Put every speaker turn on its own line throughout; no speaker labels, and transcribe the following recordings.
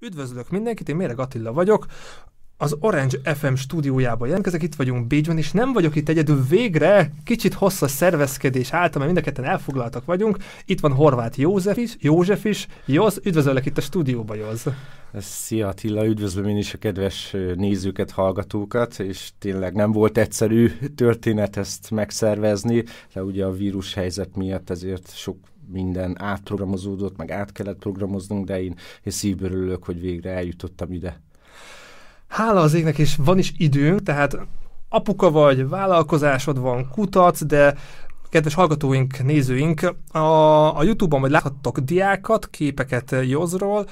Üdvözlök mindenkit, én Méreg Attila vagyok. Az Orange FM stúdiójában jelentkezek, itt vagyunk Bécsben, és nem vagyok itt egyedül végre, kicsit hosszas szervezkedés által, mert mind a ketten elfoglaltak vagyunk. Itt van Horváth József is, József is. Józ, üdvözöllek itt a stúdióba, Józ.
Szia Attila, üdvözlöm én is a kedves nézőket, hallgatókat, és tényleg nem volt egyszerű történet ezt megszervezni, de ugye a vírus helyzet miatt ezért sok minden átprogramozódott, meg át kellett programoznunk, de én, én szívből örülök, hogy végre eljutottam ide.
Hála az égnek, és van is időnk, tehát apuka vagy, vállalkozásod van, kutatsz, de kedves hallgatóink, nézőink, a, a Youtube-on majd láthattok diákat, képeket Józról,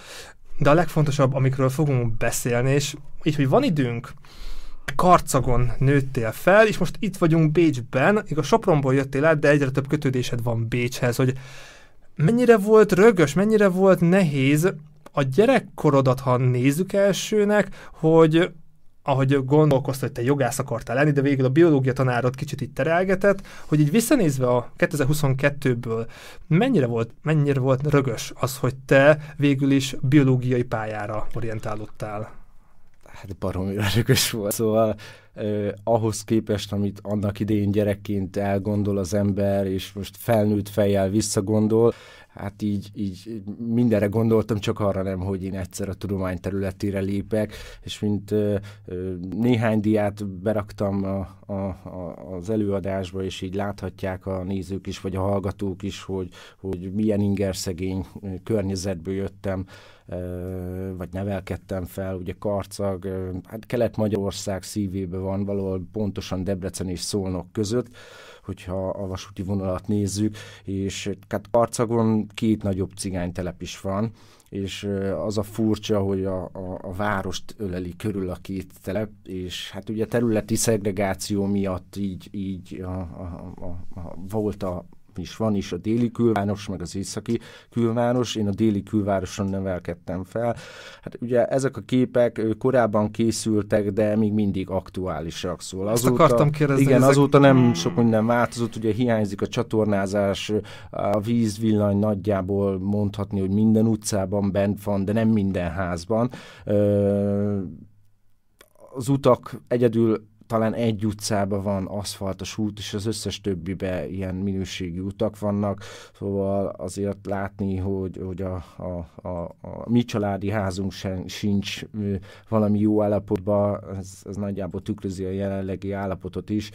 de a legfontosabb, amikről fogunk beszélni, és így, hogy van időnk, Karcagon nőttél fel, és most itt vagyunk Bécsben, igaz Sopronból jöttél át, de egyre több kötődésed van Bécshez, hogy mennyire volt rögös, mennyire volt nehéz a gyerekkorodat, ha nézzük elsőnek, hogy ahogy gondolkoztál, hogy te jogász akartál lenni, de végül a biológia tanárod kicsit itt terelgetett, hogy így visszanézve a 2022-ből mennyire volt, mennyire volt rögös az, hogy te végül is biológiai pályára orientálódtál?
Hát baromira rögös volt, szóval eh, ahhoz képest, amit annak idején gyerekként elgondol az ember, és most felnőtt fejjel visszagondol, hát így, így mindenre gondoltam, csak arra nem, hogy én egyszer a tudomány területére lépek, és mint ö, ö, néhány diát beraktam a, a, a, az előadásba, és így láthatják a nézők is, vagy a hallgatók is, hogy, hogy milyen ingerszegény környezetből jöttem, vagy nevelkedtem fel, ugye Karcag, hát Kelet-Magyarország szívébe van, valahol pontosan Debrecen és Szolnok között, hogyha a vasúti vonalat nézzük, és hát Karcagon két nagyobb cigánytelep is van, és az a furcsa, hogy a, a, a várost öleli körül a két telep, és hát ugye területi szegregáció miatt így, így a, a, a, a, volt a is van is a déli külváros, meg az északi külváros. Én a déli külvároson nevelkedtem fel. Hát ugye ezek a képek korábban készültek, de még mindig aktuálisak. Szóval
Ezt azóta, akartam kérdezni.
Igen, ezek... azóta nem sok minden változott, ugye hiányzik a csatornázás, a vízvillany nagyjából mondhatni, hogy minden utcában bent van, de nem minden házban. Az utak egyedül talán egy utcában van aszfaltos út, és az összes többibe ilyen minőségi utak vannak, szóval azért látni, hogy, hogy a, a, a, a mi családi házunk sem, sincs valami jó állapotban, ez, ez nagyjából tükrözi a jelenlegi állapotot is,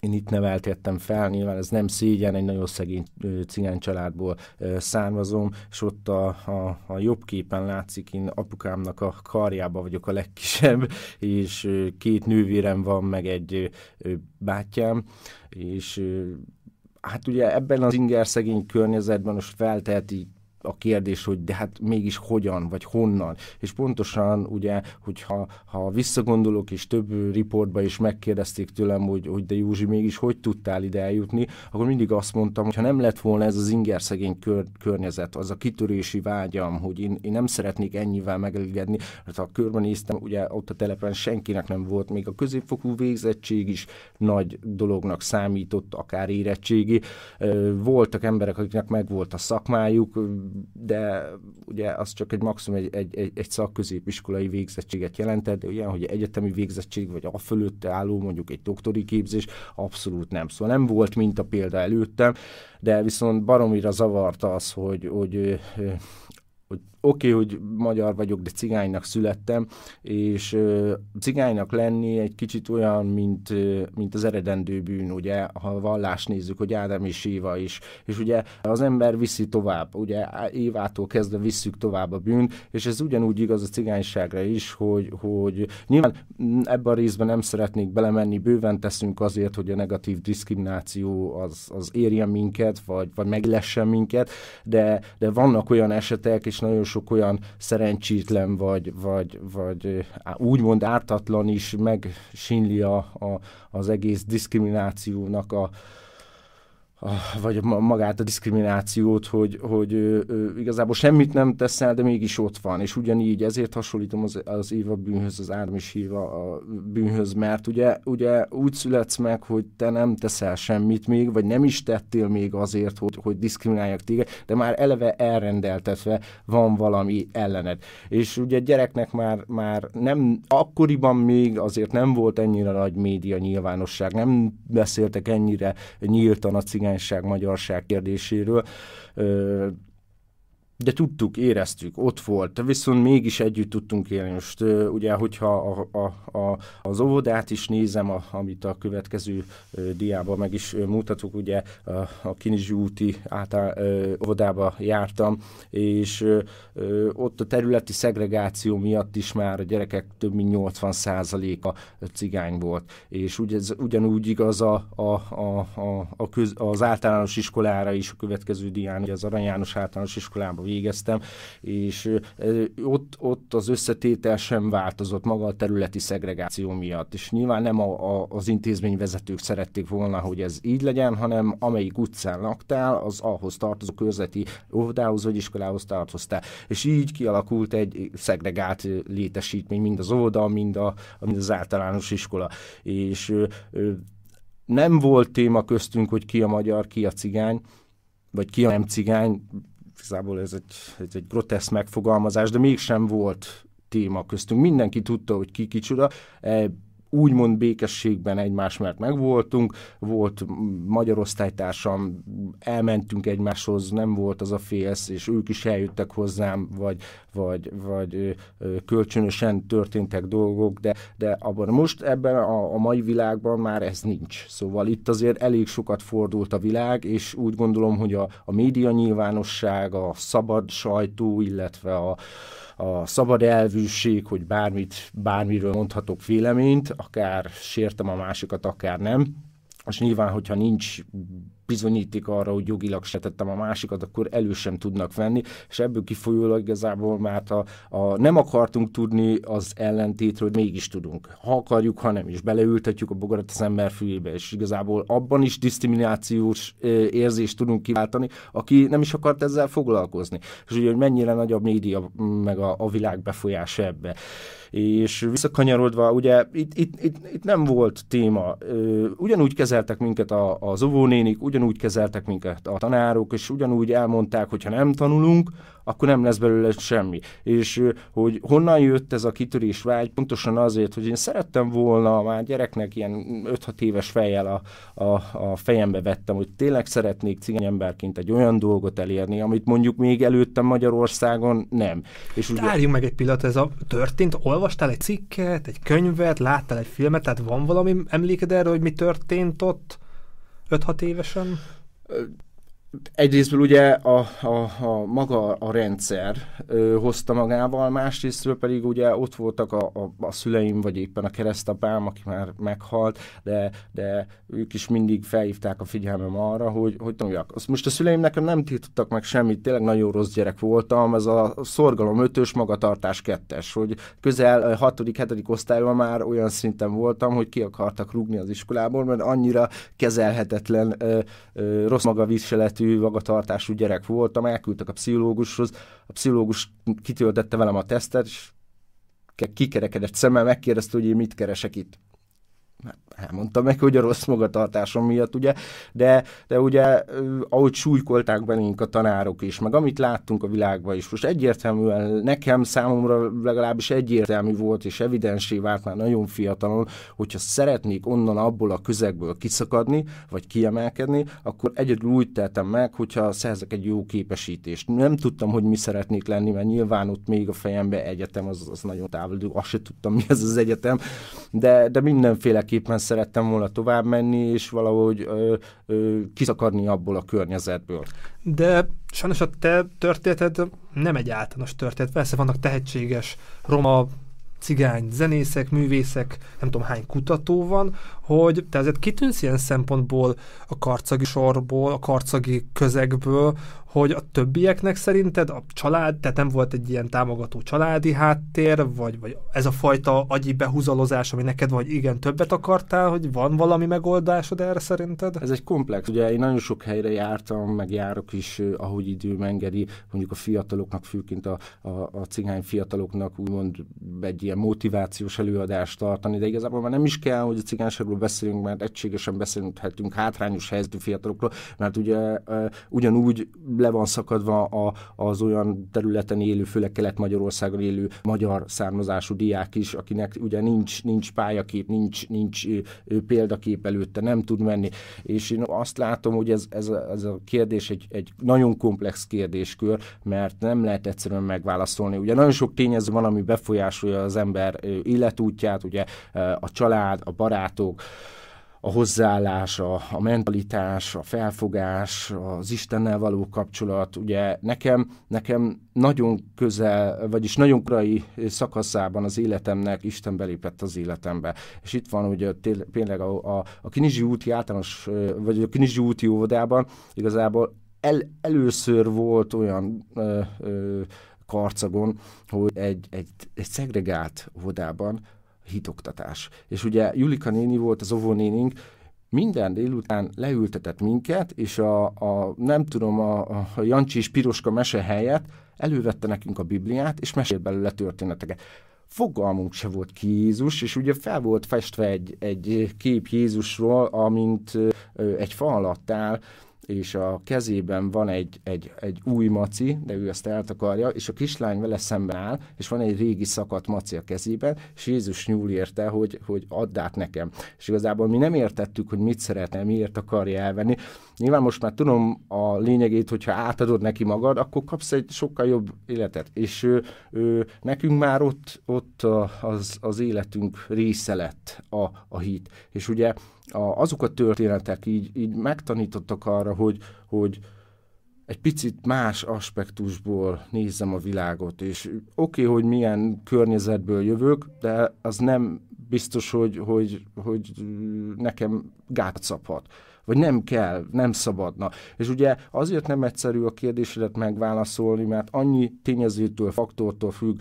én itt neveltettem fel, nyilván ez nem szégyen, egy nagyon szegény cigány családból származom, és ott a, a, a jobb képen látszik, én apukámnak a karjába vagyok a legkisebb, és két nővérem van, meg egy bátyám, és hát ugye ebben az inger szegény környezetben most felteheti a kérdés, hogy de hát mégis hogyan, vagy honnan. És pontosan ugye, hogyha ha visszagondolok, és több riportba is megkérdezték tőlem, hogy, hogy de Józsi, mégis hogy tudtál ide eljutni, akkor mindig azt mondtam, hogy ha nem lett volna ez az ingerszegény kör, környezet, az a kitörési vágyam, hogy én, én nem szeretnék ennyivel megelégedni, mert ha körbenéztem, ugye ott a telepen senkinek nem volt, még a középfokú végzettség is nagy dolognak számított, akár érettségi. Voltak emberek, akiknek megvolt a szakmájuk, de ugye az csak egy maximum egy, egy, egy, egy szakközépiskolai végzettséget jelentett, de olyan, hogy egyetemi végzettség, vagy a fölötte álló mondjuk egy doktori képzés, abszolút nem. Szóval nem volt mint a példa előttem, de viszont baromira zavarta az, hogy, hogy hogy oké, okay, hogy magyar vagyok, de cigánynak születtem, és uh, cigánynak lenni egy kicsit olyan, mint, mint az eredendő bűn, ugye, ha a vallást nézzük, hogy Ádám és Éva is, és ugye az ember viszi tovább, ugye? Évától kezdve visszük tovább a bűn, és ez ugyanúgy igaz a cigányságra is, hogy, hogy nyilván ebben a részben nem szeretnék belemenni, bőven teszünk azért, hogy a negatív diszkrimináció az, az érjen minket, vagy, vagy meglessen minket, de, de vannak olyan esetek, és nagyon sok olyan szerencsétlen vagy, vagy, vagy úgymond ártatlan is megsínli a, a, az egész diszkriminációnak a, vagy magát a diszkriminációt, hogy, hogy ö, ö, igazából semmit nem teszel, de mégis ott van. És ugyanígy ezért hasonlítom az, az Éva bűnhöz, az Ármis Éva a bűnhöz, mert ugye, ugye úgy születsz meg, hogy te nem teszel semmit még, vagy nem is tettél még azért, hogy, hogy diszkriminálják téged, de már eleve elrendeltetve van valami ellened. És ugye gyereknek már, már nem, akkoriban még azért nem volt ennyire nagy média nyilvánosság, nem beszéltek ennyire nyíltan a cigány cigányság, magyarság kérdéséről de tudtuk, éreztük, ott volt, viszont mégis együtt tudtunk élni. Most ugye, hogyha a, a, a, az óvodát is nézem, a, amit a következő diában meg is mutatok, ugye a, a Kinizsi úti által óvodába jártam, és ö, ott a területi szegregáció miatt is már a gyerekek több mint 80%-a cigány volt, és ugye ez ugyanúgy igaz a, a, a, a, köz, az általános iskolára is, a következő dián, ugye az Arany János általános iskolában végeztem, és ott, ott az összetétel sem változott maga a területi szegregáció miatt, és nyilván nem a, a, az intézményvezetők szerették volna, hogy ez így legyen, hanem amelyik utcán laktál, az ahhoz tartozó körzeti óvodához vagy iskolához tartoztál. És így kialakult egy szegregált létesítmény, mind az óvoda, mind, a, mind az általános iskola. És nem volt téma köztünk, hogy ki a magyar, ki a cigány, vagy ki a nem cigány, igazából ez egy, ez egy grotesz megfogalmazás, de mégsem volt téma köztünk. Mindenki tudta, hogy ki kicsoda. Úgymond békességben egymás mert megvoltunk, volt magyar osztálytársam, elmentünk egymáshoz, nem volt az a félsz, és ők is eljöttek hozzám, vagy, vagy, vagy kölcsönösen történtek dolgok, de, de abban most ebben a, a mai világban már ez nincs. Szóval itt azért elég sokat fordult a világ, és úgy gondolom, hogy a, a média nyilvánosság, a szabad sajtó, illetve a, a szabad elvűség, hogy bármit, bármiről mondhatok véleményt, akár sértem a másikat, akár nem. És nyilván, hogyha nincs bizonyíték arra, hogy jogilag se tettem a másikat, akkor elő sem tudnak venni, és ebből kifolyólag igazából már a, a nem akartunk tudni az ellentétről, mégis tudunk. Ha akarjuk, ha nem is. Beleültetjük a bogarat az ember fülébe, és igazából abban is diszkriminációs érzést tudunk kiváltani, aki nem is akart ezzel foglalkozni. És ugye, hogy mennyire nagy a média, meg a, a világ befolyása ebbe. És visszakanyarodva, ugye itt, itt, itt, itt nem volt téma. Ugyanúgy kezeltek minket a, az óvónénik, ugyanúgy kezeltek minket a tanárok, és ugyanúgy elmondták, hogy nem tanulunk, akkor nem lesz belőle semmi. És hogy honnan jött ez a kitörés vágy, pontosan azért, hogy én szerettem volna már gyereknek ilyen 5-6 éves fejjel a, a, a fejembe vettem, hogy tényleg szeretnék cigányemberként egy olyan dolgot elérni, amit mondjuk még előttem Magyarországon nem.
És ugye... Várjunk meg egy pillanat, ez a történt, olvastál egy cikket, egy könyvet, láttál egy filmet, tehát van valami emléked erről, hogy mi történt ott 5-6 évesen?
Egyrésztről ugye a, a, a maga a rendszer ö, hozta magával, másrésztről pedig ugye ott voltak a, a, a szüleim, vagy éppen a keresztapám, aki már meghalt, de, de ők is mindig felhívták a figyelmem arra, hogy, hogy tanuljak. Azt most a szüleim nekem nem tiltottak meg semmit, tényleg nagyon rossz gyerek voltam, ez a szorgalom ötös, magatartás kettes, hogy közel 6.-7. osztályban már olyan szinten voltam, hogy ki akartak rúgni az iskolából, mert annyira kezelhetetlen ö, ö, rossz magaviseletű vezető, magatartású gyerek voltam, elküldtek a pszichológushoz, a pszichológus kitöltette velem a tesztet, és kikerekedett szemmel megkérdezte, hogy én mit keresek itt elmondtam meg, hogy a rossz magatartásom miatt, ugye, de, de ugye, ahogy súlykolták belénk a tanárok is, meg amit láttunk a világban is, most egyértelműen nekem számomra legalábbis egyértelmű volt, és evidensé vált már nagyon fiatalon, hogyha szeretnék onnan abból a közegből kiszakadni, vagy kiemelkedni, akkor egyedül úgy tettem meg, hogyha szerzek egy jó képesítést. Nem tudtam, hogy mi szeretnék lenni, mert nyilván ott még a fejembe egyetem, az, az nagyon távol, azt se tudtam, mi ez az egyetem, de, de mindenféleképpen szerettem volna tovább menni, és valahogy ö, ö, kiszakadni abból a környezetből.
De sajnos a te történeted nem egy általános történet. Persze vannak tehetséges roma cigány zenészek, művészek, nem tudom hány kutató van, hogy te azért kitűnsz ilyen szempontból a karcagi sorból, a karcagi közegből, hogy a többieknek szerinted a család, tehát nem volt egy ilyen támogató családi háttér, vagy, vagy ez a fajta agyi behúzalozás, ami neked vagy igen többet akartál, hogy van valami megoldásod erre szerinted?
Ez egy komplex. Ugye én nagyon sok helyre jártam, meg járok is, ahogy idő engedi, mondjuk a fiataloknak, főként a, a, a cigány fiataloknak úgymond egy ilyen motivációs előadást tartani, de igazából már nem is kell, hogy a cigányságról beszélünk, mert egységesen beszélhetünk hátrányos helyzetű fiatalokról, mert ugye ugyanúgy le van szakadva a, az olyan területen élő, főleg Kelet-Magyarországon élő magyar származású diák is, akinek ugye nincs, nincs pályakép, nincs, nincs példakép előtte, nem tud menni. És én azt látom, hogy ez, ez, a, ez a kérdés egy, egy nagyon komplex kérdéskör, mert nem lehet egyszerűen megválaszolni. Ugye nagyon sok tényező van, ami befolyásolja az ember életútját, ugye a család, a barátok, a hozzáállás, a, a mentalitás, a felfogás, az Istennel való kapcsolat. Ugye nekem, nekem nagyon közel, vagyis nagyon korai szakaszában az életemnek Isten belépett az életembe. És itt van ugye tényleg a, a, a Kinizsi úti általános, vagy a Kinizsi úti óvodában igazából el, először volt olyan ö, ö, karcagon, hogy egy, egy, egy szegregált óvodában hitoktatás. És ugye Julika néni volt az óvónénink, minden délután leültetett minket, és a, a nem tudom, a, a Jancsi és Piroska mese helyett elővette nekünk a Bibliát, és mesélt belőle történeteket. Fogalmunk se volt ki Jézus, és ugye fel volt festve egy, egy kép Jézusról, amint egy fa alatt áll, és a kezében van egy, egy, egy új maci, de ő ezt eltakarja, és a kislány vele szemben áll, és van egy régi szakadt maci a kezében, és Jézus nyúl érte, hogy, hogy add át nekem. És igazából mi nem értettük, hogy mit szeretne, miért akarja elvenni. Nyilván most már tudom a lényegét, hogyha átadod neki magad, akkor kapsz egy sokkal jobb életet. És ő, ő, nekünk már ott, ott az, az életünk része lett a, a hit. És ugye a, azok a történetek így, így megtanítottak arra, hogy, hogy egy picit más aspektusból nézzem a világot, és oké, okay, hogy milyen környezetből jövök, de az nem biztos, hogy, hogy, hogy nekem gát szabhat. Vagy nem kell, nem szabadna. És ugye azért nem egyszerű a kérdésedet megválaszolni, mert annyi tényezőtől, faktortól függ,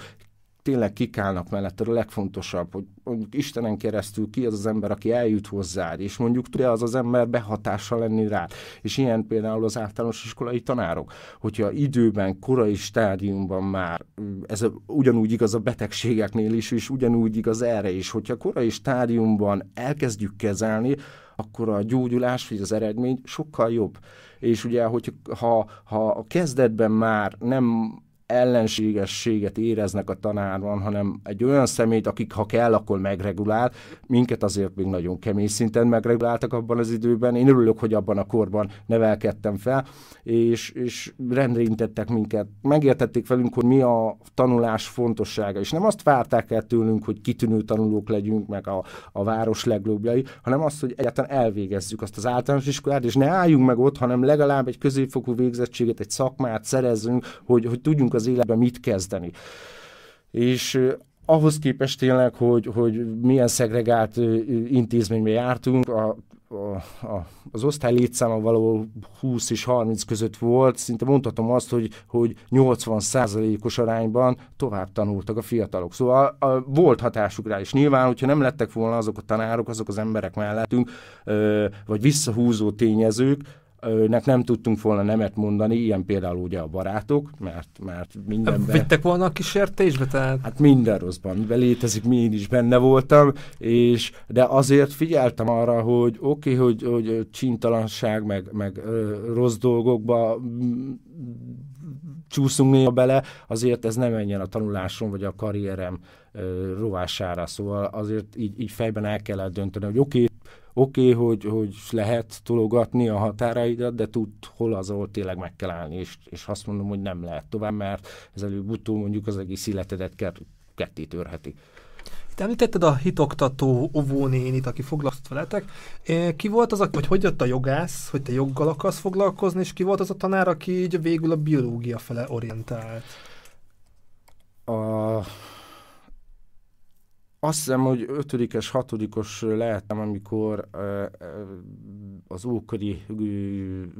tényleg kikálnak mellett a legfontosabb, hogy mondjuk Istenen keresztül ki az az ember, aki eljut hozzád, és mondjuk tudja az az ember behatással lenni rád. És ilyen például az általános iskolai tanárok, hogyha időben, korai stádiumban már, ez a, ugyanúgy igaz a betegségeknél is, és ugyanúgy igaz erre is, hogyha korai stádiumban elkezdjük kezelni, akkor a gyógyulás vagy az eredmény sokkal jobb. És ugye, hogy ha, ha a kezdetben már nem ellenségességet éreznek a tanárban, hanem egy olyan szemét, akik ha kell, akkor megregulál. Minket azért még nagyon kemény szinten megreguláltak abban az időben. Én örülök, hogy abban a korban nevelkedtem fel, és, és rendre intettek minket. Megértették velünk, hogy mi a tanulás fontossága, és nem azt várták el tőlünk, hogy kitűnő tanulók legyünk, meg a, a város legjobbjai, hanem azt, hogy egyáltalán elvégezzük azt az általános iskolát, és ne álljunk meg ott, hanem legalább egy középfokú végzettséget, egy szakmát szerezzünk, hogy, hogy tudjunk az életben mit kezdeni. És ahhoz képest tényleg, hogy, hogy milyen szegregált intézménybe jártunk, a, a, a, az osztály létszáma való 20 és 30 között volt, szinte mondhatom azt, hogy, hogy 80 százalékos arányban tovább tanultak a fiatalok. Szóval a, volt hatásuk rá, és nyilván, hogyha nem lettek volna azok a tanárok, azok az emberek mellettünk, ö, vagy visszahúzó tényezők, nek nem tudtunk volna nemet mondani, ilyen például ugye a barátok, mert, mert mindenben...
Vittek volna a kísértésbe? Tehát...
Hát minden rosszban, mivel létezik, mi én is benne voltam, és, de azért figyeltem arra, hogy oké, okay, hogy, hogy csintalanság, meg, meg rossz dolgokba csúszunk néha bele, azért ez nem menjen a tanulásom vagy a karrierem rovására. Szóval azért így, így fejben el kellett dönteni, hogy oké, okay, oké, okay, hogy, hogy lehet tologatni a határaidat, de tud, hol az, ahol tényleg meg kell állni, és, és azt mondom, hogy nem lehet tovább, mert ez előbb-utóbb mondjuk az egész életedet ketté törheti.
Te említetted a hitoktató óvónénit, aki foglalkozott veletek. Ki volt az, vagy hogy jött a jogász, hogy te joggal akarsz foglalkozni, és ki volt az a tanár, aki így végül a biológia fele orientált?
A azt hiszem, hogy ötödikes, hatodikos lehettem, amikor az ókori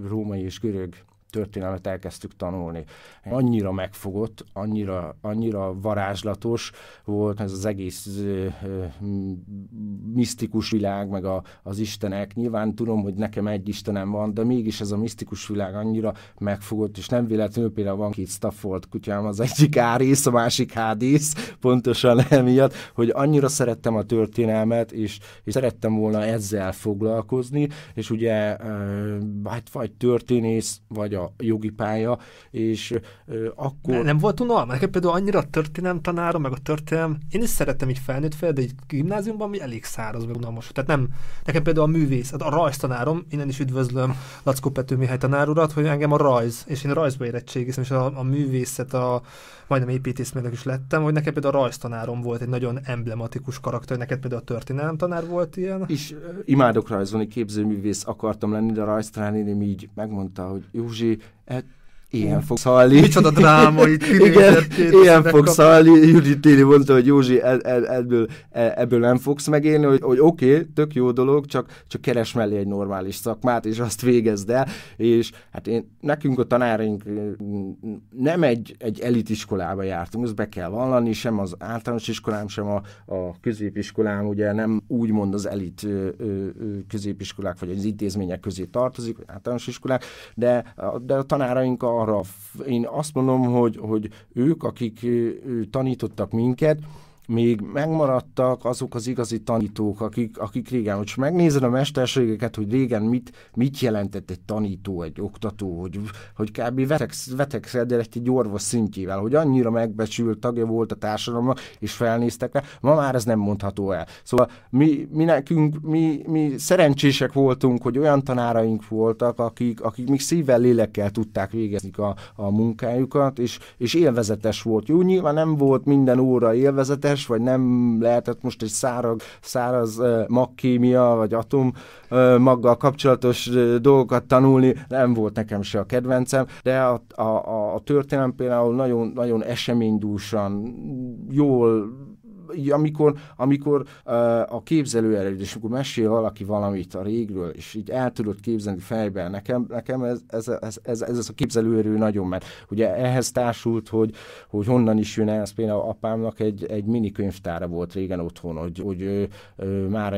római és görög történelmet elkezdtük tanulni. Annyira megfogott, annyira, annyira varázslatos volt ez az egész ö, ö, misztikus világ, meg a, az istenek. Nyilván tudom, hogy nekem egy istenem van, de mégis ez a misztikus világ annyira megfogott, és nem véletlenül például van két Stafford kutyám, az egyik Árész, a másik Hádész, pontosan emiatt, hogy annyira szerettem a történelmet, és, és szerettem volna ezzel foglalkozni, és ugye hát vagy történész, vagy a jogi pálya, és ö, akkor...
Ne, nem volt unalma? Nekem például annyira a történelem tanára, meg a történelem, én is szerettem így felnőtt fel, de egy gimnáziumban mi elég száraz, meg unalmas. Tehát nem, nekem például a művész, a rajztanárom, innen is üdvözlöm Lackó Pető Mihály tanár urat, hogy engem a rajz, és én rajzba érettségiztem, és a, a művészet, a majdnem építészmérnök is lettem, hogy neked például a rajztanárom volt egy nagyon emblematikus karakter, neked például a történelem tanár volt ilyen.
És imádok rajzolni, képzőművész akartam lenni, de a rajztanárnéném így megmondta, hogy Józsi, at Ilyen fogsz halni.
Micsoda dráma, itt
Igen, ilyen fogsz halni. Judit Téli mondta, hogy Józsi, ebből, e, ebből nem fogsz megélni, hogy, hogy oké, okay, tök jó dolog, csak, csak keres mellé egy normális szakmát, és azt végezd el. És hát én, nekünk a tanáraink nem egy, egy elitiskolába jártunk, ezt be kell vallani, sem az általános iskolám, sem a, a középiskolám, ugye nem úgymond az elit ö, ö, középiskolák, vagy az intézmények közé tartozik, általános iskolák, de, de a tanáraink a arra, én azt mondom, hogy, hogy ők, akik tanítottak minket, még megmaradtak azok az igazi tanítók, akik, akik régen, hogy megnézed a mesterségeket, hogy régen mit, mit jelentett egy tanító, egy oktató, hogy, hogy kb. vetek, egy orvos szintjével, hogy annyira megbecsült tagja volt a társadalomnak, és felnéztek rá, ma már ez nem mondható el. Szóval mi, mi nekünk, mi, mi szerencsések voltunk, hogy olyan tanáraink voltak, akik, akik még szívvel, lélekkel tudták végezni a, a munkájukat, és, és élvezetes volt. Jó, nyilván nem volt minden óra élvezetes, veszélyes, vagy nem lehetett most egy szárag, száraz magkémia, vagy atom maggal kapcsolatos dolgokat tanulni, nem volt nekem se a kedvencem, de a, a, a történelem például nagyon, nagyon eseménydúsan, jól amikor, amikor a képzelő és amikor mesél valaki valamit a régről, és így el tudod képzelni fejben, nekem, nekem ez, ez, ez, ez, ez a képzelőerő nagyon, mert ugye ehhez társult, hogy, hogy honnan is jön ez, például apámnak egy, egy mini könyvtára volt régen otthon, hogy, hogy ő, ő már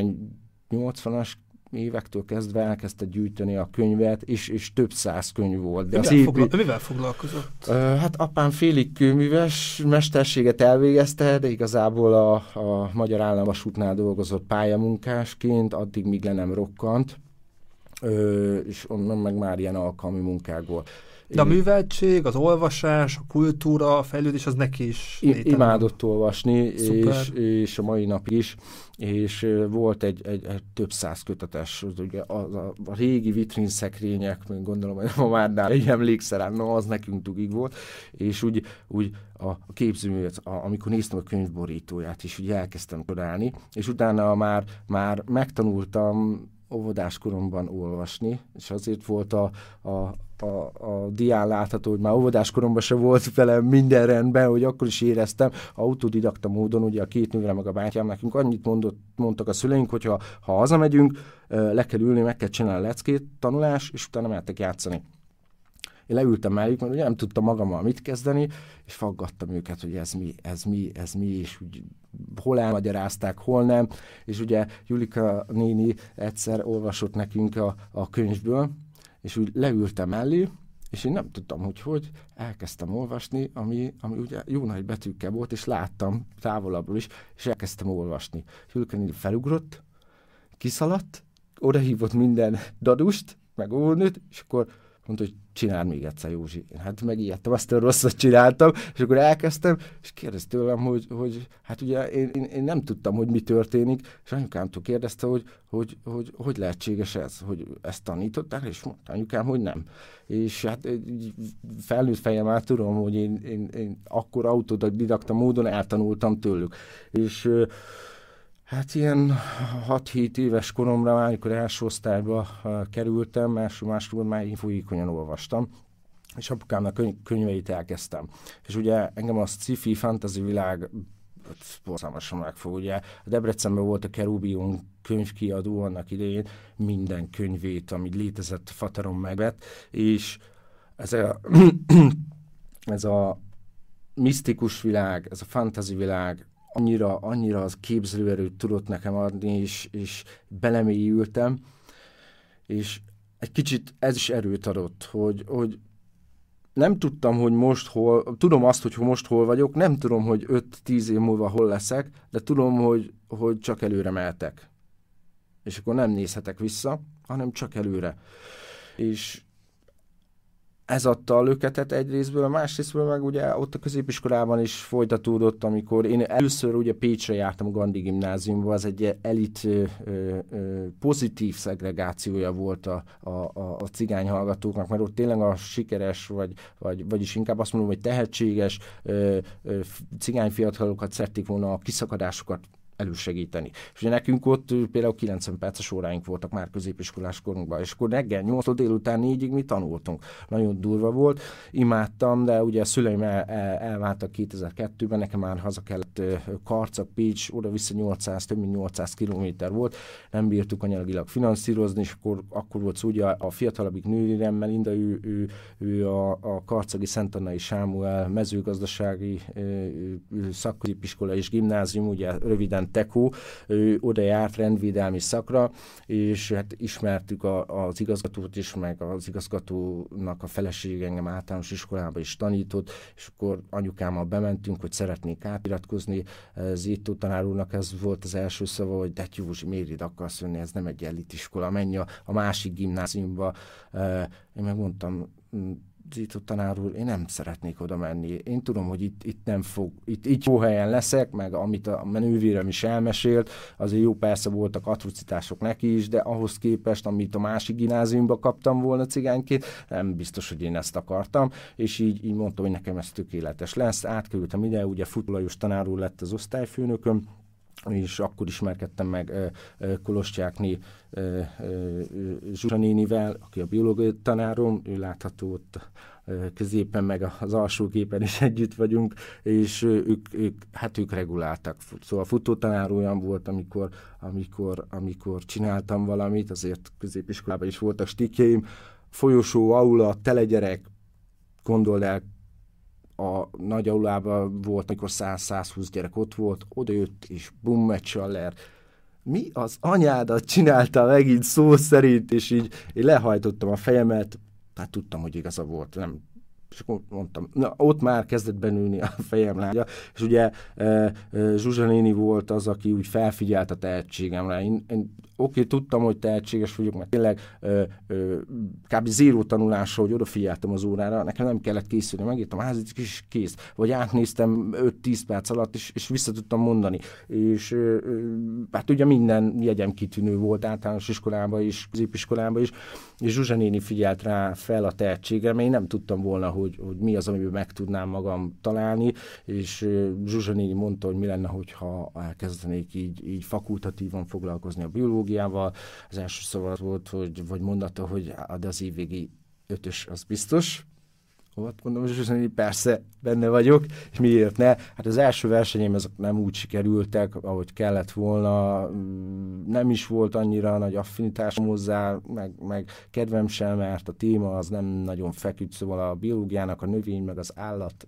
80-as évektől kezdve elkezdte gyűjteni a könyvet, és, és több száz könyv volt.
De mivel, szép... fogla- mivel foglalkozott?
Uh, hát apám félig kőműves mesterséget elvégezte, de igazából a, a Magyar Államvasútnál dolgozott pályamunkásként, addig míg le nem rokkant, uh, és onnan meg már ilyen alkalmi munkákból.
De a műveltség, az olvasás, a kultúra, a fejlődés, az neki is
I- Imádott olvasni, és, és a mai nap is, és volt egy, egy, egy több száz kötetes, ugye a, a, a régi vitrin szekrények, gondolom, hogy ma már nál egy emlékszer rá, no, az nekünk tugig volt, és úgy, úgy a, a képzőművet, amikor néztem a könyvborítóját, és úgy elkezdtem tudálni, és utána már, már megtanultam óvodás koromban olvasni, és azért volt a, a, a, a dián látható, hogy már óvodás koromban se volt velem minden rendben, hogy akkor is éreztem, autodidakta módon, ugye a két nőre meg a bátyám nekünk annyit mondott, mondtak a szüleink, hogy ha, ha hazamegyünk, le kell ülni, meg kell csinálni a leckét, tanulás, és utána mehettek játszani. Én leültem melléjük, mert ugye nem tudtam magammal mit kezdeni, és faggattam őket, hogy ez mi, ez mi, ez mi, és úgy hol elmagyarázták, hol nem, és ugye Julika néni egyszer olvasott nekünk a, a könyvből, és úgy leültem elé, és én nem tudtam, hogy hogy, elkezdtem olvasni, ami, ami ugye jó nagy betűkkel volt, és láttam távolabbról is, és elkezdtem olvasni. Hülken felugrott, kiszaladt, odahívott minden dadust, meg óvónőt, és akkor mondta, hogy csinál még egyszer, Józsi. Én hát megijedtem, azt a rosszat csináltam, és akkor elkezdtem, és kérdezte tőlem, hogy, hogy hát ugye én, én, én, nem tudtam, hogy mi történik, és anyukámtól kérdezte, hogy hogy, hogy hogy lehetséges ez, hogy ezt tanították, és mondta anyukám, hogy nem. És hát felnőtt fejem át tudom, hogy én, én, én akkor autodidakta módon eltanultam tőlük. És Hát ilyen 6-7 éves koromra, már, amikor első osztályba kerültem, másodban már én folyékonyan olvastam, és apukámnak köny- könyveit elkezdtem. És ugye engem a sci-fi fantasy világ borzalmasan megfog. Ugye a Debrecenben volt a Kerubion könyvkiadó annak idején, minden könyvét, ami létezett, Fateron megvett, és ez a, ez a misztikus világ, ez a fantasy világ annyira, annyira az képzelőerőt tudott nekem adni, és, és belemélyültem, és egy kicsit ez is erőt adott, hogy, hogy nem tudtam, hogy most hol, tudom azt, hogy most hol vagyok, nem tudom, hogy 5-10 év múlva hol leszek, de tudom, hogy, hogy csak előre mehetek. És akkor nem nézhetek vissza, hanem csak előre. És ez adta a löketet egyrésztből, másrésztből meg ugye ott a középiskolában is folytatódott, amikor én először ugye Pécsre jártam a Gandhi gimnáziumba, az egy elit ö, ö, pozitív szegregációja volt a, a, a, a cigány hallgatóknak, mert ott tényleg a sikeres, vagy, vagy vagyis inkább azt mondom, hogy tehetséges ö, ö, cigány fiatalokat szerették volna a kiszakadásokat elősegíteni. És ugye nekünk ott például 90 perces óráink voltak már középiskolás korunkban, és akkor reggel 8 délután 4-ig mi tanultunk. Nagyon durva volt, imádtam, de ugye a szüleim el, el, elváltak 2002-ben, nekem már haza kellett Karcak, Pécs, oda-vissza 800, több mint 800 kilométer volt, nem bírtuk anyagilag finanszírozni, és akkor, akkor volt szó, ugye a, a fiatalabbik nővérem Melinda, ő, ő, ő a, a Karcagi Szentannai Sámuel mezőgazdasági szakközépiskola és gimnázium, ugye röviden Tekó, ő oda járt rendvédelmi szakra, és hát ismertük a, az igazgatót is, meg az igazgatónak a felesége engem általános iskolába is tanított, és akkor anyukámmal bementünk, hogy szeretnék átiratkozni. Zétó tanár úrnak ez volt az első szava, hogy de Józsi, miért ide akarsz jönni, ez nem egy elitiskola, menj a, a másik gimnáziumba. Én megmondtam, Zito tanár úr, én nem szeretnék oda menni. Én tudom, hogy itt, itt nem fog, itt, itt jó helyen leszek, meg amit a menővérem is elmesélt, azért jó persze voltak atrocitások neki is, de ahhoz képest, amit a másik gimnáziumba kaptam volna cigányként, nem biztos, hogy én ezt akartam, és így, így mondtam, hogy nekem ez tökéletes lesz. Átkerültem ide, ugye Futolajos tanár úr lett az osztályfőnököm, és akkor ismerkedtem meg Kolostyákné Zsuzsanénivel, aki a biológiai tanárom, ő látható ott középen, meg az alsó képen is együtt vagyunk, és ők, ők, hát ők reguláltak. Szóval a futótanár olyan volt, amikor, amikor, amikor csináltam valamit, azért középiskolában is voltak stikjeim, folyosó, aula, telegyerek, gondold el, a nagy aulában volt, amikor 100-120 gyerek ott volt, odajött, és bum, egy csaller. Mi az anyádat csinálta megint szó szerint, és így én lehajtottam a fejemet, hát tudtam, hogy igaza volt, nem és akkor mondtam, na ott már kezdett benülni a fejem lágya, és ugye e, e, Zsuzsa néni volt az, aki úgy felfigyelt a tehetségemre. Én, én oké, tudtam, hogy tehetséges vagyok, mert tényleg ö, ö, kb. zéró tanulásra, hogy odafigyeltem az órára, nekem nem kellett készülni, megírtam házit, és kész. Vagy átnéztem 5-10 perc alatt, és, és vissza tudtam mondani. És ö, ö, hát ugye minden jegyem kitűnő volt általános iskolában is, középiskolában is, és Zsuzsa néni figyelt rá fel a tehetségem, én nem tudtam volna, hogy, hogy mi az, amiben meg tudnám magam találni, és Zsuzsa néni mondta, hogy mi lenne, hogyha elkezdenék így, így fakultatívan foglalkozni a biológiával, pszichológiával. Az első szava volt, hogy, vagy mondata, hogy de az évvégi ötös az biztos, ott mondom, hogy persze benne vagyok, és miért ne? Hát az első versenyem ezek nem úgy sikerültek, ahogy kellett volna, nem is volt annyira nagy affinitásom hozzá, meg, meg kedvem sem, mert a téma az nem nagyon feküdt, szóval a biológiának a növény, meg az állat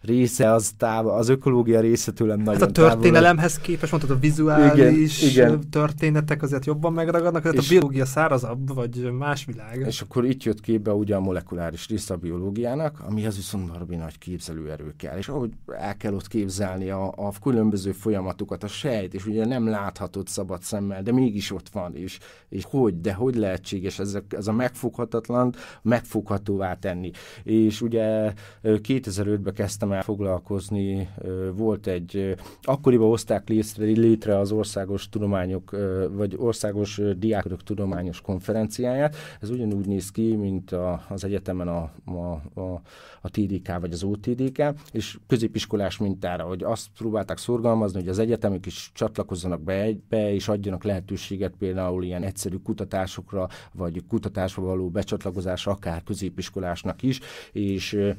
része, az, távol, az ökológia része tőlem nagyon
Hát a történelemhez távol. képest, mondtad, a vizuális igen, igen. történetek azért jobban megragadnak, tehát a biológia szárazabb, vagy más világ.
És akkor itt jött képbe ugye a molekuláris része a biológiának, ami amihez viszont valami nagy képzelőerő kell. És ahogy el kell ott képzelni a, a különböző folyamatokat, a sejt, és ugye nem láthatod szabad szemmel, de mégis ott van, és, és hogy, de hogy lehetséges ez a, ez a megfoghatatlan megfoghatóvá tenni. És ugye 2005-ben kezdtem el foglalkozni, volt egy, akkoriban hozták létre az országos tudományok, vagy országos diákok tudományos konferenciáját. Ez ugyanúgy néz ki, mint a, az egyetemen a, a, a, a TDK vagy az OTDK, és középiskolás mintára, hogy azt próbálták szorgalmazni, hogy az egyetemek is csatlakozzanak be, be és adjanak lehetőséget például ilyen egyszerű kutatásokra, vagy kutatásra való becsatlakozásra, akár középiskolásnak is, és ö,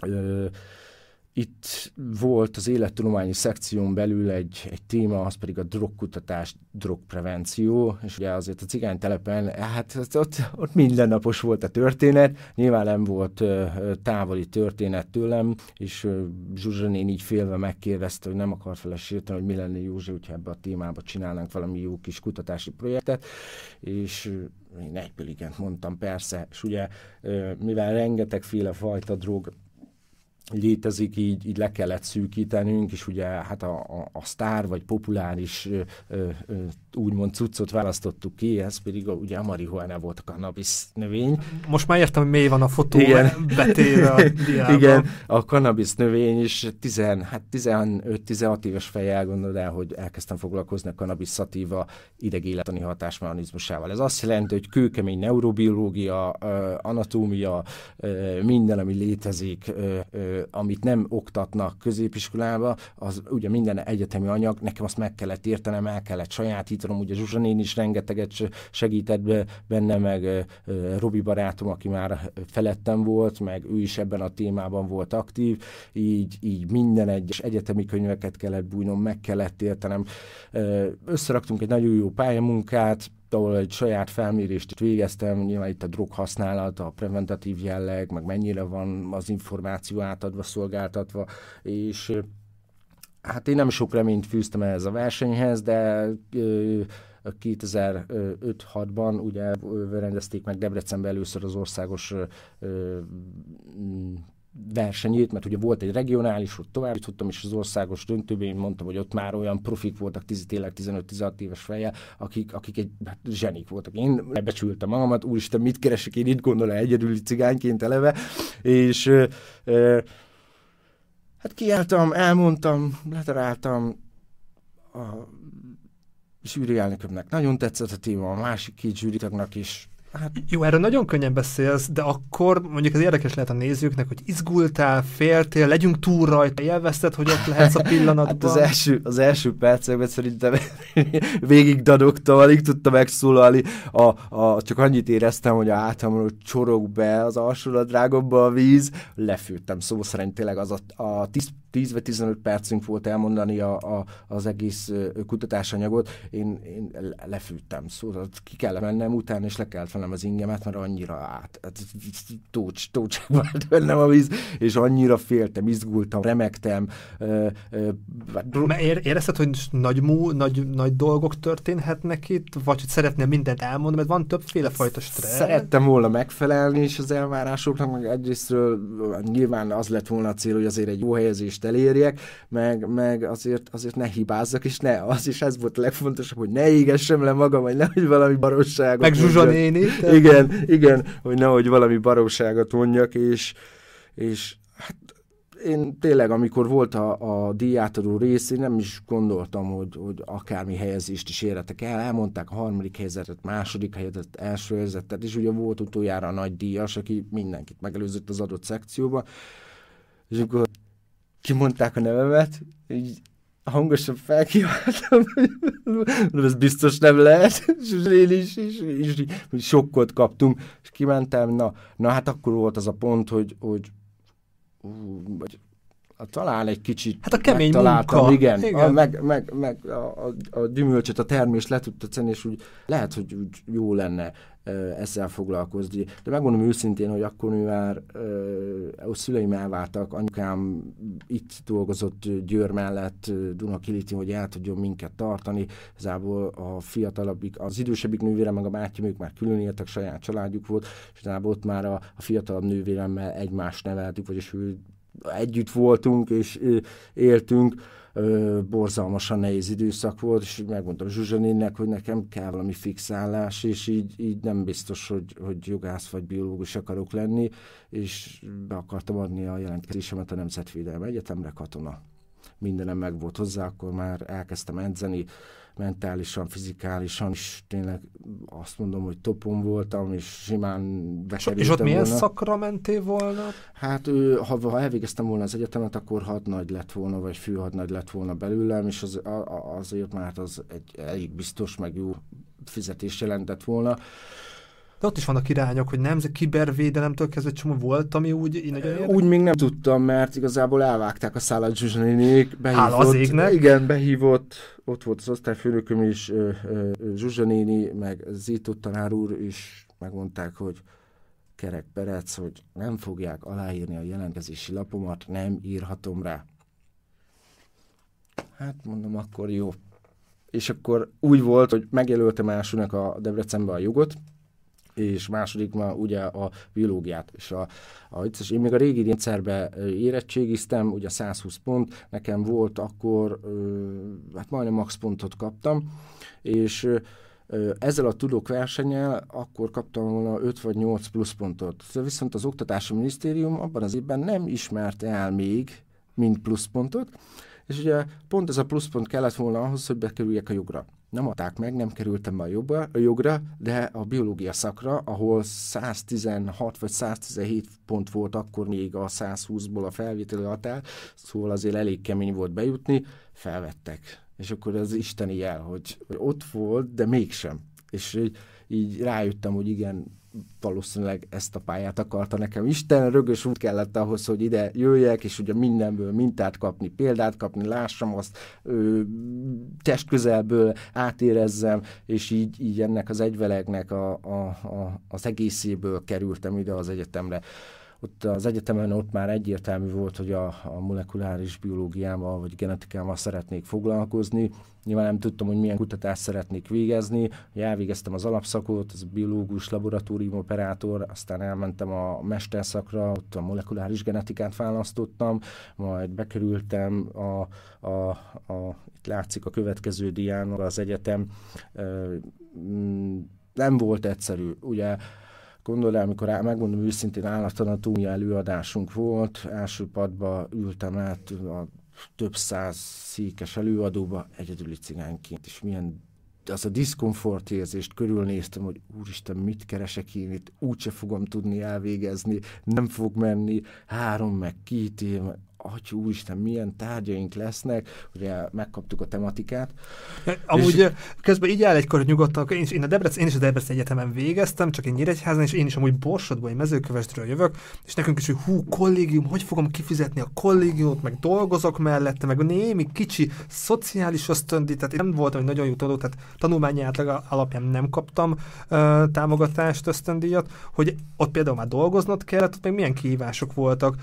ö, itt volt az élettudományi szekción belül egy, egy téma, az pedig a drogkutatás, drogprevenció, és ugye azért a cigánytelepen, hát ott, ott mindennapos volt a történet, nyilván nem volt ö, távoli történet tőlem, és Zsuzsa így félve megkérdezte, hogy nem akart vele sérteni, hogy mi lenne Józsi, hogyha ebbe a témába csinálnánk valami jó kis kutatási projektet, és én egyből igent mondtam, persze, és ugye mivel rengetegféle fajta drog létezik, így, így le kellett szűkítenünk, és ugye hát a, a, a sztár vagy populáris ö, ö, úgymond cuccot választottuk ki, ez pedig a, ugye a marihuana volt a cannabis növény.
Most már értem, hogy mély van a fotó Igen. betéve a
Igen, a cannabis növény is 10, hát 15-16 éves fejjel gondolod el, hogy elkezdtem foglalkozni a cannabis szatíva idegéletani hatásmechanizmusával. Ez azt jelenti, hogy kőkemény neurobiológia, anatómia, minden, ami létezik, amit nem oktatnak középiskolába, az ugye minden egyetemi anyag, nekem azt meg kellett értenem, el kellett sajátítanom, ugye Zsuzsa is rengeteget segített be, benne, meg Robi barátom, aki már felettem volt, meg ő is ebben a témában volt aktív, így, így minden egyes egyetemi könyveket kellett bújnom, meg kellett értenem. Összeraktunk egy nagyon jó pályamunkát, ahol egy saját felmérést végeztem, nyilván itt a drog használat, a preventatív jelleg, meg mennyire van az információ átadva, szolgáltatva, és hát én nem sok reményt fűztem ehhez a versenyhez, de 2005-6-ban ugye rendezték meg Debrecenben először az országos versenyét, mert ugye volt egy regionális, ott tovább jutottam, és az országos döntőben én mondtam, hogy ott már olyan profik voltak, 10, tényleg 15-16 éves feje, akik, akik egy hát, zsenik voltak. Én becsültem magamat, úristen, mit keresek én itt gondol egyedüli cigányként eleve, és ö, ö, hát kiálltam, elmondtam, leteráltam, a zsűri elnökömnek. Nagyon tetszett a téma, a másik két zsűritagnak is
Hát... Jó, erről nagyon könnyen beszélsz, de akkor mondjuk az érdekes lehet a nézőknek, hogy izgultál, féltél, legyünk túl rajta, élvezted, hogy ott lehetsz a pillanatban.
Hát az első, az első percekben szerintem végig dadogtam, alig tudtam megszólalni, a, a, csak annyit éreztem, hogy a átamról csorog be az alsóladrágomba a víz, lefőttem szó szerint tényleg az a, a 10 10 vagy 15 percünk volt elmondani a, a, az egész kutatásanyagot, én, én lefűttem, szóval ki kell mennem utána, és le kellett vennem az ingemet, mert annyira át, hát, tócs, tócs volt bennem a víz, és annyira féltem, izgultam, remektem. Ö,
ö, Ér, érezted, hogy nagy, mú, nagy, nagy dolgok történhetnek itt, vagy hogy szeretnél mindent elmondani, mert van többféle fajta stressz.
Szerettem volna megfelelni is az elvárásoknak, meg egyrésztről nyilván az lett volna a cél, hogy azért egy jó helyezést elérjek, meg, meg azért, azért ne hibázzak, és ne, az is ez volt a legfontosabb, hogy ne égessem le magam, vagy nehogy valami barosságot
Meg Zsuzsa néni.
Igen, igen, hogy nehogy valami barosságot mondjak, és, és hát én tényleg, amikor volt a, a díjátadó rész, én nem is gondoltam, hogy, hogy akármi helyezést is érhetek el. Elmondták a harmadik helyzetet, második helyzetet, első helyzetet, és ugye volt utoljára a nagy díjas, aki mindenkit megelőzött az adott szekcióba. És akkor kimondták a nevemet, így hangosan felkívántam, hogy ez biztos nem lehet, és én is, és, és, és sokkot kaptunk, és kimentem, na, na hát akkor volt az a pont, hogy, hogy ú, vagy talán egy kicsit
Hát a kemény munka.
Igen, igen. A, meg, meg, meg a, a, a gyümölcsöt, a termés le tudta tenni, és úgy lehet, hogy úgy jó lenne ezzel foglalkozni. De megmondom őszintén, hogy akkor mivel a szüleim elváltak, anyukám itt dolgozott Győr mellett, Dunakiliti, hogy el tudjon minket tartani. Ezából a fiatalabbik, az idősebbik nővérem, meg a bátyám, ők már külön éltek, saját családjuk volt, és ott már a, a fiatalabb nővéremmel egymást neveltük, vagyis ő együtt voltunk és éltünk, borzalmasan nehéz időszak volt, és megmondtam Zsuzsanénnek, hogy nekem kell valami fixálás, és így, így nem biztos, hogy, hogy jogász vagy biológus akarok lenni, és be akartam adni a jelentkezésemet a Nemzetvédelmi Egyetemre katona. Mindenem meg volt hozzá, akkor már elkezdtem edzeni, mentálisan, fizikálisan is tényleg azt mondom, hogy topon voltam, és simán bekerültem
És ott milyen volna. szakra mentél volna?
Hát ő, ha, ha elvégeztem volna az egyetemet, akkor hadnagy lett volna, vagy főhadnagy lett volna belőlem, és az, azért már az egy elég biztos, meg jó fizetés jelentett volna.
De ott is vannak irányok, hogy nemzet kibervédelemtől kezdve csomó volt, ami úgy nagyon
érdekel. Úgy még nem tudtam, mert igazából elvágták a szállat Zsuzsanénék.
Hála az égnek.
Igen, behívott, ott volt az osztályfőnököm is, Zsuzsanéni, meg Zito tanár úr is megmondták, hogy Kerek Perec, hogy nem fogják aláírni a jelentkezési lapomat, nem írhatom rá. Hát mondom, akkor jó. És akkor úgy volt, hogy megjelöltem elsőnek a Debrecenbe a jogot, és második ma ugye a biológiát. És a, a, és én még a régi rendszerbe érettségiztem, ugye 120 pont, nekem volt akkor, hát majdnem max pontot kaptam, és ezzel a tudók versenyel akkor kaptam volna 5 vagy 8 pluszpontot. Viszont az Oktatási Minisztérium abban az évben nem ismerte el még mind pluszpontot, és ugye pont ez a pluszpont kellett volna ahhoz, hogy bekerüljek a jogra. Nem adták meg, nem kerültem be a, jobba, a jogra, de a biológia szakra, ahol 116 vagy 117 pont volt akkor még a 120-ból a felvételi határ, szóval azért elég kemény volt bejutni, felvettek. És akkor az isteni jel, hogy, ott volt, de mégsem. És így rájöttem, hogy igen, valószínűleg ezt a pályát akarta nekem. Isten rögös út kellett ahhoz, hogy ide jöjjek, és ugye mindenből mintát kapni, példát kapni, lássam azt, ö, testközelből átérezzem, és így, így ennek az egyvelegnek a, a, a, az egészéből kerültem ide az egyetemre ott az egyetemen ott már egyértelmű volt, hogy a, a molekuláris biológiával vagy genetikámmal szeretnék foglalkozni. Nyilván nem tudtam, hogy milyen kutatást szeretnék végezni. Elvégeztem az alapszakot, az biológus, laboratórium operátor, aztán elmentem a mesterszakra, ott a molekuláris genetikát választottam, majd bekerültem a, a, a itt látszik a következő dián az egyetem. Nem volt egyszerű. Ugye Gondolj amikor á, megmondom őszintén, állatanatómia előadásunk volt, első padba ültem át a több száz székes előadóba, egyedüli cigányként, és milyen az a diszkomfort érzést körülnéztem, hogy úristen, mit keresek én itt, úgyse fogom tudni elvégezni, nem fog menni, három meg két év, atya úristen, milyen tárgyaink lesznek, ugye megkaptuk a tematikát.
Amúgy és... közben így áll egykor nyugodtan, én, is, én, a Debrecen, én is a Debrecen Egyetemen végeztem, csak én Nyíregyházan, és én is amúgy Borsodból, egy mezőkövesdről jövök, és nekünk is, hogy hú, kollégium, hogy fogom kifizetni a kollégiumot, meg dolgozok mellette, meg némi kicsi szociális ösztöndi, tehát én nem voltam egy nagyon jó tanuló, tehát tanulmányi átlag alapján nem kaptam uh, támogatást, ösztöndíjat, hogy ott például már dolgoznod kellett, ott meg milyen kihívások voltak,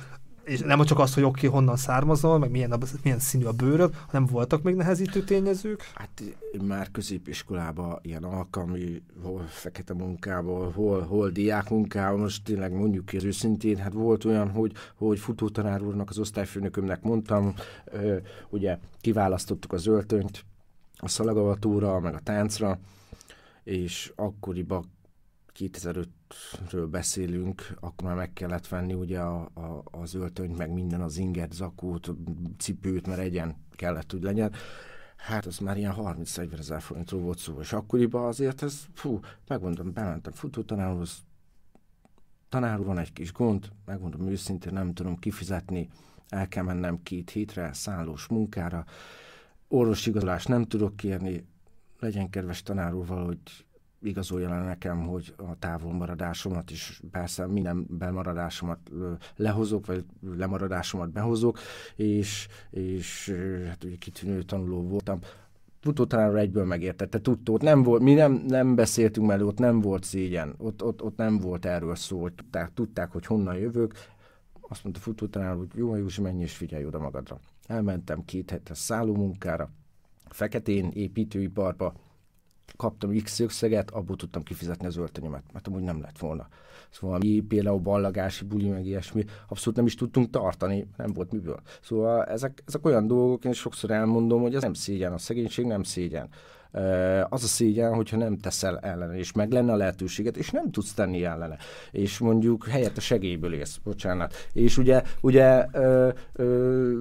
és nem csak az, hogy oké, okay, honnan származol, meg milyen, a, milyen színű a bőröd, hanem voltak még nehezítő tényezők?
Hát már középiskolában ilyen alkalmi, hol fekete munkából, hol, hol diák munkával, most tényleg mondjuk ki őszintén, hát volt olyan, hogy, hogy futótanár úrnak, az osztályfőnökömnek mondtam, ö, ugye kiválasztottuk az öltönyt, a szalagavatóra, meg a táncra, és akkoriban 2005-ről beszélünk, akkor már meg kellett venni ugye a, a, az öltönyt, meg minden az inget, zakót, cipőt, mert egyen kellett, hogy legyen. Hát az már ilyen 30-40 ezer forintról volt szó, és akkoriban azért ez, fú, megmondom, bementem futótanárhoz, tanár úr, van egy kis gond, megmondom őszintén, nem tudom kifizetni, el kell mennem két hétre szállós munkára, orvosigazolás nem tudok kérni, legyen kedves tanár úr, valahogy igazolja nekem, hogy a távolmaradásomat is, persze minden bemaradásomat lehozok, vagy lemaradásomat behozok, és, és hát ugye kitűnő tanuló voltam. Futótanár egyből megértette, tudta, ott nem volt, mi nem, nem beszéltünk mellé, ott nem volt szégyen, ott, ott, ott nem volt erről szó, hogy tudták, tudták, hogy honnan jövök, azt mondta futótanár, hogy jó, Józsi, menj és figyelj oda magadra. Elmentem két hetes szállómunkára, feketén, építőiparba, kaptam X összeget, abból tudtam kifizetni az öltönyemet, mert amúgy nem lett volna. Szóval mi például ballagási buli, meg ilyesmi, abszolút nem is tudtunk tartani, nem volt miből. Szóval ezek, ezek olyan dolgok, én sokszor elmondom, hogy ez nem szégyen, a szegénység nem szégyen az a szégyen, hogyha nem teszel ellene, és meg lenne a lehetőséget, és nem tudsz tenni ellene. És mondjuk helyett a segélyből élsz, bocsánat. És ugye, ugye ö, ö,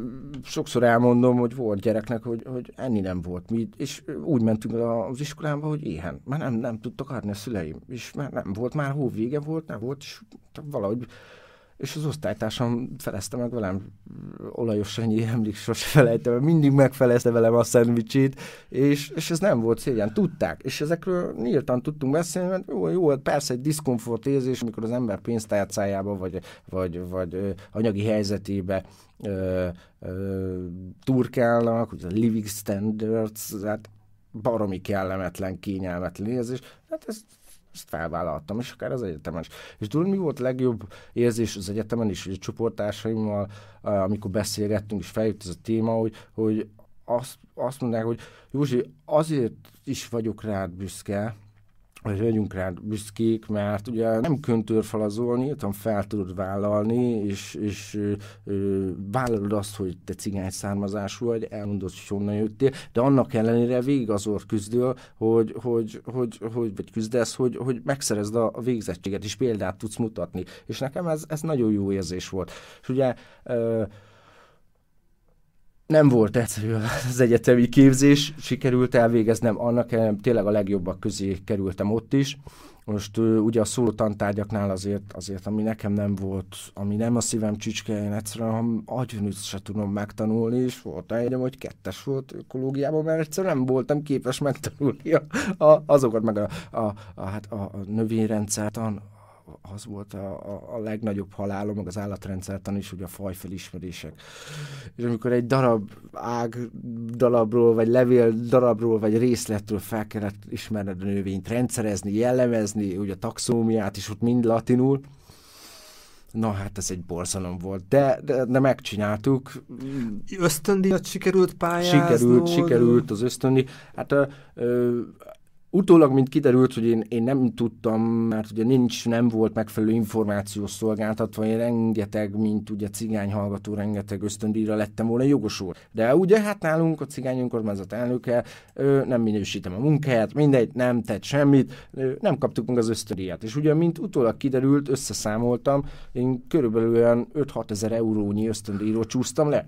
sokszor elmondom, hogy volt gyereknek, hogy, hogy enni nem volt mi, és úgy mentünk az iskolába, hogy éhen. Már nem, nem tudtak adni a szüleim, és már nem volt, már hóvége volt, nem volt, és valahogy és az osztálytársam felezte meg velem olajos ennyi emlék, sose felejtem, mindig megfelezte velem a szendvicsét, és, és ez nem volt szégyen, tudták, és ezekről nyíltan tudtunk beszélni, mert jó, jó, persze egy diszkomfort érzés, amikor az ember pénztárcájába, vagy, vagy, vagy anyagi helyzetébe ö, ö, turkálnak, hogy a living standards, hát baromi kellemetlen, kényelmetlen érzés, hát ez ezt felvállaltam, és akár az egyetemen is. És tudod, mi volt a legjobb érzés az egyetemen is, hogy a csoporttársaimmal, amikor beszélgettünk, és feljött ez a téma, hogy, hogy azt, azt mondják, hogy Józsi, azért is vagyok rád büszke, hogy legyünk rád büszkék, mert ugye nem köntörfalazol, nyíltan fel tudod vállalni, és, és ö, ö, vállalod azt, hogy te cigány származású vagy, elmondod, hogy honnan jöttél, de annak ellenére végig azor küzdöl, hogy, hogy, hogy, hogy vagy küzdesz, hogy, hogy megszerezd a, végzettséget, és példát tudsz mutatni. És nekem ez, ez nagyon jó érzés volt. És ugye ö, nem volt egyszerű az egyetemi képzés, sikerült elvégeznem, annak ellenére tényleg a legjobbak közé kerültem ott is. Most ugye a szóló tantárgyaknál azért, azért, ami nekem nem volt, ami nem a szívem csücske, én egyszerűen agyonüt se tudom megtanulni, és volt egy, hogy kettes volt ökológiában, mert egyszerűen nem voltam képes megtanulni a, a, azokat, meg a, a, a, hát a, növényrendszert, az volt a, a, a legnagyobb halálom, meg az állatrendszertan is, hogy a fajfelismerések. És amikor egy darab ág darabról, vagy levél darabról, vagy részletről fel kellett ismerned a növényt, rendszerezni, jellemezni, ugye a taxómiát is ott mind latinul, Na hát ez egy borzalom volt, de, de, de megcsináltuk.
Ösztöndíjat sikerült pályázni?
Sikerült, sikerült az ösztöndi. Hát ö, ö, Utólag, mint kiderült, hogy én, én nem tudtam, mert ugye nincs, nem volt megfelelő információs szolgáltatva, én rengeteg, mint ugye cigány hallgató, rengeteg ösztöndíjra lettem volna jogosult. De ugye hát nálunk a cigány önkormányzat elnöke ő, nem minősítem a munkáját, mindegy, nem tett semmit, ő, nem kaptuk meg az ösztöndíjat. És ugye, mint utólag kiderült, összeszámoltam, én körülbelül olyan 5-6 ezer eurónyi ösztöndíjról csúsztam le,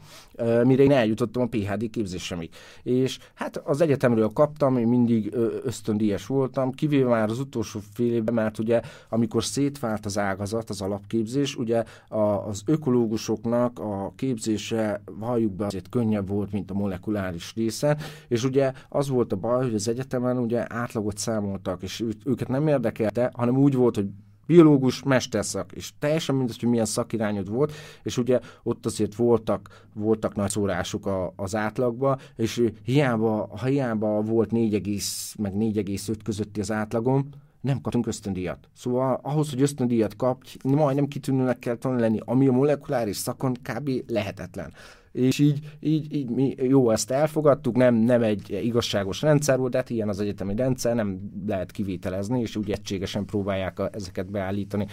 mire én eljutottam a PHD képzésemig. És hát az egyetemről kaptam, én mindig ösztöndíjat ösztöndíjas voltam, kivéve már az utolsó fél évben, mert ugye amikor szétvált az ágazat, az alapképzés, ugye a, az ökológusoknak a képzése, valljuk be, azért könnyebb volt, mint a molekuláris része, és ugye az volt a baj, hogy az egyetemen ugye átlagot számoltak, és őket nem érdekelte, hanem úgy volt, hogy biológus, mesterszak, és teljesen mindegy, hogy milyen szakirányod volt, és ugye ott azért voltak, voltak nagy szórások a, az átlagba, és hiába, ha hiába volt 4, meg 4,5 közötti az átlagom, nem kaptunk ösztöndíjat. Szóval ahhoz, hogy ösztöndíjat kap, majdnem kitűnőnek kell lenni, ami a molekuláris szakon kb. lehetetlen és így, így, így mi jó, ezt elfogadtuk, nem, nem egy igazságos rendszer volt, de hát ilyen az egyetemi rendszer, nem lehet kivételezni, és úgy egységesen próbálják a, ezeket beállítani.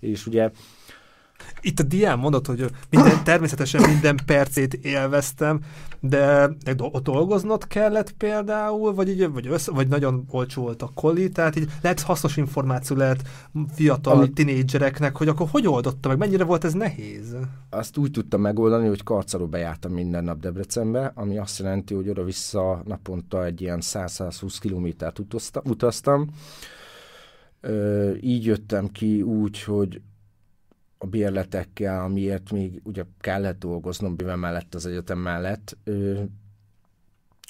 És ugye
itt a dián mondott, hogy minden, természetesen minden percét élveztem, de ott dolgoznod kellett például, vagy, így, vagy, össze, vagy nagyon olcsó volt a koli, tehát így lehet hasznos információ lehet fiatal Ami... tinédzsereknek, hogy akkor hogy oldotta meg, mennyire volt ez nehéz?
Azt úgy tudtam megoldani, hogy karcaról bejártam minden nap Debrecenbe, ami azt jelenti, hogy oda-vissza naponta egy ilyen 100-120 kilométert utaztam. Így jöttem ki úgy, hogy a bérletekkel, amiért még ugye kellett dolgoznom mivel mellett az egyetem mellett, ö,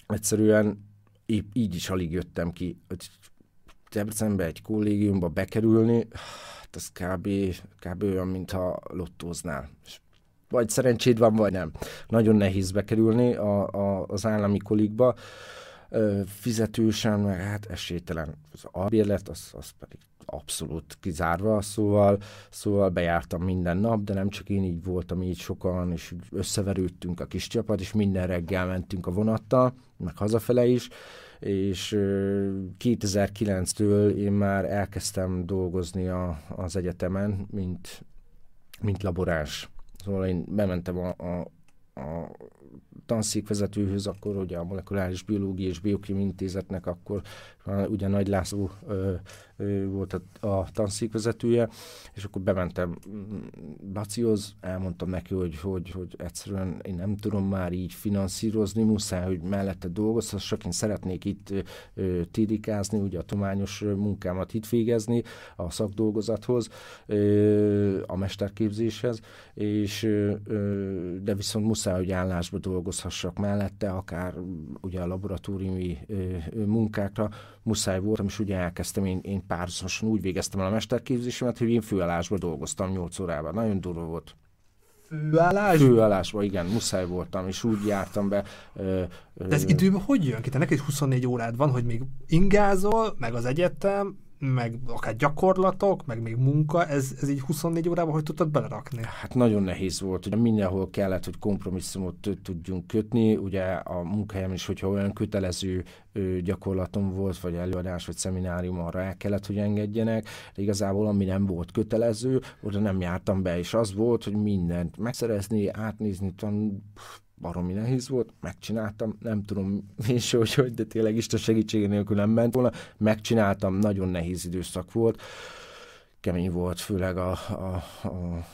egyszerűen épp így is alig jöttem ki, hogy Debrecenbe egy kollégiumba bekerülni, hát ez kb, kb. olyan, mintha lottóznál. Vagy szerencséd van, vagy nem. Nagyon nehéz bekerülni a, a, az állami kolikba, fizetősen, meg hát esélytelen. Az albérlet, az, az pedig abszolút kizárva, szóval, szóval bejártam minden nap, de nem csak én így voltam, így sokan, és összeverődtünk a kis csapat, és minden reggel mentünk a vonattal, meg hazafele is, és 2009-től én már elkezdtem dolgozni a, az egyetemen, mint, mint laboráns. Szóval én bementem a, a, a tanszékvezetőhöz, akkor ugye a Molekuláris Biológia és Biokém Intézetnek akkor ugye Nagy László ö, ő volt a, a tanszékvezetője, és akkor bementem Bacihoz, elmondtam neki, hogy, hogy, hogy egyszerűen én nem tudom már így finanszírozni, muszáj, hogy mellette dolgozhassak, én szeretnék itt ö, tédikázni, ugye a tományos munkámat itt végezni a szakdolgozathoz, ö, a mesterképzéshez, és ö, de viszont muszáj, hogy állásba dolgozhassak mellette, akár ugye a laboratóriumi ö, munkákra, muszáj voltam, és ugye elkezdtem én, én párhuzamosan úgy végeztem el a mesterképzésemet, hogy én főállásban dolgoztam 8 órában. Nagyon durva volt.
Főállás?
Főállásban, igen, muszáj voltam, és úgy jártam be. Ö,
De ez időben hogy jön ki? Te neked 24 órád van, hogy még ingázol, meg az egyetem, meg akár gyakorlatok, meg még munka, ez, ez így 24 órában hogy tudtad belerakni?
Hát nagyon nehéz volt, ugye mindenhol kellett, hogy kompromisszumot tudjunk kötni, ugye a munkahelyem is, hogyha olyan kötelező gyakorlatom volt, vagy előadás, vagy szeminárium, arra el kellett, hogy engedjenek, de igazából ami nem volt kötelező, oda nem jártam be, és az volt, hogy mindent megszerezni, átnézni, tan baromi nehéz volt, megcsináltam, nem tudom én se, hogy, hogy de tényleg Isten segítsége nélkül nem ment volna, megcsináltam, nagyon nehéz időszak volt, kemény volt, főleg a, a, a,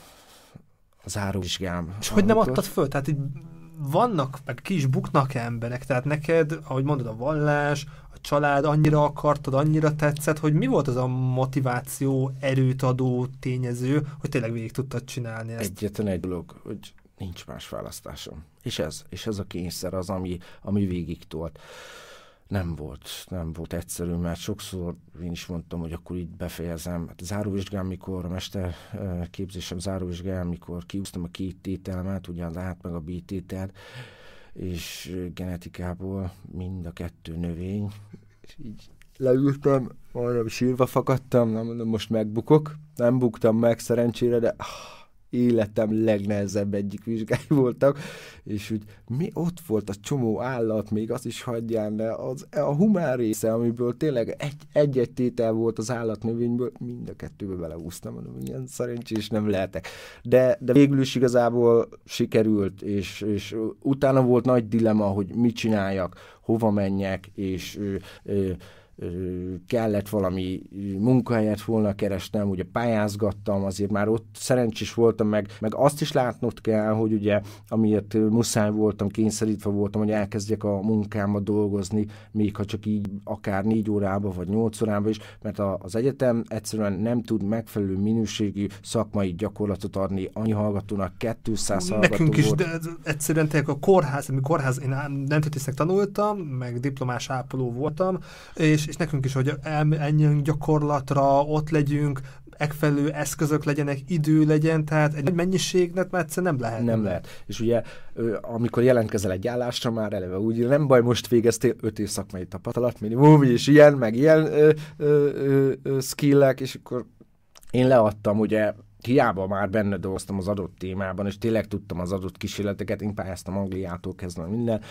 a záróvizsgám.
És hogy nem adtad föl? Tehát így vannak, meg ki is buknak emberek, tehát neked, ahogy mondod, a vallás, a család annyira akartad, annyira tetszett, hogy mi volt az a motiváció, erőt adó tényező, hogy tényleg végig tudtad csinálni ezt?
Egyetlen egy dolog, hogy nincs más választásom. És ez, és ez a kényszer az, ami, ami végig tolt. Nem volt, nem volt egyszerű, mert sokszor én is mondtam, hogy akkor így befejezem. Hát a záróvizsgám, mikor a mester képzésem záróvizsgám, mikor kiúztam a két tételmet, ugye az át meg a B tétel, és genetikából mind a kettő növény, és így leültem, majdnem sírva fakadtam, nem mondom, most megbukok. Nem buktam meg szerencsére, de életem legnehezebb egyik vizsgái voltak, és úgy mi ott volt a csomó állat, még az is hagyján, de az, a humán része, amiből tényleg egy-egy tétel volt az állatnövényből, mind a kettőbe beleúsztam, mondom, ilyen szerencsés nem lehetek. De, de végül is igazából sikerült, és, és utána volt nagy dilema, hogy mit csináljak, hova menjek, és ö, ö, kellett valami munkahelyet volna keresnem, ugye pályázgattam, azért már ott szerencsés voltam, meg, meg azt is látnod kell, hogy ugye amiért muszáj voltam, kényszerítve voltam, hogy elkezdjek a munkámba dolgozni, még ha csak így akár négy órába vagy nyolc órába is, mert a, az egyetem egyszerűen nem tud megfelelő minőségű szakmai gyakorlatot adni annyi hallgatónak, 200
hallgató Nekünk is, volt. de egyszerűen tényleg a kórház, ami kórház, én nem tanultam, meg diplomás ápoló voltam, és és, és nekünk is, hogy elmenjünk gyakorlatra, ott legyünk, megfelelő eszközök legyenek, idő legyen, tehát egy mennyiségnek már egyszerűen nem lehet.
Nem lehet. És ugye, amikor jelentkezel egy állásra, már eleve úgy, nem baj, most végeztél öt év szakmai tapasztalat, minimum, és ilyen, meg ilyen skillek, és akkor én leadtam, ugye, hiába már benne dolgoztam az adott témában, és tényleg tudtam az adott kísérleteket, én pályáztam Angliától kezdve minden,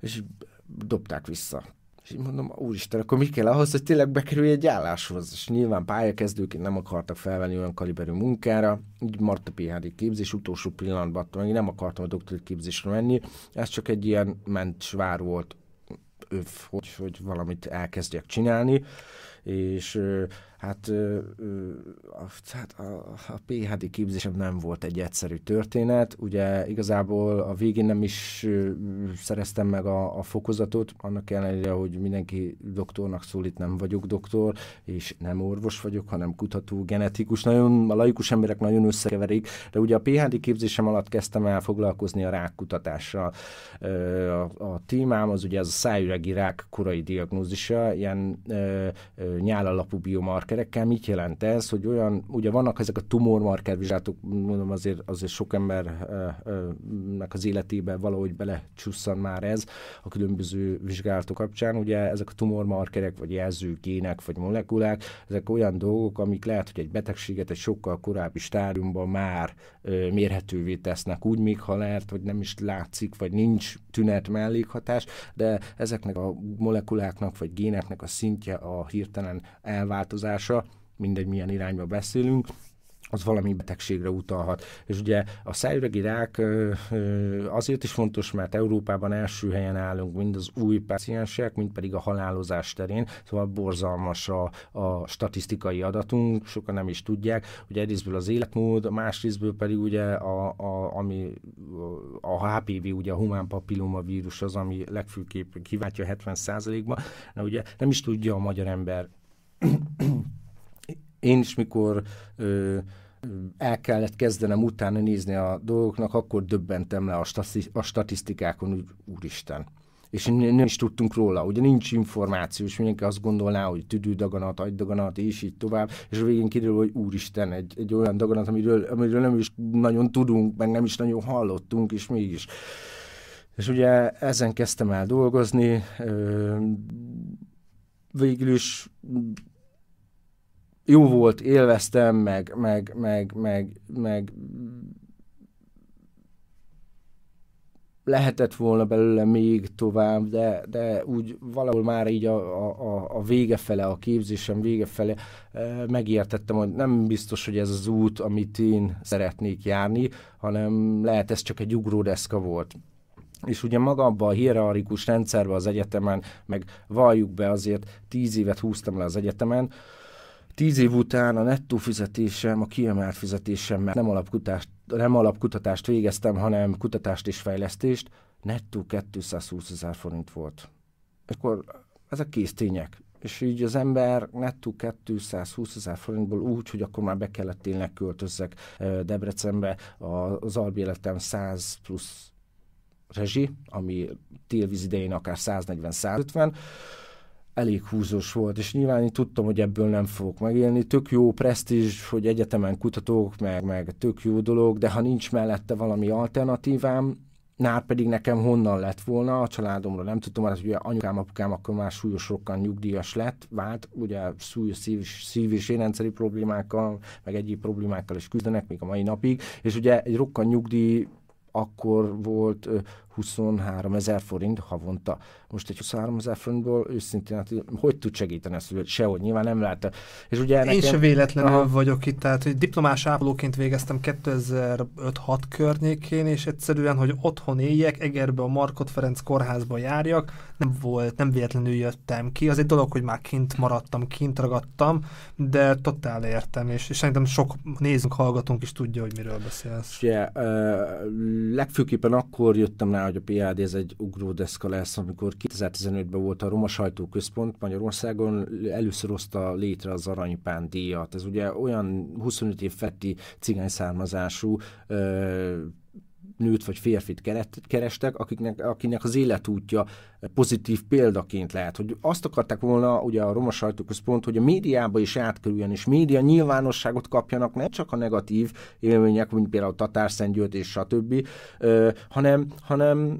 és dobták vissza. És így mondom, úristen, akkor mi kell ahhoz, hogy tényleg bekerülj egy álláshoz? És nyilván pályakezdőként nem akartak felvenni olyan kaliberű munkára, így maradt a PHD képzés, utolsó pillanatban attól, meg nem akartam a doktori képzésre menni. Ez csak egy ilyen mentsvár volt, öv, hogy, hogy valamit elkezdjek csinálni, és hát, a, hát a, a PHD képzésem nem volt egy egyszerű történet. Ugye igazából a végén nem is szereztem meg a, a fokozatot, annak ellenére, hogy mindenki doktornak szólít, nem vagyok doktor, és nem orvos vagyok, hanem kutató, genetikus. Nagyon, a laikus emberek nagyon összekeverik, de ugye a PHD képzésem alatt kezdtem el foglalkozni a rákkutatással. A, a témám az ugye az a szájüregi rák korai diagnózisa, ilyen nyálalapú biomark markerekkel. Mit jelent ez, hogy olyan, ugye vannak ezek a tumormarker vizsgálatok, mondom azért, azért sok embernek az életébe valahogy belecsusszan már ez a különböző vizsgálatok kapcsán. Ugye ezek a tumormarkerek, vagy jelzőgének, vagy molekulák, ezek olyan dolgok, amik lehet, hogy egy betegséget egy sokkal korábbi stádiumban már mérhetővé tesznek, úgy még ha lehet, hogy nem is látszik, vagy nincs tünet mellékhatás, de ezeknek a molekuláknak, vagy géneknek a szintje a hirtelen elváltozás hatása, mindegy milyen irányba beszélünk, az valami betegségre utalhat. És ugye a szájüregi rák azért is fontos, mert Európában első helyen állunk, mind az új páciensek, mind pedig a halálozás terén, szóval borzalmas a, a statisztikai adatunk, sokan nem is tudják, ugye egyrésztből az életmód, másrésztből pedig ugye a, a, ami, a HPV, ugye a humán papilloma vírus az, ami legfőképp kiváltja 70%-ba, de ugye nem is tudja a magyar ember én is mikor ö, el kellett kezdenem utána nézni a dolgoknak, akkor döbbentem le a, stati- a statisztikákon, úgy úristen. És nem is tudtunk róla, ugye nincs információ, és mindenki azt gondolná, hogy tüdődaganat, agydaganat, és így tovább, és a végén kiderül, hogy úristen, egy, egy olyan daganat, amiről, amiről nem is nagyon tudunk, meg nem is nagyon hallottunk, és mégis. És ugye ezen kezdtem el dolgozni, végül is jó volt, élveztem, meg, meg, meg, meg, meg lehetett volna belőle még tovább, de, de úgy valahol már így a, a, a vége fele, a képzésem vége fele megértettem, hogy nem biztos, hogy ez az út, amit én szeretnék járni, hanem lehet ez csak egy ugródeszka volt. És ugye maga abban a hierarchikus rendszerben az egyetemen, meg valljuk be azért tíz évet húztam le az egyetemen, Tíz év után a nettó fizetésem, a kiemelt fizetésem, mert nem, alapkutatást, nem alapkutatást végeztem, hanem kutatást és fejlesztést, nettó 220 ezer forint volt. És akkor ezek kész tények. És így az ember nettó 220 ezer forintból úgy, hogy akkor már be kellett tényleg költözzek Debrecenbe, az albéletem 100 plusz rezsi, ami télvíz idején akár 140-150, elég húzós volt, és nyilván én tudtam, hogy ebből nem fogok megélni. Tök jó presztízs, hogy egyetemen kutatók, meg, meg tök jó dolog, de ha nincs mellette valami alternatívám, Nár pedig nekem honnan lett volna, a családomra nem tudtam, mert ugye anyukám, apukám akkor már súlyos rokkan nyugdíjas lett, vált, ugye súlyos szív, szív és érrendszeri problémákkal, meg egyéb problémákkal is küzdenek még a mai napig, és ugye egy rokkan nyugdíj akkor volt 23 ezer forint havonta. Most egy 23 ezer forintból őszintén, hát, hogy tud segíteni ezt, hogy sehogy, nyilván nem lehet.
És ugye nekem, Én se véletlenül aha. vagyok itt, tehát hogy diplomás ápolóként végeztem 2005-6 környékén, és egyszerűen, hogy otthon éljek, Egerbe a Markot Ferenc kórházba járjak, nem volt, nem véletlenül jöttem ki. Az egy dolog, hogy már kint maradtam, kint ragadtam, de totál értem, és, és szerintem sok nézünk, hallgatunk is tudja, hogy miről beszélsz.
Ugye, uh, legfőképpen akkor jöttem rá, hogy a PAD ez egy ugródeszka lesz, amikor 2015-ben volt a Roma Sajtóközpont Magyarországon, először hozta létre az Aranypán díjat. Ez ugye olyan 25 év fetti cigány származású nőt vagy férfit kerestek, akiknek, akinek az életútja pozitív példaként lehet. Hogy azt akarták volna, ugye a Roma Sajtóközpont, hogy a médiába is átkerüljen, és média nyilvánosságot kapjanak, nem csak a negatív élmények, mint például Tatárszentgyőt és stb., hanem, hanem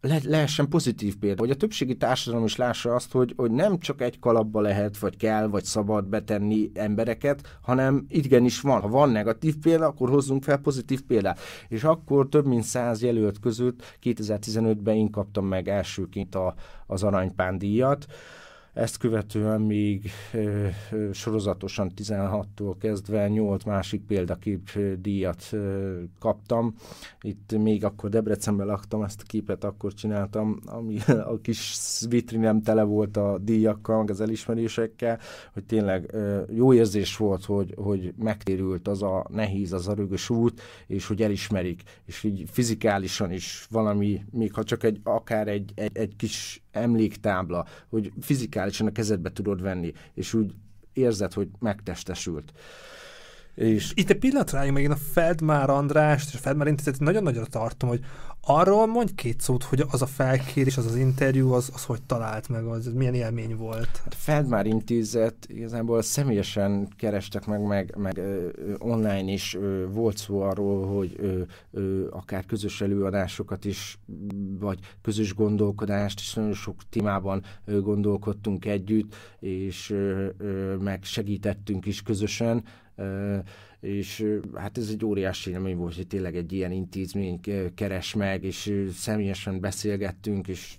le, lehessen pozitív példa, hogy a többségi társadalom is lássa azt, hogy, hogy nem csak egy kalapba lehet, vagy kell, vagy szabad betenni embereket, hanem igenis van. Ha van negatív példa, akkor hozzunk fel pozitív példát. És akkor több mint száz jelölt között 2015-ben én kaptam meg elsőként a, az Aranypán díjat, ezt követően még ö, ö, sorozatosan 16-tól kezdve 8 másik példakép díjat ö, kaptam. Itt még akkor Debrecenben laktam, ezt a képet akkor csináltam, ami a kis vitrinem tele volt a díjakkal, meg az elismerésekkel, hogy tényleg jó érzés volt, hogy, hogy megtérült az a nehéz, az a rögös út, és hogy elismerik, és így fizikálisan is valami, még ha csak egy, akár egy, egy, egy kis emléktábla, hogy fizikálisan a kezedbe tudod venni, és úgy érzed, hogy megtestesült.
És... Itt egy pillanatra meg én a Feldmár Andrást és a Feldmár Intézetet nagyon nagyra tartom, hogy arról mondj két szót, hogy az a felkérés, az az interjú, az, az hogy talált meg, az milyen élmény volt?
Hát a Feldmár Intézet igazából személyesen kerestek meg, meg, meg ö, online is ö, volt szó arról, hogy ö, ö, akár közös előadásokat is, vagy közös gondolkodást is nagyon sok témában ö, gondolkodtunk együtt, és ö, ö, meg segítettünk is közösen és hát ez egy óriási élmény volt, hogy tényleg egy ilyen intézmény keres meg, és személyesen beszélgettünk, és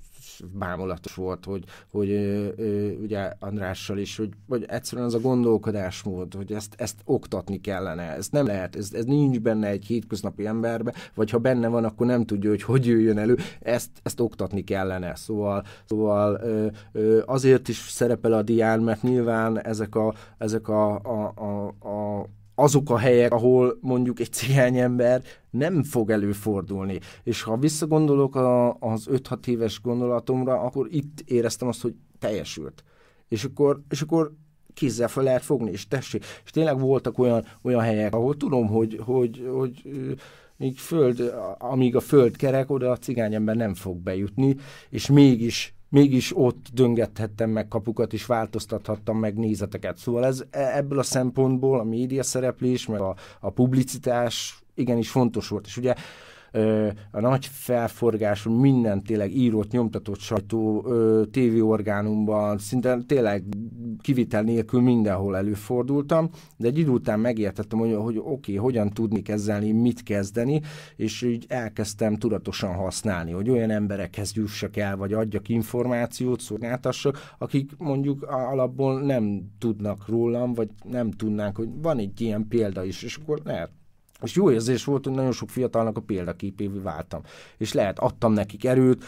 bámulatos volt, hogy, hogy ö, ö, ugye Andrással is, hogy, hogy egyszerűen az a gondolkodásmód, hogy ezt, ezt oktatni kellene, ez nem lehet, ez, ez nincs benne egy hétköznapi emberbe, vagy ha benne van, akkor nem tudja, hogy hogy jöjjön elő, ezt, ezt oktatni kellene. Szóval, szóval ö, ö, azért is szerepel a dián, mert nyilván ezek a, ezek a, a, a, a azok a helyek, ahol mondjuk egy cigány ember nem fog előfordulni. És ha visszagondolok a, az 5-6 éves gondolatomra, akkor itt éreztem azt, hogy teljesült. És akkor, és akkor kézzel fel lehet fogni, és tessék. És tényleg voltak olyan, olyan helyek, ahol tudom, hogy, hogy, hogy míg föld, amíg a föld kerek, oda a cigányember nem fog bejutni, és mégis mégis ott döngethettem meg kapukat, és változtathattam meg nézeteket. Szóval ez e, ebből a szempontból a média szereplés, meg a, a publicitás igenis fontos volt. És ugye a nagy felforgású, minden tényleg írott, nyomtatott sajtó, tévéorgánumban, szinte tényleg kivitel nélkül mindenhol előfordultam, de egy idő után megértettem, hogy, hogy oké, okay, hogyan tudni kezelni, mit kezdeni, és így elkezdtem tudatosan használni, hogy olyan emberekhez jussak el, vagy adjak információt, szolgáltassak, akik mondjuk alapból nem tudnak rólam, vagy nem tudnánk, hogy van egy ilyen példa is, és akkor lehet és jó érzés volt, hogy nagyon sok fiatalnak a példaképévé váltam. És lehet, adtam nekik erőt,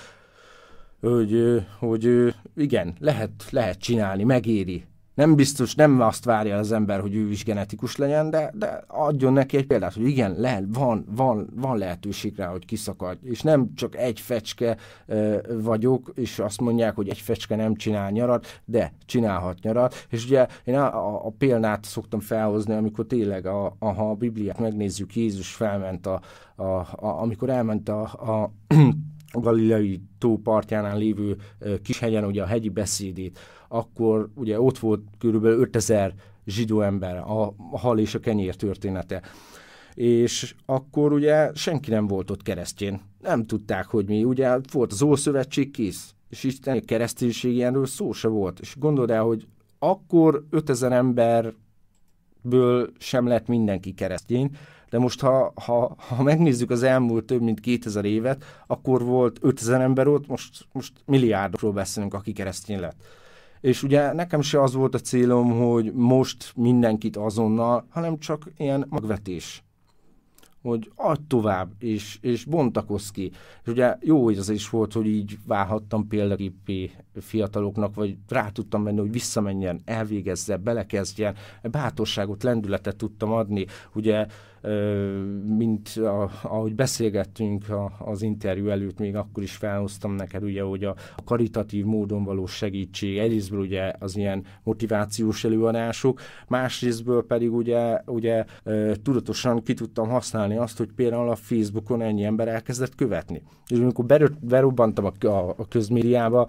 hogy, hogy igen, lehet, lehet csinálni, megéri nem biztos, nem azt várja az ember, hogy ő is genetikus legyen, de, de adjon neki egy példát, hogy igen, lehet, van, van, van lehetőség rá, hogy kiszakadj. És nem csak egy fecske ö, vagyok, és azt mondják, hogy egy fecske nem csinál nyarat, de csinálhat nyarat. És ugye én a, a, a példát szoktam felhozni, amikor tényleg, a, a, ha a Bibliát megnézzük, Jézus felment, a, a, a, amikor elment a, a a Galileai tó partjánál lévő kis hegyen, ugye a hegyi beszédét, akkor ugye ott volt körülbelül 5000 zsidó ember, a hal és a kenyér története. És akkor ugye senki nem volt ott keresztjén. Nem tudták, hogy mi. Ugye volt az Ószövetség kész, és Isten kereszténység ilyenről szó se volt. És gondold el, hogy akkor 5000 emberből sem lett mindenki keresztény, de most ha, ha, ha megnézzük az elmúlt több mint 2000 évet, akkor volt 5000 ember ott, most, most milliárdokról beszélünk, aki keresztény lett. És ugye nekem se az volt a célom, hogy most mindenkit azonnal, hanem csak ilyen magvetés hogy add tovább, és, és bontakozz ki. És ugye jó, hogy az is volt, hogy így válhattam példaképé fiataloknak, vagy rá tudtam menni, hogy visszamenjen, elvégezze, belekezdjen, bátorságot, lendületet tudtam adni. Ugye mint a, ahogy beszélgettünk a, az interjú előtt, még akkor is felhoztam neked, ugye, hogy a, karitatív módon való segítség, egyrésztből ugye az ilyen motivációs előadások, másrésztből pedig ugye, ugye tudatosan ki tudtam használni azt, hogy például a Facebookon ennyi ember elkezdett követni. És amikor berobbantam a, a, a közmédiába,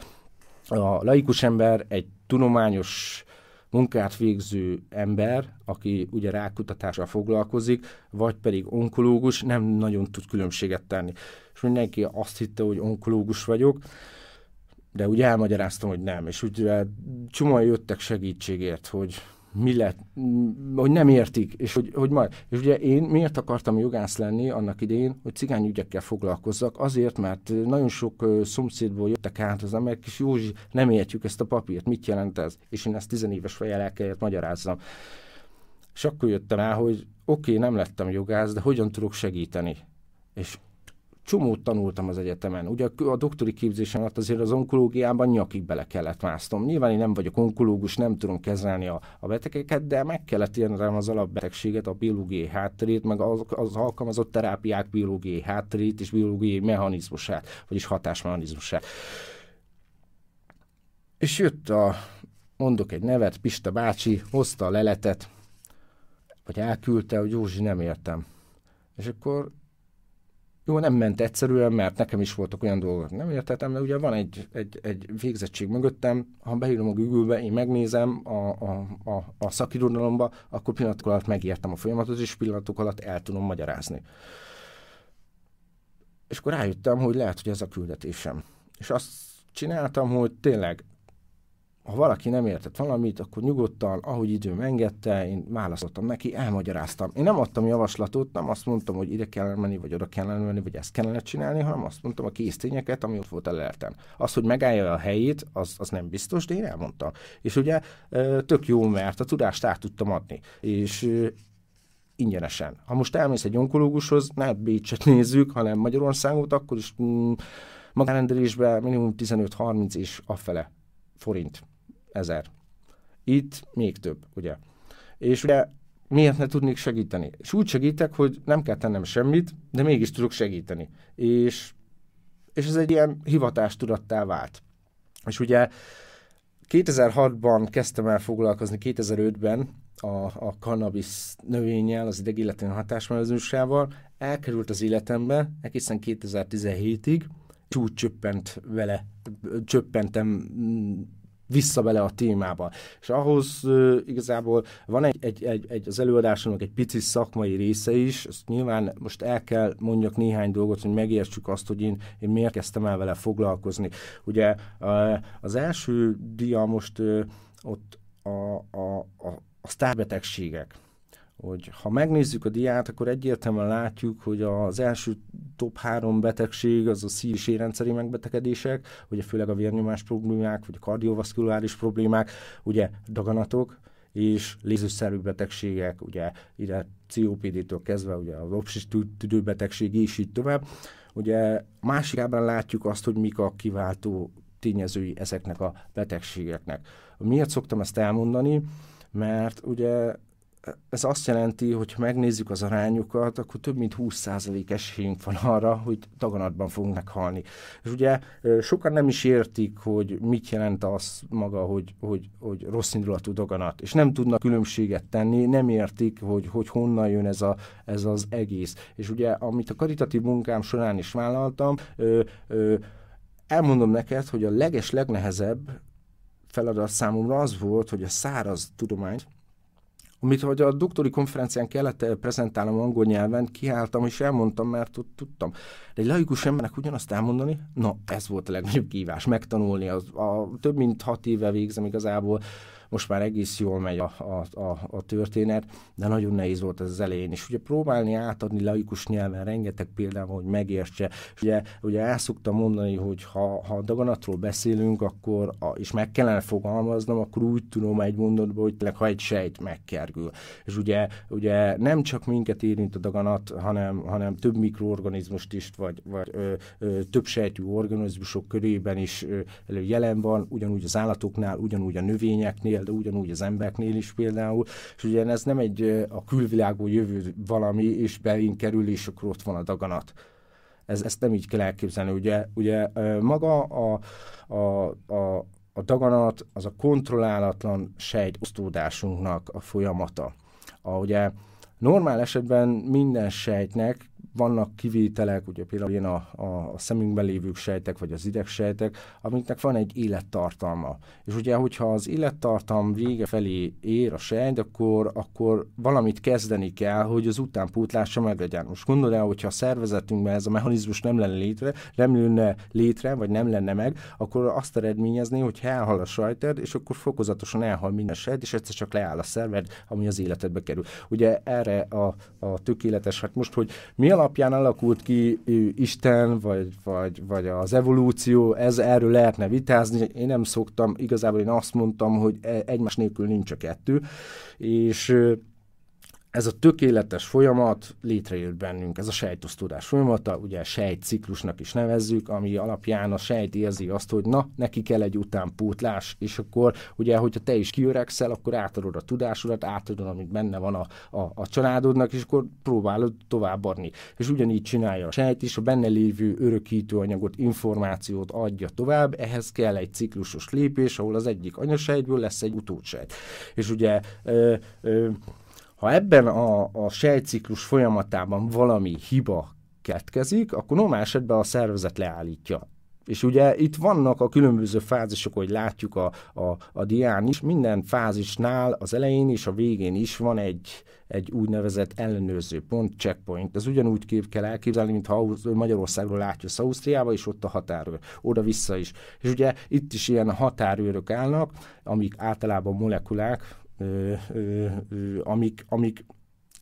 a laikus ember egy tudományos munkát végző ember, aki ugye rákutatással foglalkozik, vagy pedig onkológus, nem nagyon tud különbséget tenni. És mindenki azt hitte, hogy onkológus vagyok, de ugye elmagyaráztam, hogy nem, és ugye csomóan jöttek segítségért, hogy mi lett, hogy nem értik, és hogy, hogy majd. És ugye én miért akartam jogász lenni annak idején, hogy cigányügyekkel foglalkozzak? Azért, mert nagyon sok szomszédból jöttek át az emberek, és Józsi, nem értjük ezt a papírt, mit jelent ez? És én ezt tizenéves fejjel el kellett magyarázzam. És akkor jöttem rá, hogy oké, okay, nem lettem jogász, de hogyan tudok segíteni? És csomót tanultam az egyetemen. Ugye a doktori képzésem alatt azért az onkológiában nyakig bele kellett másztom. Nyilván én nem vagyok onkológus, nem tudom kezelni a, a betegeket, de meg kellett érnem az alapbetegséget, a biológiai hátterét, meg az, az alkalmazott terápiák biológiai hátterét és biológiai mechanizmusát, vagyis hatásmechanizmusát. És jött a, mondok egy nevet, Pista bácsi, hozta a leletet, vagy elküldte, hogy Józsi, nem értem. És akkor jó, nem ment egyszerűen, mert nekem is voltak olyan dolgok, nem értettem, de ugye van egy, egy, egy végzettség mögöttem, ha beírom a Google-be, én megnézem a, a, a, a szakirodalomba, akkor pillanatok alatt megértem a folyamatot, és pillanatok alatt el tudom magyarázni. És akkor rájöttem, hogy lehet, hogy ez a küldetésem. És azt csináltam, hogy tényleg ha valaki nem értett valamit, akkor nyugodtan, ahogy időm engedte, én válaszoltam neki, elmagyaráztam. Én nem adtam javaslatot, nem azt mondtam, hogy ide kell menni, vagy oda kell menni, vagy ezt kellene csinálni, hanem azt mondtam a késztényeket, ami ott volt a. Az, hogy megállja a helyét, az, az nem biztos, de én elmondtam. És ugye tök jó, mert a tudást át tudtam adni. És ingyenesen. Ha most elmész egy onkológushoz, ne Bécset nézzük, hanem Magyarországot, akkor is mm, magánrendelésben minimum 15-30 és afele forint ezer. Itt még több, ugye. És ugye miért ne tudnék segíteni? És úgy segítek, hogy nem kell tennem semmit, de mégis tudok segíteni. És, és ez egy ilyen hivatástudattá vált. És ugye 2006-ban kezdtem el foglalkozni, 2005-ben a, a cannabis növényel, az idegilletén hatásmezősával, elkerült az életembe egészen 2017-ig, és csöppent vele, csöppentem vissza bele a témába. És ahhoz uh, igazából van egy, egy, egy, egy, az előadásomnak egy pici szakmai része is, ezt nyilván most el kell mondjak néhány dolgot, hogy megértsük azt, hogy én, én miért kezdtem el vele foglalkozni. Ugye uh, az első dia most uh, ott a, a, a, a sztárbetegségek hogy ha megnézzük a diát, akkor egyértelműen látjuk, hogy az első top három betegség az a szív- és érrendszeri megbetegedések, ugye főleg a vérnyomás problémák, vagy a kardiovaszkuláris problémák, ugye daganatok, és lézőszerű betegségek, ugye ide COPD-től kezdve, ugye az obsis tüdőbetegség, és így tovább. Ugye másik ábrán látjuk azt, hogy mik a kiváltó tényezői ezeknek a betegségeknek. Miért szoktam ezt elmondani? Mert ugye ez azt jelenti, hogy ha megnézzük az arányokat, akkor több mint 20% esélyünk van arra, hogy daganatban fogunk meghalni. És ugye sokan nem is értik, hogy mit jelent az maga, hogy, hogy, hogy rossz indulatú daganat, és nem tudnak különbséget tenni, nem értik, hogy, hogy honnan jön ez, a, ez az egész. És ugye, amit a karitatív munkám során is vállaltam, ö, ö, elmondom neked, hogy a leges, legnehezebb feladat számomra az volt, hogy a száraz tudományt, amit hogy a doktori konferencián kellett eh, prezentálnom angol nyelven, kiálltam és elmondtam, mert tudtam. De egy laikus embernek ugyanazt elmondani, na ez volt a legnagyobb kívás, megtanulni. Az, a, több mint hat éve végzem igazából most már egész jól megy a, a, a, a történet, de nagyon nehéz volt ez az elején. És ugye próbálni átadni laikus nyelven rengeteg példával, hogy megértse. És ugye, ugye el szoktam mondani, hogy ha, ha daganatról beszélünk, akkor, a, és meg kellene fogalmaznom, akkor úgy tudom egy mondatban, hogy tényleg, ha egy sejt megkergül. És ugye, ugye nem csak minket érint a daganat, hanem, hanem több mikroorganizmust is, vagy, vagy ö, ö, több sejtű organizmusok körében is ö, jelen van, ugyanúgy az állatoknál, ugyanúgy a növényeknél, de ugyanúgy az embereknél is például, és ugye ez nem egy a külvilágból jövő valami, és belénk kerül, és akkor ott van a daganat. Ez, ezt nem így kell elképzelni. Ugye, ugye maga a, a, a, a daganat az a kontrollálatlan sejtosztódásunknak a folyamata. A, ugye normál esetben minden sejtnek vannak kivételek, ugye például ilyen a, a, a szemünkben lévő sejtek, vagy az idegsejtek, amiknek van egy élettartalma. És ugye, hogyha az élettartam vége felé ér a sejt, akkor, akkor valamit kezdeni kell, hogy az utánpótlása meglegyen. Most gondold el, hogyha a szervezetünkben ez a mechanizmus nem lenne létre, nem lenne létre, vagy nem lenne meg, akkor azt eredményezni, hogy elhal a sajted, és akkor fokozatosan elhal minden sejt, és egyszer csak leáll a szerved, ami az életedbe kerül. Ugye erre a, a tökéletes, hát most, hogy mi a alapján alakult ki Isten, vagy, vagy, vagy az evolúció, ez erről lehetne vitázni. Én nem szoktam, igazából én azt mondtam, hogy e, egymás nélkül nincs a kettő, és ez a tökéletes folyamat létrejött bennünk, ez a sejtosztódás folyamata, ugye sejtciklusnak is nevezzük, ami alapján a sejt érzi azt, hogy na, neki kell egy utánpótlás, és akkor ugye, hogyha te is kiöregszel, akkor átadod a tudásodat, átadod, amit benne van a, a, a családodnak, és akkor próbálod továbbadni. És ugyanígy csinálja a sejt is, a benne lévő örökítőanyagot, információt adja tovább, ehhez kell egy ciklusos lépés, ahol az egyik anyasejtből lesz egy utódsejt. És ugye ö, ö, ha ebben a, a sejtciklus folyamatában valami hiba keletkezik, akkor normál esetben a szervezet leállítja És ugye itt vannak a különböző fázisok, hogy látjuk a, a, a dián is, minden fázisnál az elején és a végén is van egy, egy úgynevezett ellenőrző pont, checkpoint. Ez ugyanúgy kép kell elképzelni, mintha Magyarországról látjuk Ausztriába, és ott a határőr, oda-vissza is. És ugye itt is ilyen határőrök állnak, amik általában molekulák, amik, amik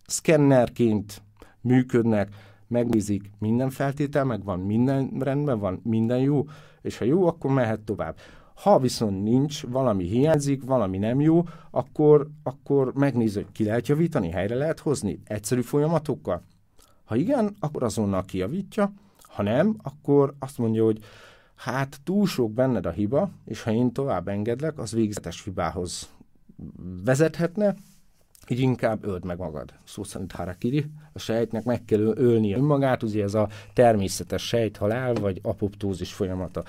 szkennerként működnek, megnézik, minden feltétel megvan, minden rendben van, minden jó, és ha jó, akkor mehet tovább. Ha viszont nincs, valami hiányzik, valami nem jó, akkor, akkor megnézzük, ki lehet javítani, helyre lehet hozni, egyszerű folyamatokkal. Ha igen, akkor azonnal kijavítja, ha nem, akkor azt mondja, hogy hát túl sok benned a hiba, és ha én tovább engedlek, az végzetes hibához vezethetne, így inkább öld meg magad. Szó szerint harakiri. A sejtnek meg kell ölnie önmagát, ugye ez a természetes sejthalál, vagy apoptózis folyamata.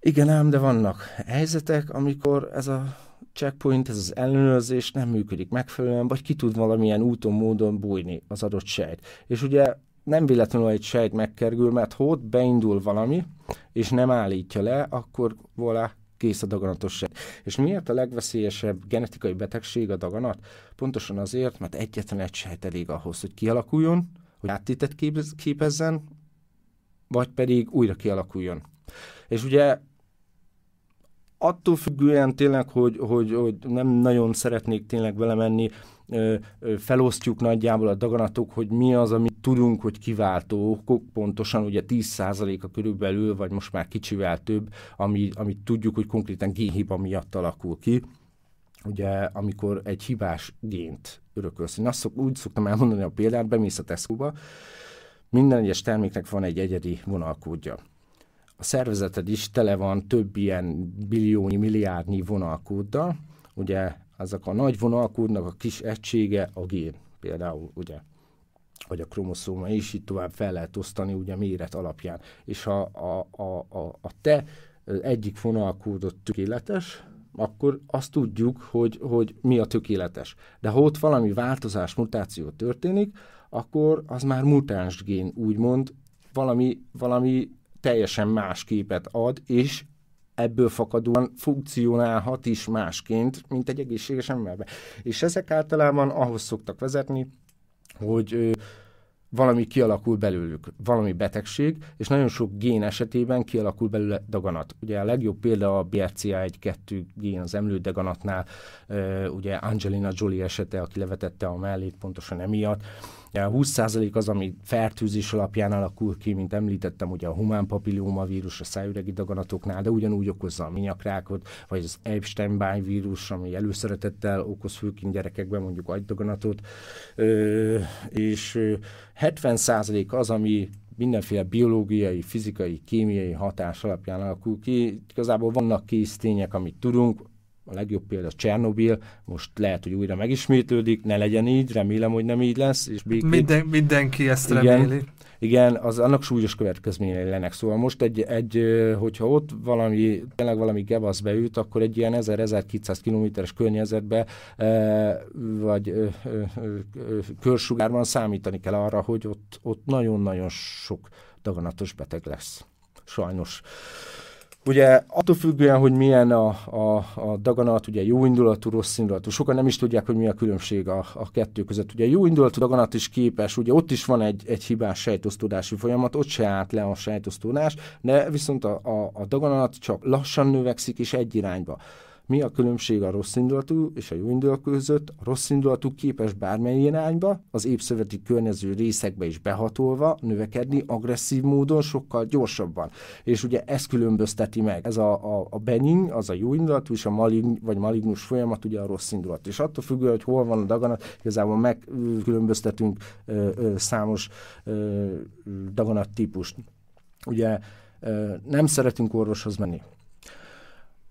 Igen ám, de vannak helyzetek, amikor ez a checkpoint, ez az ellenőrzés nem működik megfelelően, vagy ki tud valamilyen úton, módon bújni az adott sejt. És ugye nem véletlenül egy sejt megkerül, mert ha ott beindul valami, és nem állítja le, akkor volá kész a daganatos sejt. És miért a legveszélyesebb genetikai betegség a daganat? Pontosan azért, mert egyetlen egy sejt elég ahhoz, hogy kialakuljon, hogy áttétet képezzen, vagy pedig újra kialakuljon. És ugye attól függően tényleg, hogy, hogy, hogy nem nagyon szeretnék tényleg vele menni, felosztjuk nagyjából a daganatok, hogy mi az, amit tudunk, hogy kiváltó pontosan ugye 10%-a körülbelül, vagy most már kicsivel több, ami, amit tudjuk, hogy konkrétan génhiba miatt alakul ki. Ugye, amikor egy hibás gént örökölsz. Én azt szok, úgy szoktam elmondani a példát, bemész a Tesco-ba, minden egyes terméknek van egy egyedi vonalkódja. A szervezeted is tele van több ilyen billiónyi, milliárdnyi vonalkóddal, ugye azok a nagy vonalkódnak a kis egysége a gén, például ugye vagy a kromoszóma, és így tovább fel lehet osztani ugye méret alapján. És ha a, a, a, a te egyik vonalkódot tökéletes, akkor azt tudjuk, hogy, hogy mi a tökéletes. De ha ott valami változás, mutáció történik, akkor az már mutáns gén, úgymond, valami, valami teljesen más képet ad, és ebből fakadóan funkcionálhat is másként, mint egy egészséges emberben. És ezek általában ahhoz szoktak vezetni, hogy valami kialakul belőlük, valami betegség, és nagyon sok gén esetében kialakul belőle daganat. Ugye a legjobb példa a BRCA1-2 gén az emlődaganatnál, ugye Angelina Jolie esete, aki levetette a mellét pontosan emiatt, 20% az, ami fertőzés alapján alakul ki, mint említettem, ugye a humán vírus a szájüregi daganatoknál, de ugyanúgy okozza a minyakrákot, vagy az Epstein-Barr vírus, ami előszeretettel okoz főként gyerekekben mondjuk agydaganatot, és 70% az, ami mindenféle biológiai, fizikai, kémiai hatás alapján alakul ki. Igazából vannak késztények, amit tudunk, a legjobb példa Csernobil, most lehet, hogy újra megismétlődik, ne legyen így, remélem, hogy nem így lesz. És
békén... Minden, mindenki ezt
igen,
reméli.
Igen, az annak súlyos következményei lennek. Szóval most egy, egy hogyha ott valami, tényleg valami gevasz beüt, akkor egy ilyen 1000-1200 kilométeres környezetbe vagy körsugárban számítani kell arra, hogy ott, ott nagyon-nagyon sok daganatos beteg lesz. Sajnos. Ugye attól függően, hogy milyen a, a, a daganat, ugye jó indulatú, rossz indulatú, sokan nem is tudják, hogy mi a különbség a, a kettő között. Ugye jó indulatú daganat is képes, ugye ott is van egy, egy hibás sejtosztódási folyamat, ott se állt le a sejtosztódás, de viszont a, a, a daganat csak lassan növekszik és egy irányba. Mi a különbség a rossz indulatú és a jó indulatú között? A rossz indulatú képes bármely irányba, az épszöveti környező részekbe is behatolva növekedni agresszív módon sokkal gyorsabban. És ugye ez különbözteti meg. Ez a, a, a benign, az a jó indulatú, és a malign, vagy malignus folyamat ugye a rossz indulatú. És attól függően, hogy hol van a daganat, igazából megkülönböztetünk ö, ö, számos ö, daganat típust. Ugye nem szeretünk orvoshoz menni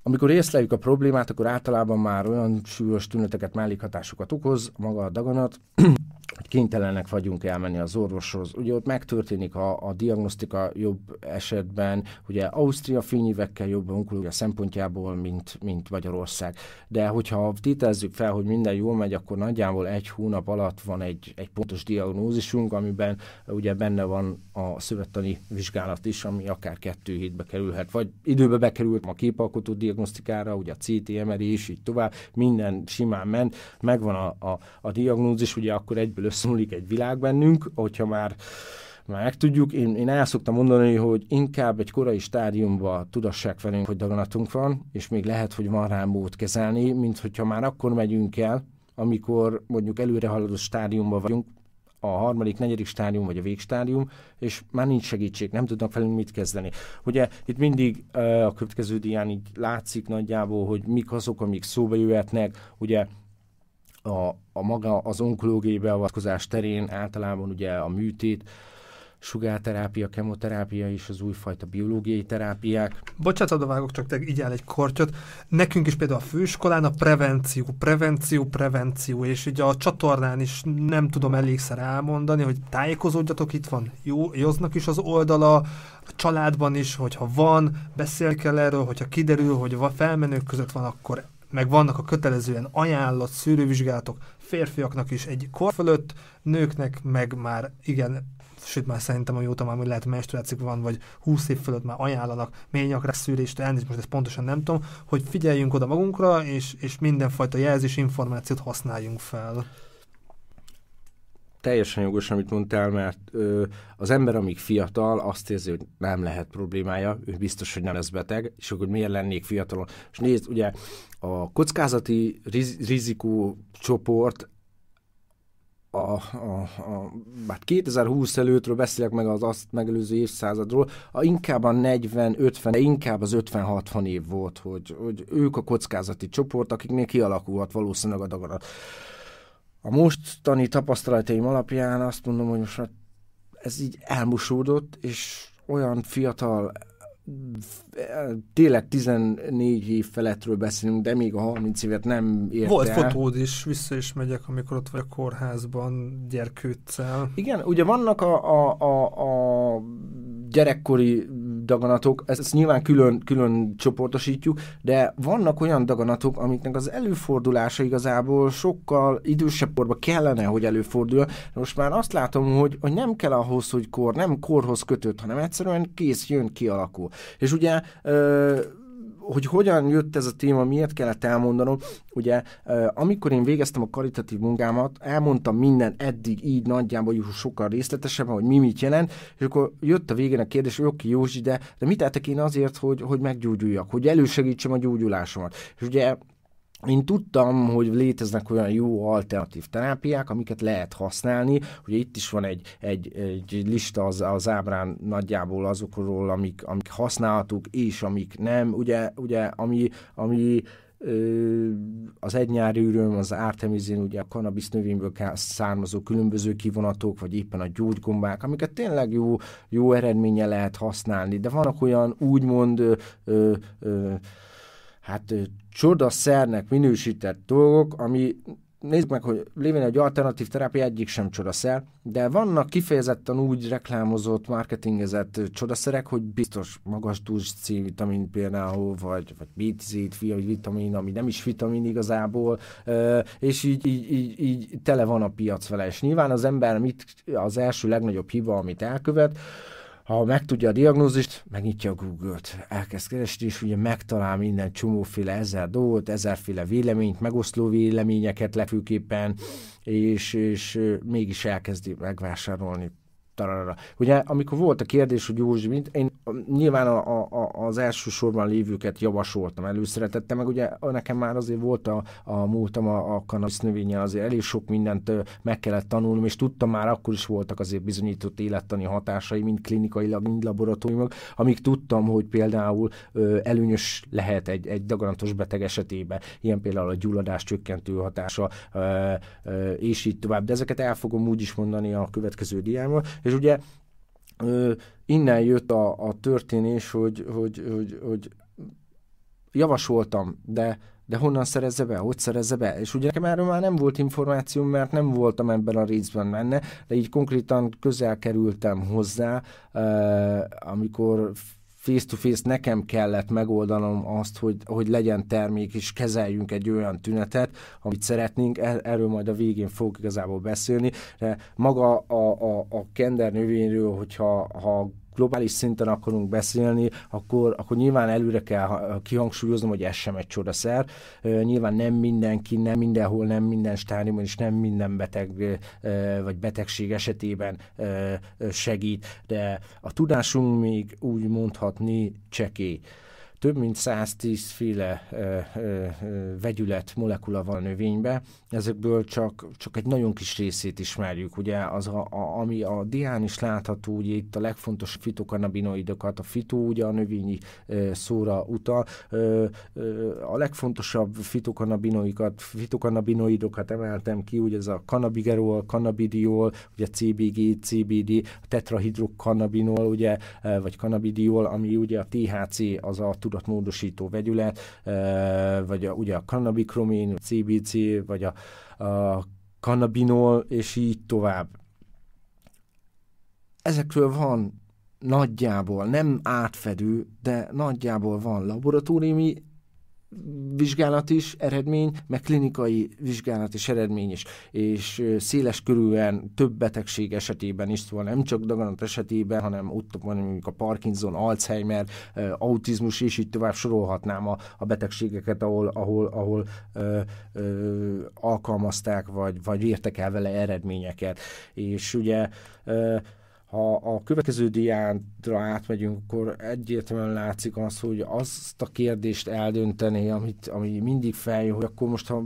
amikor észleljük a problémát, akkor általában már olyan súlyos tüneteket, mellékhatásokat okoz maga a daganat, hogy kénytelenek vagyunk elmenni az orvoshoz. Ugye ott megtörténik a, a diagnosztika jobb esetben, ugye Ausztria fényévekkel jobb onkológia szempontjából, mint, mint Magyarország. De hogyha tételezzük fel, hogy minden jól megy, akkor nagyjából egy hónap alatt van egy, egy pontos diagnózisunk, amiben ugye benne van a szövettani vizsgálat is, ami akár kettő hétbe kerülhet, vagy időbe bekerült a képalkotó diagnosztikára, ugye a CT, MRI és így tovább, minden simán ment, megvan a, a, a diagnózis, ugye akkor egyből összeomlik egy világ bennünk, hogyha már már megtudjuk, én, én el szoktam mondani, hogy inkább egy korai stádiumban tudassák velünk, hogy daganatunk van, és még lehet, hogy van rá mód kezelni, mint hogyha már akkor megyünk el, amikor mondjuk előre haladó stádiumban vagyunk, a harmadik, negyedik stádium vagy a végstádium, és már nincs segítség, nem tudnak velünk mit kezdeni. Ugye itt mindig uh, a következő dián így látszik nagyjából, hogy mik azok, amik szóba jöhetnek, ugye a, a maga az onkológiai beavatkozás terén általában ugye a műtét, sugárterápia, kemoterápia és az újfajta biológiai terápiák.
Bocsánat, vágok, csak te így áll egy kortyot. Nekünk is például a főiskolán a prevenció, prevenció, prevenció, és ugye a csatornán is nem tudom elégszer elmondani, hogy tájékozódjatok, itt van jó, józnak is az oldala, a családban is, hogyha van, beszél kell erről, hogyha kiderül, hogy a felmenők között van, akkor meg vannak a kötelezően ajánlott szűrővizsgálatok férfiaknak is egy kor fölött, nőknek meg már igen sőt már szerintem amióta már lehet menstruációk van, vagy 20 év fölött már ajánlanak ményakra szűrést, elnézést, most ezt pontosan nem tudom, hogy figyeljünk oda magunkra, és, és mindenfajta jelzés információt használjunk fel.
Teljesen jogos, amit mondtál, mert ö, az ember, amíg fiatal, azt érzi, hogy nem lehet problémája, ő biztos, hogy nem lesz beteg, és akkor miért lennék fiatalon. És nézd, ugye a kockázati riz, rizikó csoport a, a, a, bár 2020 előttről beszélek meg az azt megelőző évszázadról, a, inkább a 40-50, de inkább az 50-60 év volt, hogy, hogy ők a kockázati csoport, akiknél kialakulhat valószínűleg a daganat. A mostani tapasztalataim alapján azt mondom, hogy most ez így elmosódott, és olyan fiatal tényleg 14 év felettről beszélünk, de még a 30 évet nem ért
Volt
el.
fotód is, vissza is megyek, amikor ott vagy a kórházban gyerkőccel.
Igen, ugye vannak a, a, a, a gyerekkori daganatok, ezt, ezt nyilván külön, külön csoportosítjuk, de vannak olyan daganatok, amiknek az előfordulása igazából sokkal idősebb korba kellene, hogy előfordul. Most már azt látom, hogy, hogy nem kell ahhoz, hogy kor, nem korhoz kötött, hanem egyszerűen kész, jön, kialakul. És ugye ö, hogy hogyan jött ez a téma, miért kellett elmondanom, ugye amikor én végeztem a karitatív munkámat, elmondtam minden eddig így nagyjából sokkal részletesebben, hogy mi mit jelent, és akkor jött a végén a kérdés, hogy oké, Józsi, de, de mit tettek én azért, hogy, hogy meggyógyuljak, hogy elősegítsem a gyógyulásomat. És ugye én tudtam, hogy léteznek olyan jó alternatív terápiák, amiket lehet használni. Ugye itt is van egy, egy, egy lista az, az ábrán nagyjából azokról, amik, amik használhatók, és amik nem. Ugye, ugye ami, ami az egynyári üröm, az ártemizin, ugye a kanabisz növényből származó különböző kivonatok, vagy éppen a gyógygombák, amiket tényleg jó, jó eredménye lehet használni, de vannak olyan úgymond ö, ö, hát csodaszernek minősített dolgok, ami nézzük meg, hogy lévén egy alternatív terápia egyik sem csodaszer, de vannak kifejezetten úgy reklámozott, marketingezett csodaszerek, hogy biztos magas dús C-vitamin például, vagy, vagy B10 vitamin, ami nem is vitamin igazából, és így, így, így, így tele van a piac vele. És nyilván az ember mit, az első legnagyobb hiba, amit elkövet, ha megtudja a diagnózist, megnyitja a Google-t, elkezd keresni, és ugye megtalál minden csomóféle ezer dolgot, ezerféle véleményt, megoszló véleményeket legfőképpen, és, és mégis elkezdi megvásárolni tarara. Ugye, amikor volt a kérdés, hogy Józsi, mint én nyilván a, a, az első sorban lévőket javasoltam, előszeretettem, meg ugye nekem már azért volt a, a múltam a, a cannabis növénye, azért elég sok mindent meg kellett tanulnom, és tudtam már akkor is voltak azért bizonyított élettani hatásai, mind klinikailag, mind laboratóriumok, amíg tudtam, hogy például ö, előnyös lehet egy, egy daganatos beteg esetében, ilyen például a gyulladás csökkentő hatása, ö, ö, és így tovább. De ezeket el fogom úgy is mondani a következő diámmal, és ugye ö, innen jött a, a történés, hogy, hogy, hogy, hogy javasoltam, de, de honnan szerezze be, hogy szerezze be. És ugye nekem erről már nem volt információm, mert nem voltam ebben a részben benne, de így konkrétan közel kerültem hozzá, amikor face-to-face nekem kellett megoldanom azt, hogy, hogy legyen termék, és kezeljünk egy olyan tünetet, amit szeretnénk, er, erről majd a végén fogok igazából beszélni, de maga a, a, a kender növényről, hogyha ha globális szinten akarunk beszélni, akkor, akkor nyilván előre kell kihangsúlyoznom, hogy ez sem egy csodaszer. Nyilván nem mindenki, nem mindenhol, nem minden stádiumban, és nem minden beteg vagy betegség esetében segít, de a tudásunk még úgy mondhatni csekély több mint 110 féle ö, ö, vegyület, molekula van a növényben, ezekből csak, csak egy nagyon kis részét ismerjük, ugye, az a, a, ami a dián is látható, ugye itt a legfontosabb fitokannabinoidokat, a fitó ugye a növényi ö, szóra utal, ö, ö, a legfontosabb fitokannabinoidokat, fitokannabinoidokat emeltem ki, ugye ez a cannabigerol, cannabidiol, ugye CBG, CBD, tetrahidrokannabinol, ugye, vagy cannabidiol, ami ugye a THC, az a tudatmódosító vegyület, vagy a, ugye a cannabikromin, CBC, vagy a, a cannabinol, és így tovább. Ezekről van nagyjából, nem átfedő, de nagyjából van laboratóriumi vizsgálat is eredmény, meg klinikai vizsgálat is eredmény is, és széles körülön több betegség esetében is, szóval nem csak daganat esetében, hanem ott van mondjuk a Parkinson, Alzheimer, autizmus, és így tovább sorolhatnám a, a betegségeket, ahol, ahol, ahol ö, ö, alkalmazták, vagy, vagy értek el vele eredményeket. És ugye ö, ha a következő diádra átmegyünk, akkor egyértelműen látszik az, hogy azt a kérdést eldönteni, amit, ami mindig feljön, hogy akkor most ha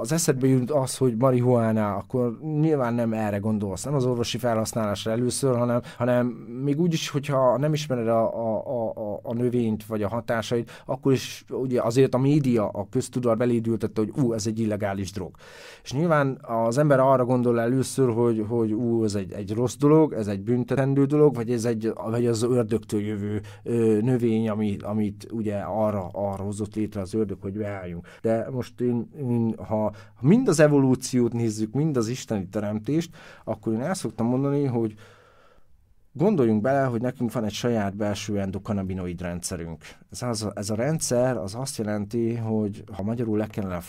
az eszedbe jön az, hogy marihuána, akkor nyilván nem erre gondolsz, nem az orvosi felhasználásra először, hanem, hanem még úgy is, hogyha nem ismered a, a, a, a növényt vagy a hatásait, akkor is ugye azért a média, a köztudat belédültette, hogy ú, ez egy illegális drog. És nyilván az ember arra gondol először, hogy, hogy ú, ez egy, egy rossz dolog, ez egy büntetendő dolog, vagy ez egy, vagy az ördögtől jövő ö, növény, ami, amit ugye arra, arra hozott létre az ördög, hogy beálljunk. De most én, én ha mind az evolúciót nézzük, mind az isteni teremtést, akkor én el szoktam mondani, hogy Gondoljunk bele, hogy nekünk van egy saját belső endokannabinoid rendszerünk. Ez, az, ez a rendszer az azt jelenti, hogy ha magyarul le kellene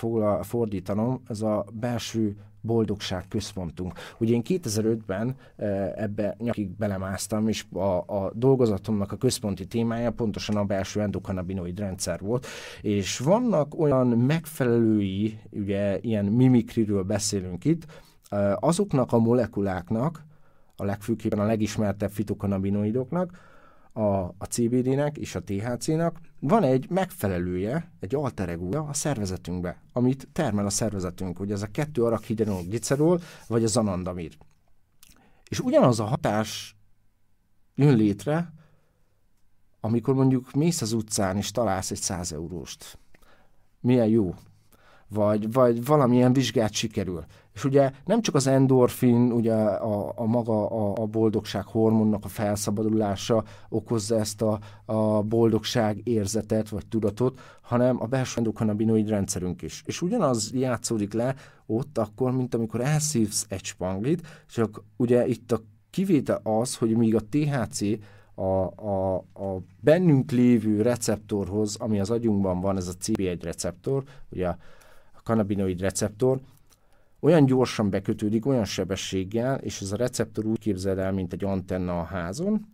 fordítanom, ez a belső boldogság központunk. Ugye én 2005-ben e, ebbe nyakig belemásztam, és a, a dolgozatomnak a központi témája pontosan a belső endokannabinoid rendszer volt, és vannak olyan megfelelői, ugye ilyen mimikriről beszélünk itt, e, azoknak a molekuláknak, a legfőképpen a legismertebb fitokannabinoidoknak, a, a CBD-nek és a THC-nak van egy megfelelője, egy alter a szervezetünkbe, amit termel a szervezetünk, hogy ez a kettő arakhidrenol glicerol, vagy a zanandamid. És ugyanaz a hatás jön létre, amikor mondjuk mész az utcán és találsz egy 100 euróst. Milyen jó. Vagy, vagy valamilyen vizsgát sikerül. És ugye nem csak az endorfin, ugye a, a maga a, a boldogság hormonnak a felszabadulása okozza ezt a, a boldogság érzetet vagy tudatot, hanem a belső endokannabinoid rendszerünk is. És ugyanaz játszódik le ott akkor, mint amikor elszívsz egy spanglit, csak ugye itt a kivétel az, hogy míg a THC a, a, a bennünk lévő receptorhoz, ami az agyunkban van, ez a CB1 receptor, ugye a cannabinoid receptor, olyan gyorsan bekötődik, olyan sebességgel, és ez a receptor úgy képzel el, mint egy antenna a házon,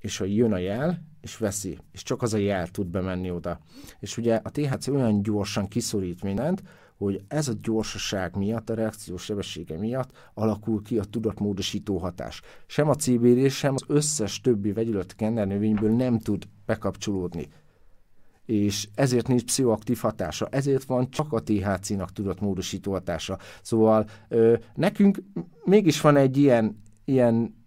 és ha jön a jel, és veszi, és csak az a jel tud bemenni oda. És ugye a THC olyan gyorsan kiszorít mindent, hogy ez a gyorsaság miatt, a reakciós sebessége miatt alakul ki a tudatmódosító hatás. Sem a CBD, sem az összes többi vegyület növényből nem tud bekapcsolódni és ezért nincs pszichoaktív hatása, ezért van csak a THC-nak tudott módosító hatása. Szóval ö, nekünk mégis van egy ilyen, ilyen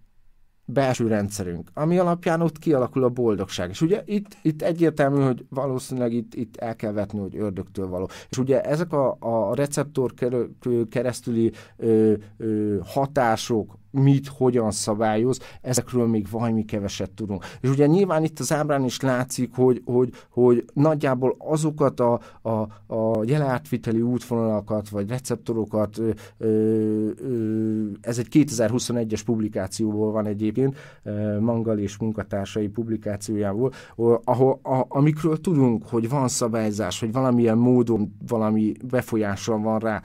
belső rendszerünk, ami alapján ott kialakul a boldogság. És ugye itt, itt egyértelmű, hogy valószínűleg itt, itt el kell vetni, hogy ördögtől való. És ugye ezek a, a receptor keresztüli ö, ö, hatások, mit, hogyan szabályoz, ezekről még valami keveset tudunk. És ugye nyilván itt az ábrán is látszik, hogy, hogy, hogy nagyjából azokat a, a, a jelátviteli útvonalakat, vagy receptorokat, ö, ö, ez egy 2021-es publikációból van egyébként, Mangal és munkatársai publikációjából, ahol, a, amikről tudunk, hogy van szabályzás, hogy valamilyen módon valami befolyással van rá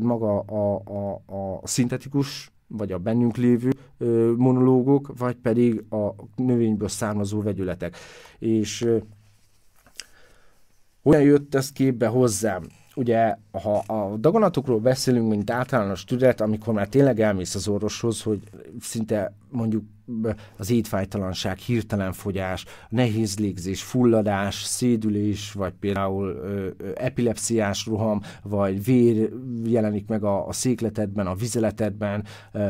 maga a, a, a szintetikus vagy a bennünk lévő ö, monológok, vagy pedig a növényből származó vegyületek. És ö, olyan jött ez képbe hozzám, ugye, ha a daganatokról beszélünk, mint általános tüdet, amikor már tényleg elmész az orvoshoz, hogy szinte mondjuk az étfájtalanság, hirtelen fogyás, nehéz légzés, fulladás, szédülés, vagy például ö, epilepsziás roham, vagy vér jelenik meg a, a székletedben, a vizeletedben, ö,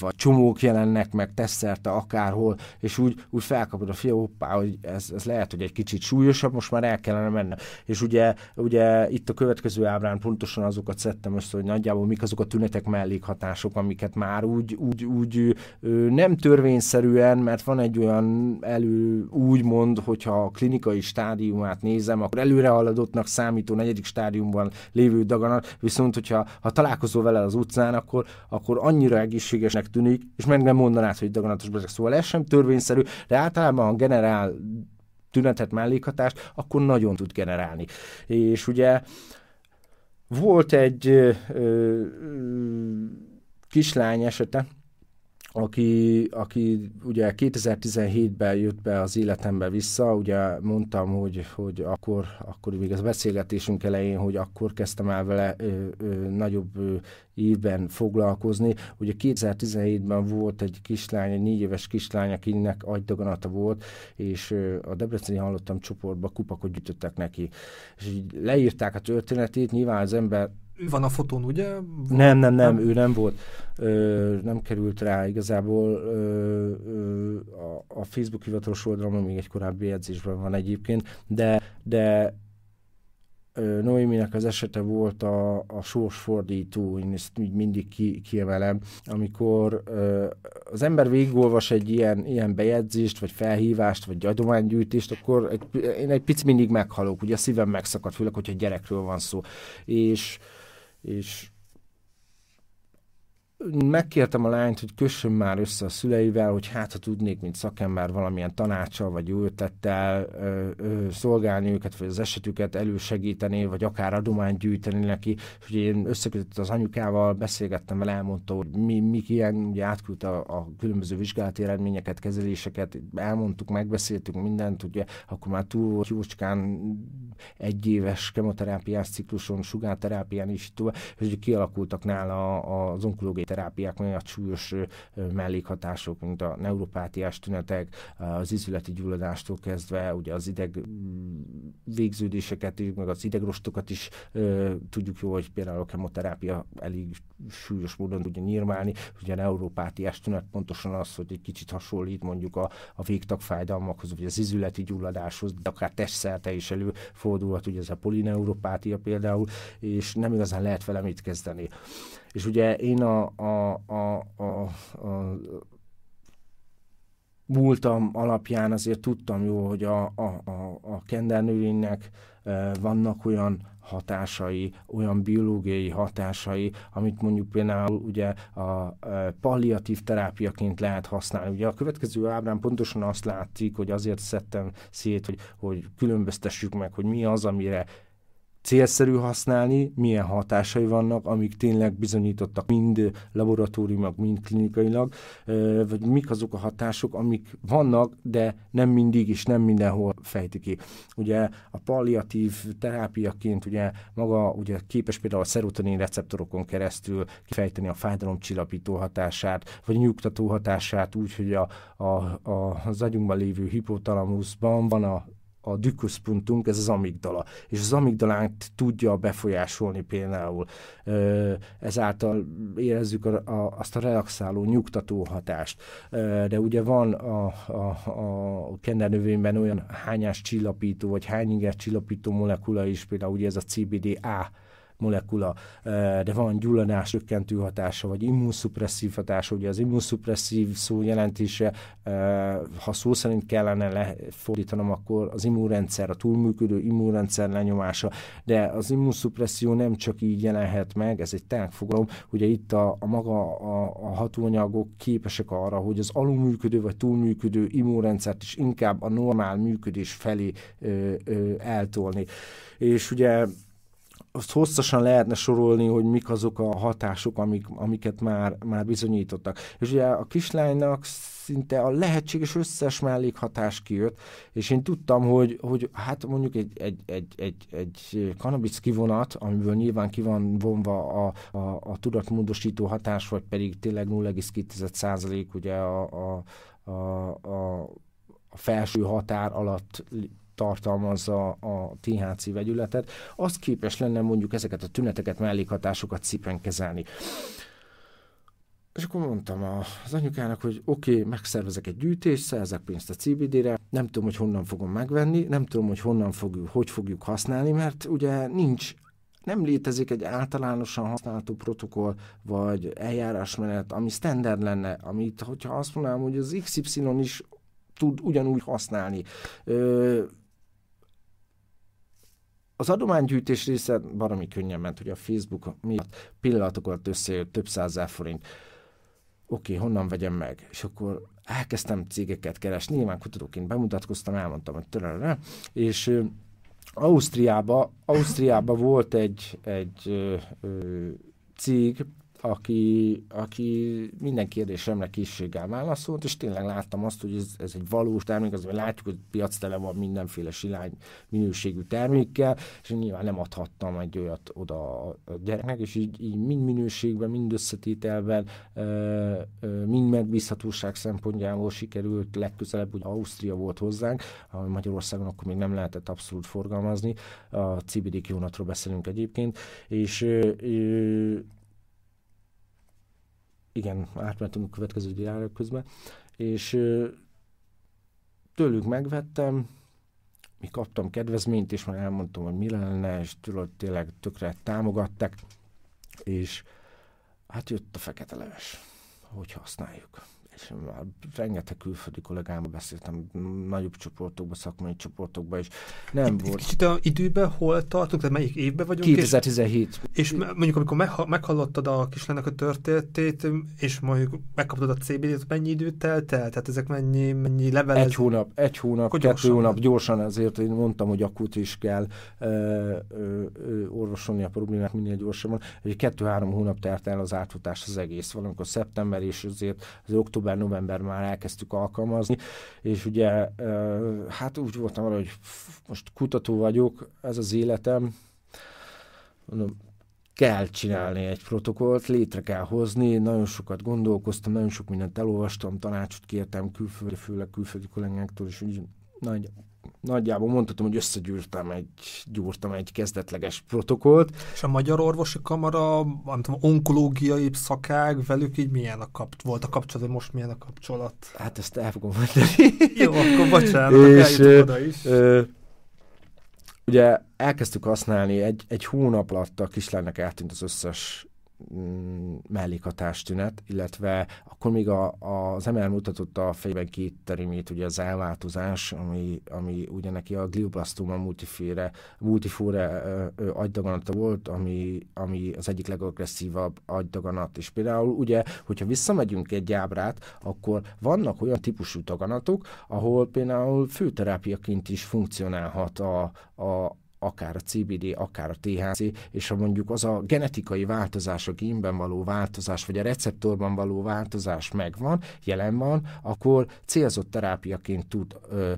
vagy csomók jelennek meg teszerte akárhol, és úgy, úgy felkapod a fia, hoppá, hogy ez, ez lehet, hogy egy kicsit súlyosabb, most már el kellene mennem. És ugye, ugye itt a következő ábrán pontosan azokat szedtem össze, hogy nagyjából mik azok a tünetek mellékhatások, amiket már úgy, úgy, úgy ö, nem törvényszerűen, mert van egy olyan elő úgymond, hogyha a klinikai stádiumát nézem, akkor előre haladottnak számító negyedik stádiumban lévő daganat, viszont hogyha ha találkozol vele az utcán, akkor, akkor annyira egészségesnek tűnik, és meg nem mondanád, hogy daganatos beteg. Szóval ez sem törvényszerű, de általában a generál tünetet, mellékhatást, akkor nagyon tud generálni. És ugye volt egy ö, ö, kislány esete, aki, aki ugye 2017-ben jött be az életembe vissza, ugye mondtam, hogy, hogy akkor, akkor még az beszélgetésünk elején, hogy akkor kezdtem el vele ö, ö, nagyobb ö, évben foglalkozni. Ugye 2017-ben volt egy kislány, egy négy éves kislány, akinek agydaganata volt, és a Debreceni Hallottam csoportba kupakot gyűjtöttek neki. És így leírták a történetét, nyilván az ember
ő van a fotón, ugye?
Nem, nem, nem, ő nem volt, ö, nem került rá igazából. Ö, ö, a, a Facebook hivatalos oldalon még egy korábbi jegyzésben van egyébként, de, de Noéminek az esete volt a, a sorsfordító, én ezt így mindig ki, kiemelem, amikor ö, az ember végigolvas egy ilyen, ilyen bejegyzést, vagy felhívást, vagy adománygyűjtést, akkor egy, én egy pici mindig meghalok, ugye a szívem megszakad, főleg, hogyha gyerekről van szó. És és megkértem a lányt, hogy kössön már össze a szüleivel, hogy hát ha tudnék, mint szakember valamilyen tanácsal vagy jó ötlettel ö, ö, szolgálni őket, vagy az esetüket elősegíteni, vagy akár adományt gyűjteni neki. És ugye én összekötött az anyukával, beszélgettem vele, elmondta, hogy mi, mi ilyen, ugye átküldte a, a különböző vizsgálati eredményeket, kezeléseket, elmondtuk, megbeszéltük mindent, ugye akkor már túl volt jócskán egy éves kemoterápiás cikluson, sugárterápián is túl, és ugye kialakultak nála az onkológiai terápiák nagyon súlyos mellékhatások, mint a neuropátiás tünetek, az izületi gyulladástól kezdve, ugye az ideg végződéseket, meg az idegrostokat is tudjuk jó, hogy például a kemoterápia elég súlyos módon tudja nyírmálni. Ugye a neuropátiás tünet pontosan az, hogy egy kicsit hasonlít mondjuk a, a végtagfájdalmakhoz, vagy az izületi gyulladáshoz, de akár testszerte is előfordulhat, ugye ez a polineuropátia például, és nem igazán lehet vele mit kezdeni. És ugye én a, a, a, a, a múltam alapján azért tudtam jó, hogy a, a, a, a kendernövénynek e, vannak olyan hatásai, olyan biológiai hatásai, amit mondjuk például ugye a e, palliatív terápiaként lehet használni. Ugye a következő ábrán pontosan azt látszik, hogy azért szedtem szét, hogy, hogy különböztessük meg, hogy mi az, amire célszerű használni, milyen hatásai vannak, amik tényleg bizonyítottak mind laboratóriumok, mind klinikailag, vagy mik azok a hatások, amik vannak, de nem mindig és nem mindenhol fejtik ki. Ugye a palliatív terápiaként ugye maga ugye képes például a szerotonin receptorokon keresztül kifejteni a fájdalomcsillapító hatását, vagy nyugtató hatását úgy, hogy a, a, a, az agyunkban lévő hipotalamuszban van a a dükkuszpontunk, ez az amigdala. És az amigdalát tudja befolyásolni például. Ezáltal érezzük a, a, azt a relaxáló, nyugtató hatást. De ugye van a, a, a kendernövényben olyan hányás csillapító, vagy hányinger csillapító molekula is, például ugye ez a CBDA molekula, de van gyulladás rökkentő hatása, vagy immunszupresszív hatása. Ugye az immunszupresszív szó jelentése, ha szó szerint kellene lefordítanom, akkor az immunrendszer, a túlműködő immunrendszer lenyomása, de az immunszupresszió nem csak így jelenhet meg, ez egy tágfogalom, ugye itt a, a maga a, a hatóanyagok képesek arra, hogy az alulműködő vagy túlműködő immunrendszert is inkább a normál működés felé ö, ö, eltolni. És ugye azt hosszasan lehetne sorolni, hogy mik azok a hatások, amik, amiket már, már bizonyítottak. És ugye a kislánynak szinte a lehetséges összes mellékhatás kijött, és én tudtam, hogy, hogy hát mondjuk egy, egy, egy, egy, egy kanabic kivonat, amiből nyilván ki van vonva a, a, a tudatmódosító hatás, vagy pedig tényleg 0,2% ugye a, a, a, a a felső határ alatt tartalmazza a THC vegyületet, az képes lenne mondjuk ezeket a tüneteket, mellékhatásokat szépen kezelni. És akkor mondtam az anyukának, hogy oké, okay, megszervezek egy gyűjtést, szerzek pénzt a CBD-re, nem tudom, hogy honnan fogom megvenni, nem tudom, hogy honnan fogjuk, hogy fogjuk használni, mert ugye nincs nem létezik egy általánosan használható protokoll, vagy eljárásmenet, ami standard lenne, amit, hogyha azt mondanám, hogy az XY is tud ugyanúgy használni. Ö, az adománygyűjtés része valami könnyen ment, hogy a Facebook miatt pillanatokat összejött több százezer forint. Oké, okay, honnan vegyem meg? És akkor elkezdtem cégeket keresni, nyilván kutatóként bemutatkoztam, elmondtam, hogy törölre, és Ausztriába, Ausztriába volt egy, egy ö, ö, cég, aki, aki minden kérdésemre készséggel válaszolt, és tényleg láttam azt, hogy ez, ez egy valós termék, azért látjuk, hogy piac tele van mindenféle silány minőségű termékkel, és nyilván nem adhattam egy olyat oda a gyereknek, és így, így mind minőségben, mind összetételben, mind megbízhatóság szempontjából sikerült legközelebb, hogy Ausztria volt hozzánk, ami Magyarországon akkor még nem lehetett abszolút forgalmazni, a CBD kivonatról beszélünk egyébként, és igen, átmentem a következő diára közben, és tőlük megvettem, mi kaptam kedvezményt, és már elmondtam, hogy mi lenne, és tőled tényleg tökre támogattak, és hát jött a fekete leves, hogy használjuk és már rengeteg külföldi kollégámmal beszéltem, nagyobb csoportokba, szakmai csoportokba, és nem
Itt,
volt.
Kicsit a időben hol tartunk, tehát melyik évben vagyunk?
2017.
És, és mondjuk, amikor meghallottad a kislánynak a történetét, és mondjuk megkaptad a CBD-t, mennyi időt telt el? Tehát ezek mennyi, mennyi level?
Egy hónap, egy hónap, kettő gyorsan. hónap, gyorsan ezért én mondtam, hogy akut is kell ö, ö, ö, orvosolni a problémát minél gyorsabban. Egy kettő-három hónap telt el az átfutás az egész, valamikor szeptember, és azért az október október-november már elkezdtük alkalmazni, és ugye hát úgy voltam arra, hogy most kutató vagyok, ez az életem, mondom, kell csinálni egy protokollt, létre kell hozni, nagyon sokat gondolkoztam, nagyon sok mindent elolvastam, tanácsot kértem külföldi, főleg külföldi kollégáktól, és úgy nagy nagyjából mondhatom, hogy összegyűrtem egy, gyúrtam egy kezdetleges protokollt.
És a Magyar Orvosi Kamara, nem tudom, onkológiai szakág, velük így milyen a kap, volt a kapcsolat, vagy most milyen a kapcsolat?
Hát ezt el fogom mondani.
Jó, akkor bocsánat, és, ö, oda is. Ö,
ugye elkezdtük használni, egy, egy hónap alatt a kislánynak eltűnt az összes mellékhatástünet, illetve akkor még a, az MR mutatott a fejben két terimét, ugye az elváltozás, ami, ami ugye neki a glioblastoma multifére, multifóre agydaganata volt, ami, ami az egyik legagresszívabb agydaganat. És például ugye, hogyha visszamegyünk egy ábrát, akkor vannak olyan típusú daganatok, ahol például főterápiaként is funkcionálhat a, a, akár a CBD, akár a THC, és ha mondjuk az a genetikai változás, a génben való változás, vagy a receptorban való változás megvan, jelen van, akkor célzott terápiaként tud ö,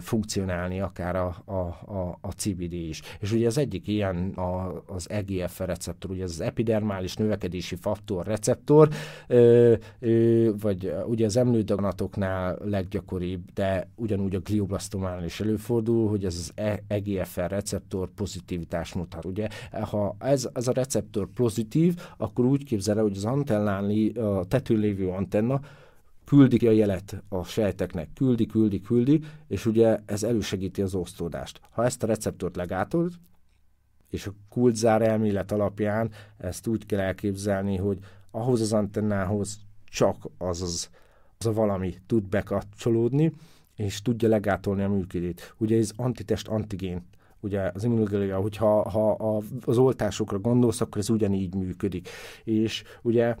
funkcionálni akár a, a, a, a CBD is. És ugye az egyik ilyen a, az EGF receptor, ugye az epidermális növekedési faktor receptor, ö, ö, vagy ugye az emlődaganatoknál leggyakoribb, de ugyanúgy a glioblastománál is előfordul, hogy ez az EGFR receptor pozitivitás mutat. Ugye, ha ez, ez a receptor pozitív, akkor úgy képzel hogy az antennán, a tetőn lévő antenna küldik a jelet a sejteknek, küldi, küldi, küldi, és ugye ez elősegíti az osztódást. Ha ezt a receptort legátod, És a kultzár elmélet alapján ezt úgy kell elképzelni, hogy ahhoz az antennához csak az, az, az a valami tud bekapcsolódni, és tudja legátolni a működét. Ugye ez antitest antigén ugye az immunológia, hogyha ha az oltásokra gondolsz, akkor ez ugyanígy működik. És ugye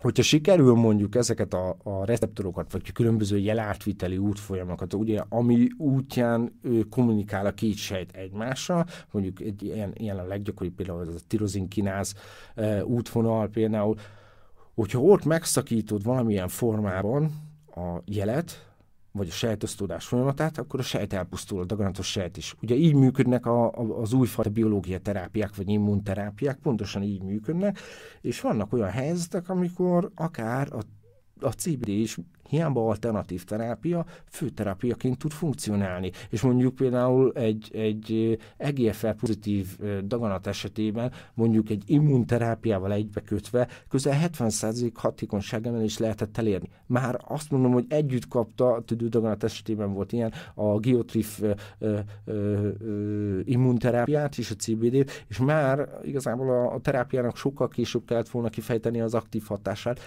hogyha sikerül mondjuk ezeket a, a receptorokat, vagy különböző jelátviteli útfolyamokat, ugye, ami útján ő kommunikál a két sejt egymással, mondjuk egy ilyen, ilyen a leggyakoribb például az a tirozinkináz e, útvonal például, hogyha ott megszakítod valamilyen formában a jelet, vagy a sejtosztódás folyamatát, akkor a sejt elpusztul, a daganatos sejt is. Ugye így működnek a, a, az újfajta biológia terápiák, vagy immunterápiák, pontosan így működnek, és vannak olyan helyzetek, amikor akár a, a CBD is hiába alternatív terápia, főterápiaként tud funkcionálni. És mondjuk például egy, egy EGFR pozitív daganat esetében mondjuk egy immunterápiával egybekötve közel 70% hatékonyságemelés lehetett elérni. Már azt mondom, hogy együtt kapta, tüdődaganat esetében volt ilyen, a Geotrif immunterápiát és a CBD-t, és már igazából a, a terápiának sokkal később kellett volna kifejteni az aktív hatását,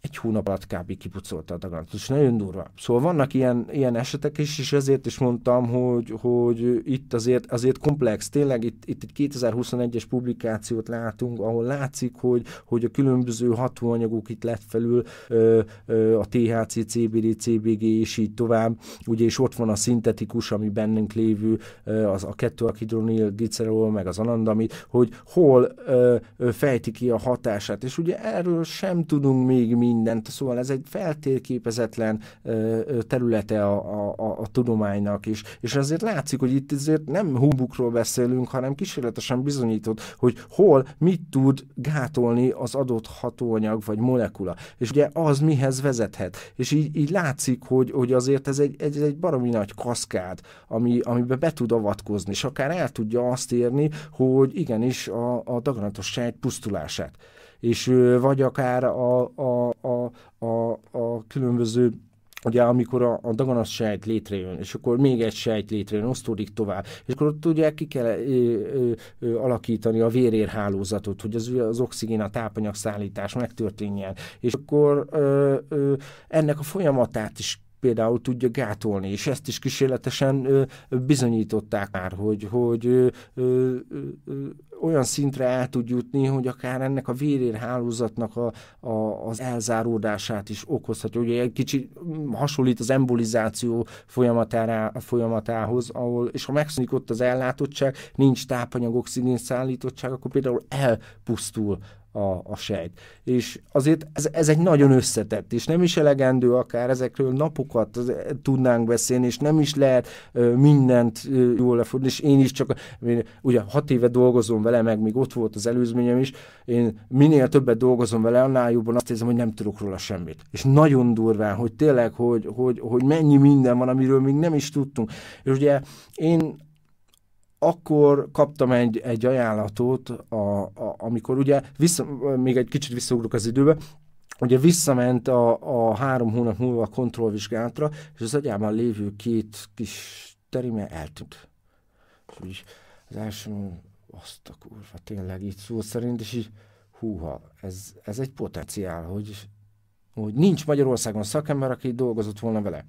egy hónap alatt kb. kipucolta a daganatot, és nagyon durva. Szóval vannak ilyen, ilyen esetek is, és ezért is mondtam, hogy, hogy itt azért, azért komplex. Tényleg itt, itt egy 2021-es publikációt látunk, ahol látszik, hogy, hogy a különböző hatóanyagok itt lett felül ö, ö, a THC, CBD, CBG, és így tovább. Ugye, és ott van a szintetikus, ami bennünk lévő, ö, az a 2 hidronil glicerol, meg az anandami, hogy hol ö, ö, fejti ki a hatását. És ugye erről sem tudunk még mi mindent, szóval ez egy feltérképezetlen területe a, a, a tudománynak is, és azért látszik, hogy itt azért nem humbukról beszélünk, hanem kísérletesen bizonyított, hogy hol mit tud gátolni az adott hatóanyag vagy molekula, és ugye az mihez vezethet, és így, így látszik, hogy, hogy azért ez egy, ez egy baromi nagy kaszkád, ami, amiben be tud avatkozni, és akár el tudja azt érni, hogy igenis a, a daganatos sejt pusztulását és vagy akár a, a, a, a, a különböző ugye amikor a, a daganas sejt létrejön, és akkor még egy sejt létrejön, osztódik tovább, és akkor ott ugye ki kell ö, ö, ö, alakítani a vérérhálózatot, hogy az, az oxigén, a tápanyag szállítás megtörténjen, és akkor ö, ö, ennek a folyamatát is például tudja gátolni, és ezt is kísérletesen ö, bizonyították már, hogy, hogy ö, ö, olyan szintre el tud jutni, hogy akár ennek a vérérhálózatnak a, a, az elzáródását is okozhatja. Ugye egy kicsit hasonlít az embolizáció folyamatára, folyamatához, ahol, és ha megszűnik ott az ellátottság, nincs tápanyag, oxigén szállítottság, akkor például elpusztul a, a sejt. És azért ez, ez egy nagyon összetett, és nem is elegendő akár ezekről napokat tudnánk beszélni, és nem is lehet ö, mindent ö, jól lefordni, és én is csak, én, ugye hat éve dolgozom vele, meg még ott volt az előzményem is, én minél többet dolgozom vele, annál jobban azt érzem, hogy nem tudok róla semmit. És nagyon durván, hogy tényleg, hogy, hogy, hogy mennyi minden van, amiről még nem is tudtunk. És ugye én akkor kaptam egy, egy ajánlatot, a, a, amikor ugye, vissza, még egy kicsit visszaugrok az időbe, ugye visszament a, a három hónap múlva a kontrollvizsgálatra, és az agyában lévő két kis terime eltűnt. És úgy az első, azt a kurva, tényleg így szó szerint, és így, húha, ez, ez egy potenciál, hogy, hogy nincs Magyarországon szakember, aki dolgozott volna vele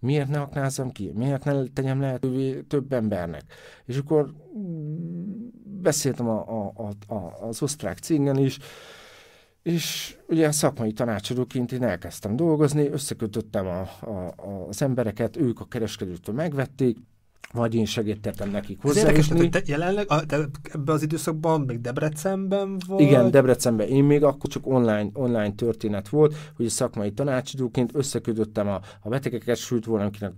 miért ne aknázzam ki, miért ne tegyem lehetővé több embernek. És akkor beszéltem a, a, a, a, az osztrák cégen is, és ugye szakmai tanácsadóként én elkezdtem dolgozni, összekötöttem a, a, az embereket, ők a kereskedőtől megvették, vagy én segítettem nekik hozzájutni.
hogy te jelenleg a, te ebben az időszakban még Debrecenben vagy?
Igen, Debrecenben. Én még akkor csak online, online történet volt, hogy a szakmai tanácsadóként összeködöttem a, a betegeket, sőt volna, akinek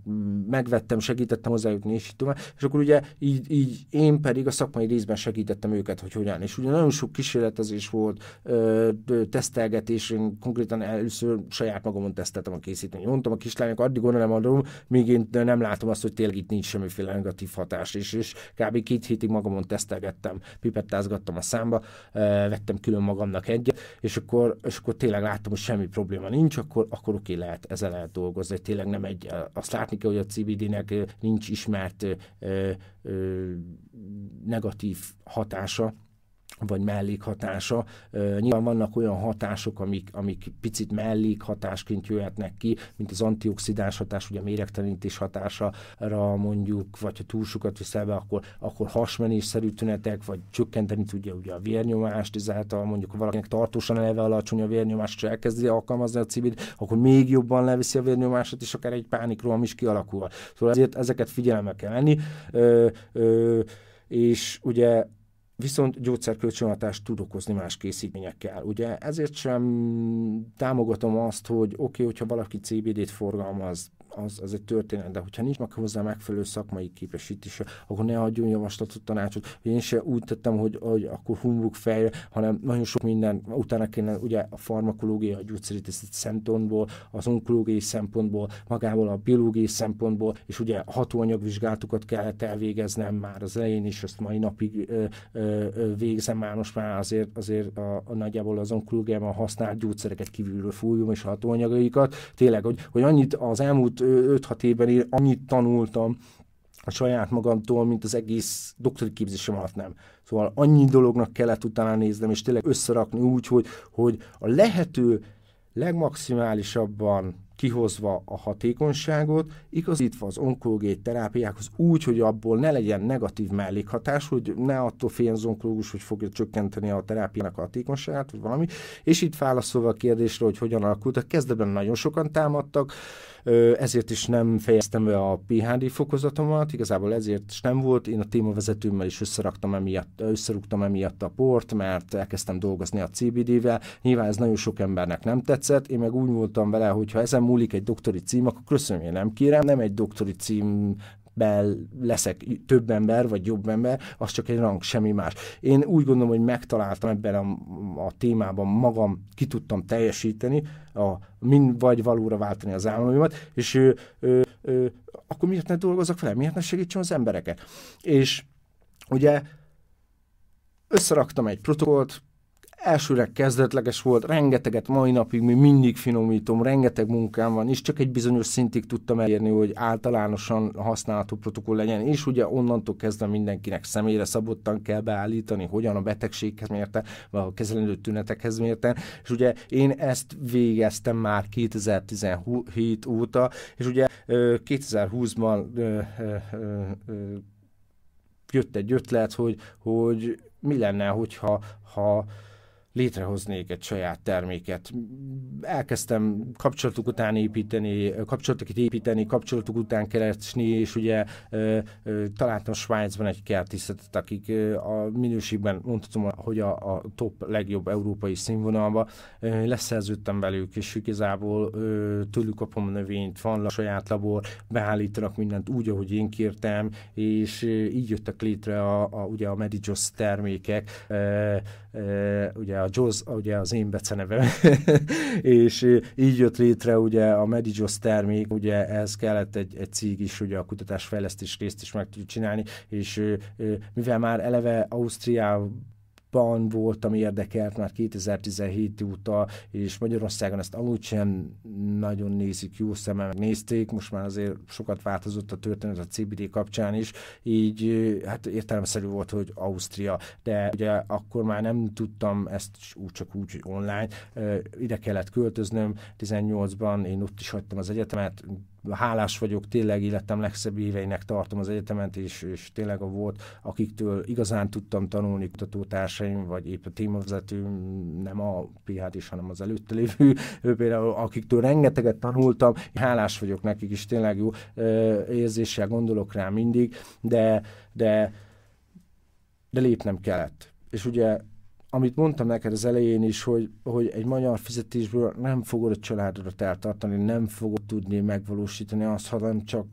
megvettem, segítettem hozzájutni, és így tovább. És akkor ugye így, így én pedig a szakmai részben segítettem őket, hogy hogyan. És ugye nagyon sok kísérletezés volt, ö, ö, tesztelgetés, én konkrétan először saját magamon teszteltem a készítményt. Mondtam a kislányok, addig gondolom adom, míg én nem látom azt, hogy tényleg itt nincs semmiféle mindenféle negatív hatás is, és kb. két hétig magamon tesztelgettem, pipettázgattam a számba, vettem külön magamnak egyet, és akkor, és akkor tényleg láttam, hogy semmi probléma nincs, akkor, akkor oké, lehet, ezzel lehet dolgozni. Tényleg nem egy, azt látni kell, hogy a CBD-nek nincs ismert negatív hatása, vagy mellékhatása. Nyilván vannak olyan hatások, amik, amik picit mellékhatásként jöhetnek ki, mint az antioxidáns hatás, ugye a méregtelenítés hatására mondjuk, vagy ha túl sokat viszel be, akkor, akkor hasmenésszerű tünetek, vagy csökkenteni tudja ugye a vérnyomást, ezáltal mondjuk valakinek tartósan eleve alacsony a vérnyomás, és elkezdi alkalmazni a cibid, akkor még jobban leviszi a vérnyomását, és akár egy pánikroham is kialakul. Szóval ezért ezeket figyelembe kell venni. És ugye viszont gyógyszerkölcsönhatást tud okozni más készítményekkel. Ugye ezért sem támogatom azt, hogy oké, okay, hogyha valaki CBD-t forgalmaz, az, az egy történet, de hogyha nincs meg hozzá megfelelő szakmai képesítése, akkor ne adjon javaslatot, tanácsot. Én se úgy tettem, hogy, hogy akkor humbug fejre, hanem nagyon sok minden, utána kéne ugye a farmakológia, a gyógyszerítészet szempontból, az onkológiai szempontból, magából a biológiai szempontból, és ugye hatóanyagvizsgálatokat kellett elvégeznem már az elején is, ezt mai napig ö, ö, ö, végzem már most már azért, azért a, a nagyjából az onkológiában használt gyógyszereket kívülről fújom, és hatóanyagaikat. Tényleg, hogy, hogy annyit az elmúlt 5-6 évben én annyit tanultam a saját magamtól, mint az egész doktori képzésem alatt nem. Szóval annyi dolognak kellett utána néznem, és tényleg összerakni úgy, hogy, hogy a lehető legmaximálisabban kihozva a hatékonyságot, igazítva az onkológiai terápiákhoz úgy, hogy abból ne legyen negatív mellékhatás, hogy ne attól féljen az onkológus, hogy fogja csökkenteni a terápiának a hatékonyságát, vagy valami. És itt válaszolva a kérdésre, hogy hogyan alakult, a kezdetben nagyon sokan támadtak, ezért is nem fejeztem be a PHD fokozatomat, igazából ezért is nem volt, én a témavezetőmmel is összeraktam emiatt, összerúgtam emiatt a port, mert elkezdtem dolgozni a CBD-vel, nyilván ez nagyon sok embernek nem tetszett, én meg úgy voltam vele, hogy ha ezen múlik egy doktori cím, akkor köszönöm, én nem kérem, nem egy doktori cím leszek több ember, vagy jobb ember, az csak egy rang, semmi más. Én úgy gondolom, hogy megtaláltam ebben a, a témában magam, ki tudtam teljesíteni, a, mind vagy valóra váltani az álmaimat, és ő, ő, ő, akkor miért ne dolgozok vele, miért ne segítsem az embereket? És ugye összeraktam egy protokollt, elsőre kezdetleges volt, rengeteget mai napig mi mindig finomítom, rengeteg munkám van, és csak egy bizonyos szintig tudtam elérni, hogy általánosan használható protokoll legyen, és ugye onnantól kezdve mindenkinek személyre szabottan kell beállítani, hogyan a betegséghez mérte, vagy a kezelendő tünetekhez mérte, és ugye én ezt végeztem már 2017 óta, és ugye 2020-ban jött egy ötlet, hogy, hogy mi lenne, hogyha ha létrehoznék egy saját terméket. Elkezdtem kapcsolatok után építeni, kapcsolatokat építeni, kapcsolatok után keresni, és ugye ö, ö, találtam Svájcban egy kertészetet, akik a minőségben mondhatom, hogy a, a top legjobb európai színvonalba. Ö, leszerződtem velük, és igazából ö, tőlük kapom a növényt, van a saját labor, beállítanak mindent úgy, ahogy én kértem, és így jöttek létre a, a, ugye a Medijos termékek, ugye a Jaws, ugye az én becenevem, és így jött létre ugye a Medijos termék, ugye ehhez kellett egy, egy cég is, ugye a kutatásfejlesztés részt is meg tudjuk csinálni, és mivel már eleve Ausztriában ban voltam érdekelt már 2017 óta, és Magyarországon ezt amúgy sem nagyon nézik jó szemmel, nézték, most már azért sokat változott a történet a CBD kapcsán is, így hát értelemszerű volt, hogy Ausztria, de ugye akkor már nem tudtam ezt úgy csak úgy online, ide kellett költöznöm, 18-ban én ott is hagytam az egyetemet, hálás vagyok, tényleg életem legszebb éveinek tartom az egyetemet, és, és tényleg a volt, akiktől igazán tudtam tanulni kutatótársaim, vagy épp a témavezető, nem a phd is, hanem az előtte lévő, ő például, akiktől rengeteget tanultam, hálás vagyok nekik is, tényleg jó érzéssel gondolok rá mindig, de, de, de lépnem kellett. És ugye amit mondtam neked az elején is, hogy, hogy egy magyar fizetésből nem fogod a családodat eltartani, nem fogod tudni megvalósítani azt, ha, nem csak,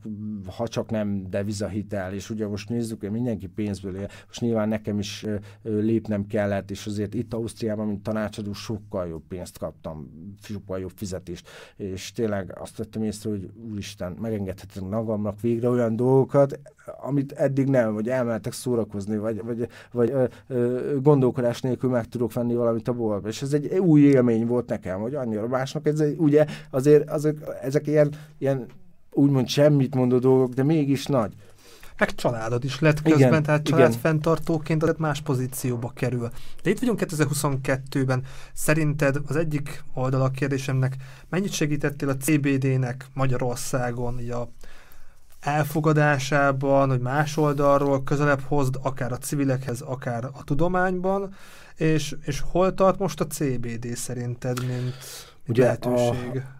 ha csak nem devizahitel, és ugye most nézzük, hogy mindenki pénzből él, most nyilván nekem is lépnem kellett, és azért itt Ausztriában, mint tanácsadó, sokkal jobb pénzt kaptam, sokkal jobb fizetést, és tényleg azt vettem észre, hogy úristen, megengedhetem magamnak végre olyan dolgokat, amit eddig nem, vagy elmehetek szórakozni, vagy, vagy, vagy ö, ö, gondolkodás nélkül meg tudok venni valamit a boltba. És ez egy új élmény volt nekem, hogy annyira másnak, ez egy, ugye azért azok, ezek ilyen, ilyen úgymond semmit mondó dolgok, de mégis nagy.
meg családod is lett közben, igen, tehát családfenntartóként az más pozícióba kerül. De itt vagyunk 2022-ben, szerinted az egyik oldal a kérdésemnek, mennyit segítettél a CBD-nek Magyarországon, így a elfogadásában, hogy más oldalról közelebb hozd, akár a civilekhez, akár a tudományban, és, és hol tart most a CBD szerinted, mint Ugye lehetőség? A,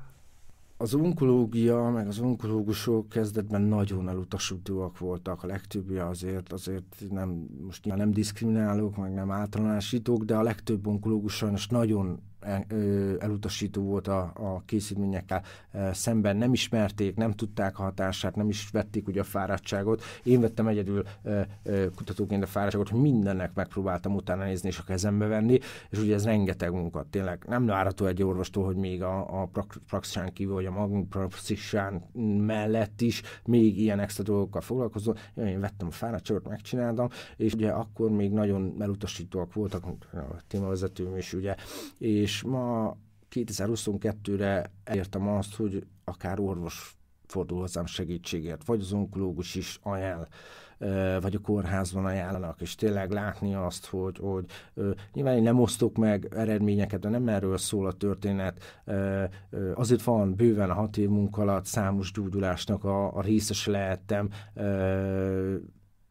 az onkológia, meg az onkológusok kezdetben nagyon elutasítóak voltak. A legtöbbje azért, azért nem, most nyilván nem diszkriminálók, meg nem általánosítók, de a legtöbb onkológus sajnos nagyon elutasító volt a, a készítményekkel szemben, nem ismerték, nem tudták a hatását, nem is vették ugye a fáradtságot. Én vettem egyedül kutatóként a fáradtságot, hogy mindennek megpróbáltam utána nézni és a kezembe venni, és ugye ez rengeteg munkat, tényleg nem várható egy orvostól, hogy még a, a praxisán kívül, vagy a magunk mellett is még ilyen extra dolgokkal foglalkozom. Én vettem a fáradtságot, megcsináltam, és ugye akkor még nagyon elutasítóak voltak a témavezetőm is, ugye, és és ma 2022-re elértem azt, hogy akár orvos fordul hozzám segítségért, vagy az onkológus is ajánl, vagy a kórházban ajánlanak, és tényleg látni azt, hogy, hogy nyilván én nem osztok meg eredményeket, de nem erről szól a történet. Azért van bőven a hat év munka alatt számos gyógyulásnak a, a részes lehettem,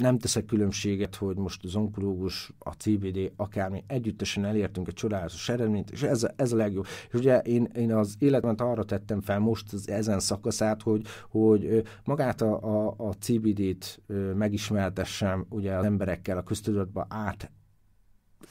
nem teszek különbséget, hogy most az onkológus, a CBD, akármi, együttesen elértünk egy csodálatos eredményt, és ez, ez a legjobb. És ugye én, én az életemet arra tettem fel most az ezen szakaszát, hogy, hogy magát a, a, a CBD-t megismertessem ugye az emberekkel a köztudatba át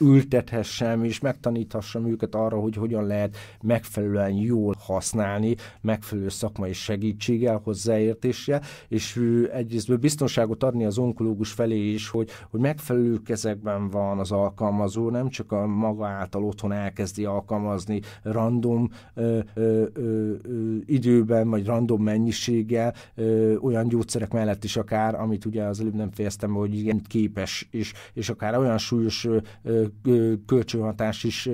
ültethessem, és megtaníthassam őket arra, hogy hogyan lehet megfelelően jól használni, megfelelő szakmai segítséggel, hozzáértéssel, és egyrészt biztonságot adni az onkológus felé is, hogy, hogy megfelelő kezekben van az alkalmazó, nem csak a maga által otthon elkezdi alkalmazni random ö, ö, ö, időben, vagy random mennyiséggel ö, olyan gyógyszerek mellett is akár, amit ugye az előbb nem fejeztem, hogy igen képes, és, és akár olyan súlyos ö, kölcsönhatás is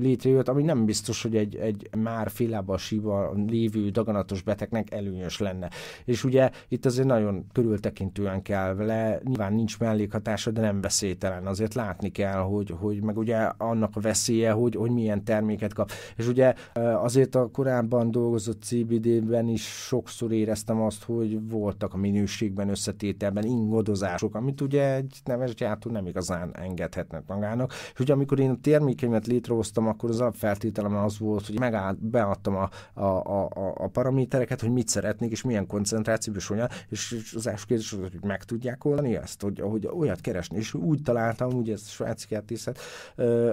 létrejött, ami nem biztos, hogy egy, egy már félába síva lévő daganatos betegnek előnyös lenne. És ugye itt azért nagyon körültekintően kell vele, nyilván nincs mellékhatása, de nem veszélytelen. Azért látni kell, hogy, hogy meg ugye annak a veszélye, hogy, hogy milyen terméket kap. És ugye azért a korábban dolgozott CBD-ben is sokszor éreztem azt, hogy voltak a minőségben, összetételben ingodozások, amit ugye egy neves gyártó nem igazán engedhetnek magának. És ugye amikor én a termékeimet létre létrehoztam, akkor az alapfeltételem az volt, hogy megállt, beadtam a, a, a, a paramétereket, hogy mit szeretnék, és milyen koncentrációban, és olyan, és az első kérdés az, hogy meg tudják oldani ezt, hogy, hogy olyat keresni, és úgy találtam, ugye ezt a svájci kertészet,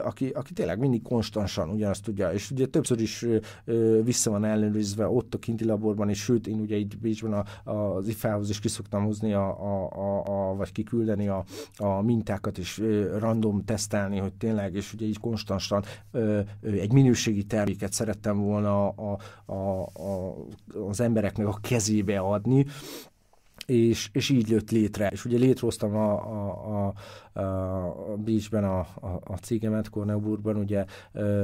aki, aki tényleg mindig konstansan ugyanazt tudja, és ugye többször is vissza van ellenőrizve ott a kinti laborban, és sőt, én ugye itt Bécsben a, az IFA-hoz is kiszoktam hozni, a, a, a, a, vagy kiküldeni a, a mintákat, és random tesztelni, hogy tényleg, és ugye így konstansan ö, egy minőségi terméket szerettem volna a, a, a, az embereknek a kezébe adni, és, és így jött létre. És ugye létrehoztam a, a, a, a Bécsben a, a, a cégemet, Korneuburgban, ugye ö,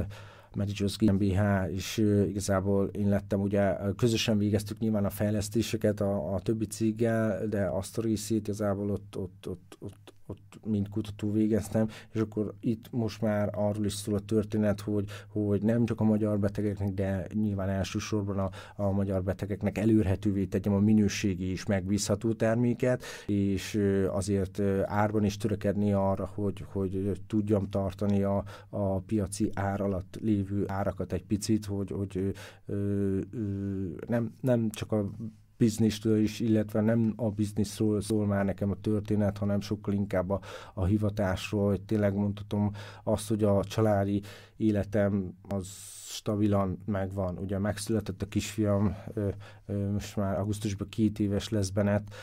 GmbH, és igazából én lettem, ugye közösen végeztük nyilván a fejlesztéseket a, a többi céggel, de azt a részét igazából ott, ott, ott, ott ott mint kutató végeztem, és akkor itt most már arról is szól a történet, hogy, hogy nem csak a magyar betegeknek, de nyilván elsősorban a, a magyar betegeknek előrhetővé tegyem a minőségi és megbízható terméket, és azért árban is törekedni arra, hogy, hogy tudjam tartani a, a piaci ár alatt lévő árakat egy picit, hogy, hogy ö, ö, nem, nem csak a biznisztől is, illetve nem a bizniszről szól már nekem a történet, hanem sokkal inkább a, a hivatásról, hogy tényleg mondhatom azt, hogy a családi életem az stabilan megvan. Ugye megszületett a kisfiam, most már augusztusban két éves lesz Benet,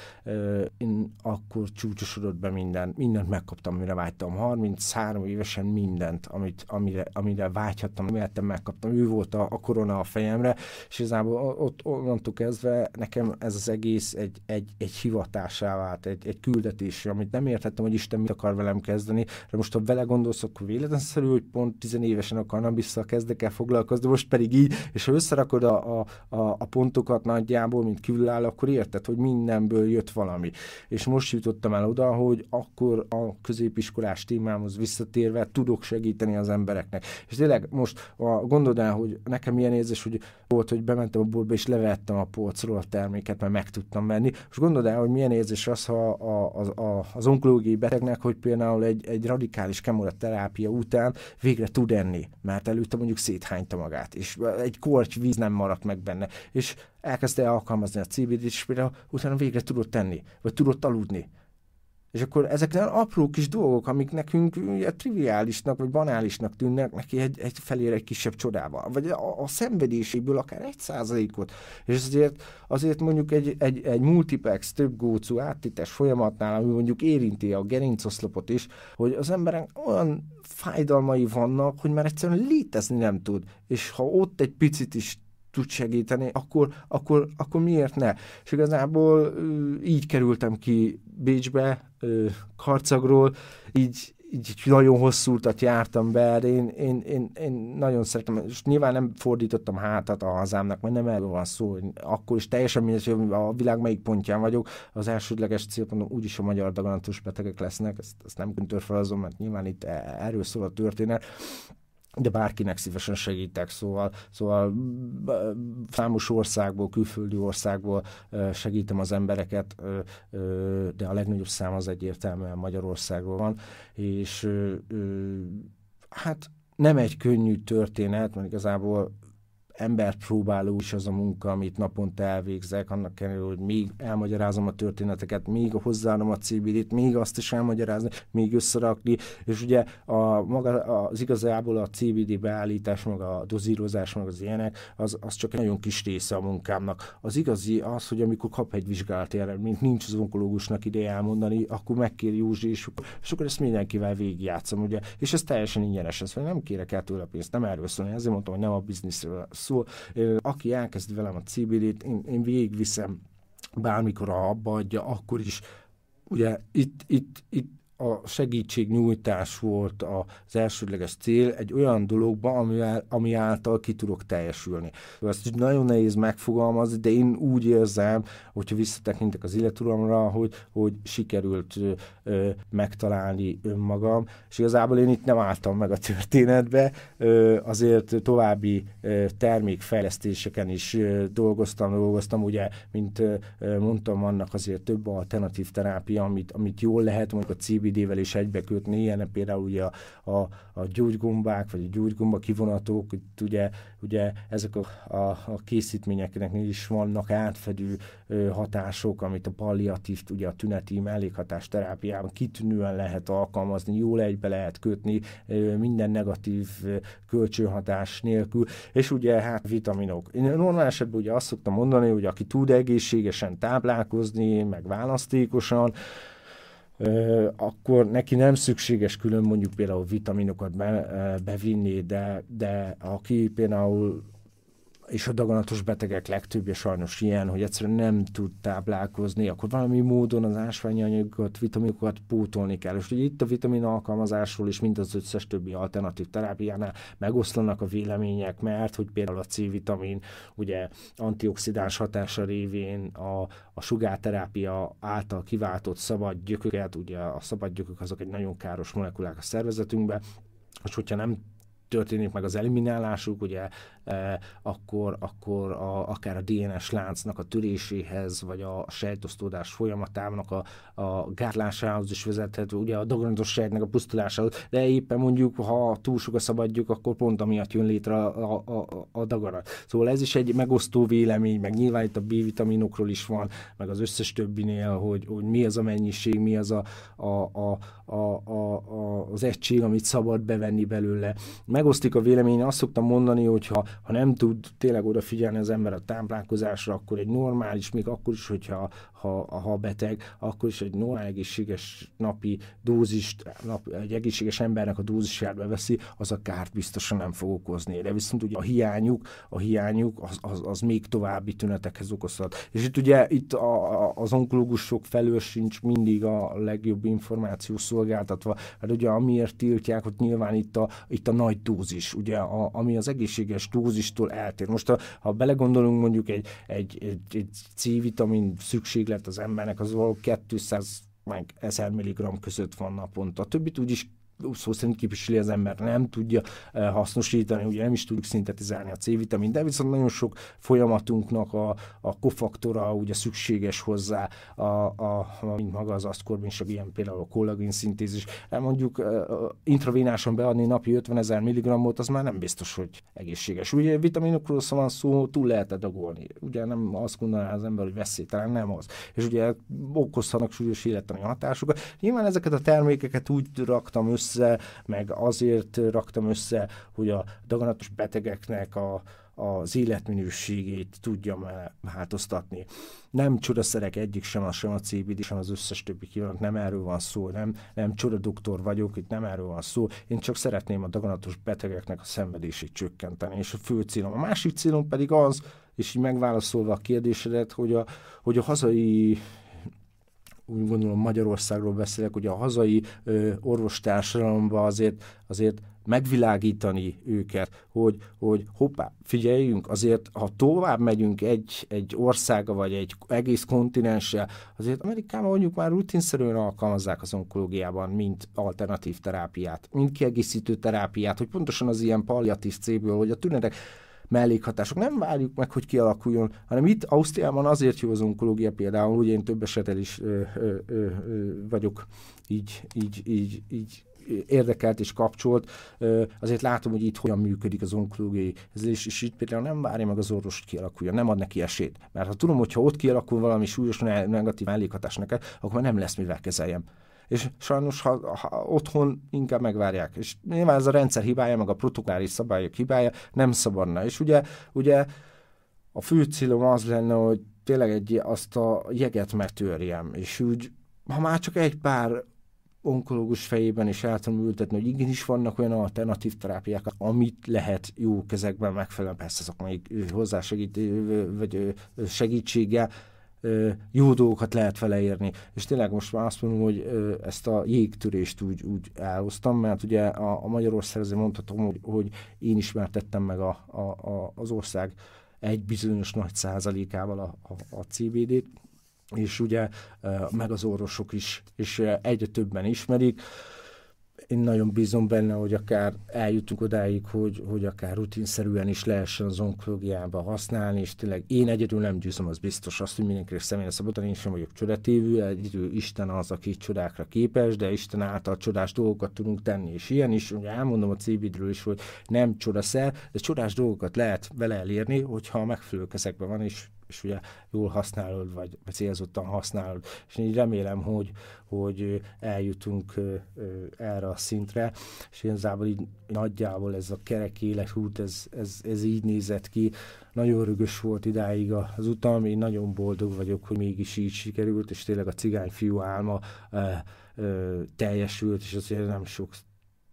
én akkor csúcsosodott be minden, mindent megkaptam, amire vágytam. 33 évesen mindent, amit, amire, amire vágyhattam, amit megkaptam. Ő volt a, a korona a fejemre, és igazából ott onnantól kezdve nekem ez az egész egy, egy, egy hivatásá vált, egy, egy küldetés, amit nem értettem, hogy Isten mit akar velem kezdeni, de most ha vele gondolsz, akkor véletlenszerű, hogy pont tizenévesen a kannabisszal kezdek el foglalkozni, most pedig így, és ha összerakod a, a, a, a pontokat nagyjából, mint külláll, akkor érted, hogy mindenből jött valami. És most jutottam el oda, hogy akkor a középiskolás témámhoz visszatérve tudok segíteni az embereknek. És tényleg most a, gondold el, hogy nekem milyen érzés, hogy volt, hogy bementem a boltba és levettem a polcról a terméket, mert meg tudtam venni. Most gondold el, hogy milyen érzés az, ha a, a, a, az onkológiai betegnek, hogy például egy, egy radikális kemoterápia után végre tud enni, mert előtte mondjuk széthányta magát, és egy korty víz nem maradt meg benne, és elkezdte alkalmazni a CBD-t, és például utána végre tudott tenni, vagy tudott aludni. És akkor ezek olyan apró kis dolgok, amik nekünk ugye, triviálisnak vagy banálisnak tűnnek, neki egy, egy felére egy kisebb csodával. Vagy a, a szenvedéséből akár egy százalékot. És azért, azért mondjuk egy, egy, egy multiplex, több gócú áttites folyamatnál, ami mondjuk érinti a gerincoszlopot is, hogy az emberek olyan fájdalmai vannak, hogy már egyszerűen létezni nem tud. És ha ott egy picit is tud segíteni, akkor, akkor, akkor miért ne? És igazából így kerültem ki Bécsbe, Karcagról, így, így nagyon hosszú utat jártam be, én, én, én, én nagyon szeretem, és nyilván nem fordítottam hátat a hazámnak, mert nem erről van szó, akkor is teljesen mindegy, hogy a világ melyik pontján vagyok, az elsődleges célpontom úgyis a magyar daganatos betegek lesznek, ezt, ezt nem törfelazom, mert nyilván itt erről szól a történet, de bárkinek szívesen segítek, szóval, szóval számos országból, külföldi országból segítem az embereket, de a legnagyobb szám az egyértelműen Magyarországról van, és hát nem egy könnyű történet, mert igazából embert próbáló is az a munka, amit naponta elvégzek, annak ellenére, hogy még elmagyarázom a történeteket, még hozzáadom a CBD-t, még azt is elmagyarázni, még összerakni, és ugye a, maga, az igazából a CBD beállítás, meg a dozírozás, meg az ilyenek, az, az csak egy nagyon kis része a munkámnak. Az igazi az, hogy amikor kap egy vizsgálati eredményt, nincs az onkológusnak ideje elmondani, akkor megkér Józsi, és, és akkor ezt mindenkivel végigjátszom, ugye, és ez teljesen ingyenes, ez nem kérek el tőle pénzt, nem erről szól, ezért mondtam, hogy nem a bizniszről. Aki elkezd velem a CBD-t, én, én végigviszem, bármikor abba adja, akkor is. Ugye itt, itt, itt a segítségnyújtás volt az elsődleges cél egy olyan dologban, ami, ami által ki tudok teljesülni. Ezt nagyon nehéz megfogalmazni, de én úgy érzem, hogyha visszatekintek az életuramra, hogy, hogy sikerült ö, megtalálni önmagam, és igazából én itt nem álltam meg a történetbe, ö, azért további ö, termékfejlesztéseken is ö, dolgoztam, dolgoztam, ugye, mint ö, mondtam, vannak azért több alternatív terápia, amit, amit jól lehet, mondjuk a CBD CBD-vel is egybekötni, ilyen például ugye a, a, a gyógygombák, vagy a gyógygomba kivonatok, itt ugye, ugye ezek a, a, a készítményeknek is vannak átfedő ö, hatások, amit a palliatív, ugye a tüneti mellékhatás terápiában kitűnően lehet alkalmazni, jól egybe lehet kötni, ö, minden negatív ö, kölcsönhatás nélkül, és ugye hát vitaminok. Én normál esetben ugye azt szoktam mondani, hogy aki tud egészségesen táplálkozni, meg választékosan, akkor neki nem szükséges külön mondjuk például vitaminokat be, bevinni, de, de aki például és a daganatos betegek legtöbbje sajnos ilyen, hogy egyszerűen nem tud táplálkozni, akkor valami módon az ásványi anyagokat, vitaminokat pótolni kell. És ugye itt a vitamin alkalmazásról is, mint az összes többi alternatív terápiánál megoszlanak a vélemények, mert hogy például a C-vitamin ugye antioxidáns hatása révén a, a sugárterápia által kiváltott szabad gyököket, ugye a szabad gyökök azok egy nagyon káros molekulák a szervezetünkbe, és hogyha nem történik meg az eliminálásuk, ugye akkor, akkor a, akár a DNS láncnak a töréséhez, vagy a sejtosztódás folyamatának a, a gátlásához is vezethet, ugye a daganatos sejtnek a pusztulásához, de éppen mondjuk, ha túl sokat szabadjuk, akkor pont amiatt jön létre a, a, a, a daganat. Szóval ez is egy megosztó vélemény, meg nyilván itt a B-vitaminokról is van, meg az összes többinél, hogy, hogy mi az a mennyiség, mi az a, a, a, a, a, az egység, amit szabad bevenni belőle. Megosztik a vélemény, azt szoktam mondani, hogy ha, ha nem tud tényleg odafigyelni az ember a táplálkozásra, akkor egy normális, még akkor is, hogyha ha, ha beteg, akkor is egy normál egészséges napi dózist, nap, egy egészséges embernek a dózisját beveszi, az a kárt biztosan nem fog okozni. De viszont ugye a hiányuk, a hiányuk az, az, az még további tünetekhez okozhat. És itt ugye itt a, az onkológusok felől sincs mindig a legjobb információ szolgáltatva. Hát ugye amiért tiltják, hogy nyilván itt a, itt a nagy dózis, ugye, a, ami az egészséges dózistól eltér. Most ha, ha belegondolunk mondjuk egy, egy, egy, egy C-vitamin szükséglet az embernek, az való 200 meg 1000 mg között van naponta. A többit úgyis szó szerint képviseli az ember, nem tudja eh, hasznosítani, ugye nem is tudjuk szintetizálni a C-vitamin, de viszont nagyon sok folyamatunknak a, a kofaktora ugye szükséges hozzá, a, a, mint maga az aszkorbinsav, ilyen például a kollagén szintézis. Hát mondjuk uh, intravénáson beadni napi 50 ezer milligrammot, az már nem biztos, hogy egészséges. Ugye vitaminokról van szó, túl lehet dagolni. Ugye nem azt gondolná az ember, hogy veszélytelen, nem az. És ugye okozhatnak súlyos élettani hatásokat. Nyilván ezeket a termékeket úgy raktam össze, össze, meg azért raktam össze, hogy a daganatos betegeknek a, az életminőségét tudjam változtatni. Nem csodaszerek egyik sem, a sem a CBD, sem az összes többi kívánok, nem erről van szó, nem, nem csodadoktor vagyok, itt nem erről van szó, én csak szeretném a daganatos betegeknek a szenvedését csökkenteni, és a fő célom. A másik célom pedig az, és így megválaszolva a kérdésedet, hogy a, hogy a hazai úgy gondolom Magyarországról beszélek, hogy a hazai ö, orvostársadalomban azért, azért megvilágítani őket, hogy, hogy hoppá, figyeljünk, azért ha tovább megyünk egy, egy országa, vagy egy egész kontinenssel, azért Amerikában mondjuk már rutinszerűen alkalmazzák az onkológiában, mint alternatív terápiát, mint kiegészítő terápiát, hogy pontosan az ilyen palliatív célből, hogy a tünetek mellékhatások. Nem várjuk meg, hogy kialakuljon, hanem itt Ausztriában azért jó az onkológia például, ugye én több esetel is ö, ö, ö, vagyok így, így, így, így érdekelt és kapcsolt, azért látom, hogy itt hogyan működik az onkológiai, és, és itt például nem várja meg az orvos, hogy kialakuljon, nem ad neki esélyt. Mert ha tudom, hogy ha ott kialakul valami súlyos negatív mellékhatás neked, akkor már nem lesz mivel kezeljem és sajnos ha, ha otthon inkább megvárják. És nyilván ez a rendszer hibája, meg a protokolláris szabályok hibája nem szabadna. És ugye, ugye a fő célom az lenne, hogy tényleg egy, azt a jeget megtörjem, és úgy, ha már csak egy pár onkológus fejében is el tudom ültetni, hogy igenis vannak olyan alternatív terápiák, amit lehet jó kezekben megfelelően, persze azok még hozzásegít, vagy segítséggel, jó dolgokat lehet vele érni. És tényleg most már azt mondom, hogy ezt a jégtörést úgy, úgy elhoztam, mert ugye a, a Magyarország azért mondhatom, hogy, hogy én ismertettem meg a, a, a, az ország egy bizonyos nagy százalékával a, a, a CBD-t, és ugye meg az orvosok is, és egyre többen ismerik én nagyon bízom benne, hogy akár eljutunk odáig, hogy, hogy akár rutinszerűen is lehessen az onkológiába használni, és tényleg én egyedül nem győzöm, az biztos azt, hogy mindenkinek személyre szabadon, én sem vagyok csodatévű, egyedül Isten az, aki csodákra képes, de Isten által csodás dolgokat tudunk tenni, és ilyen is, ugye elmondom a CBD-ről is, hogy nem csodaszer, de csodás dolgokat lehet vele elérni, hogyha megfelelő kezekben van, és és ugye jól használod, vagy célzottan használod, és így remélem, hogy, hogy eljutunk erre a szintre, és igazából így nagyjából ez a kerek életút, ez, ez, ez így nézett ki. Nagyon rögös volt idáig az utam, én nagyon boldog vagyok, hogy mégis így sikerült, és tényleg a cigány fiú álma teljesült, és azért nem sok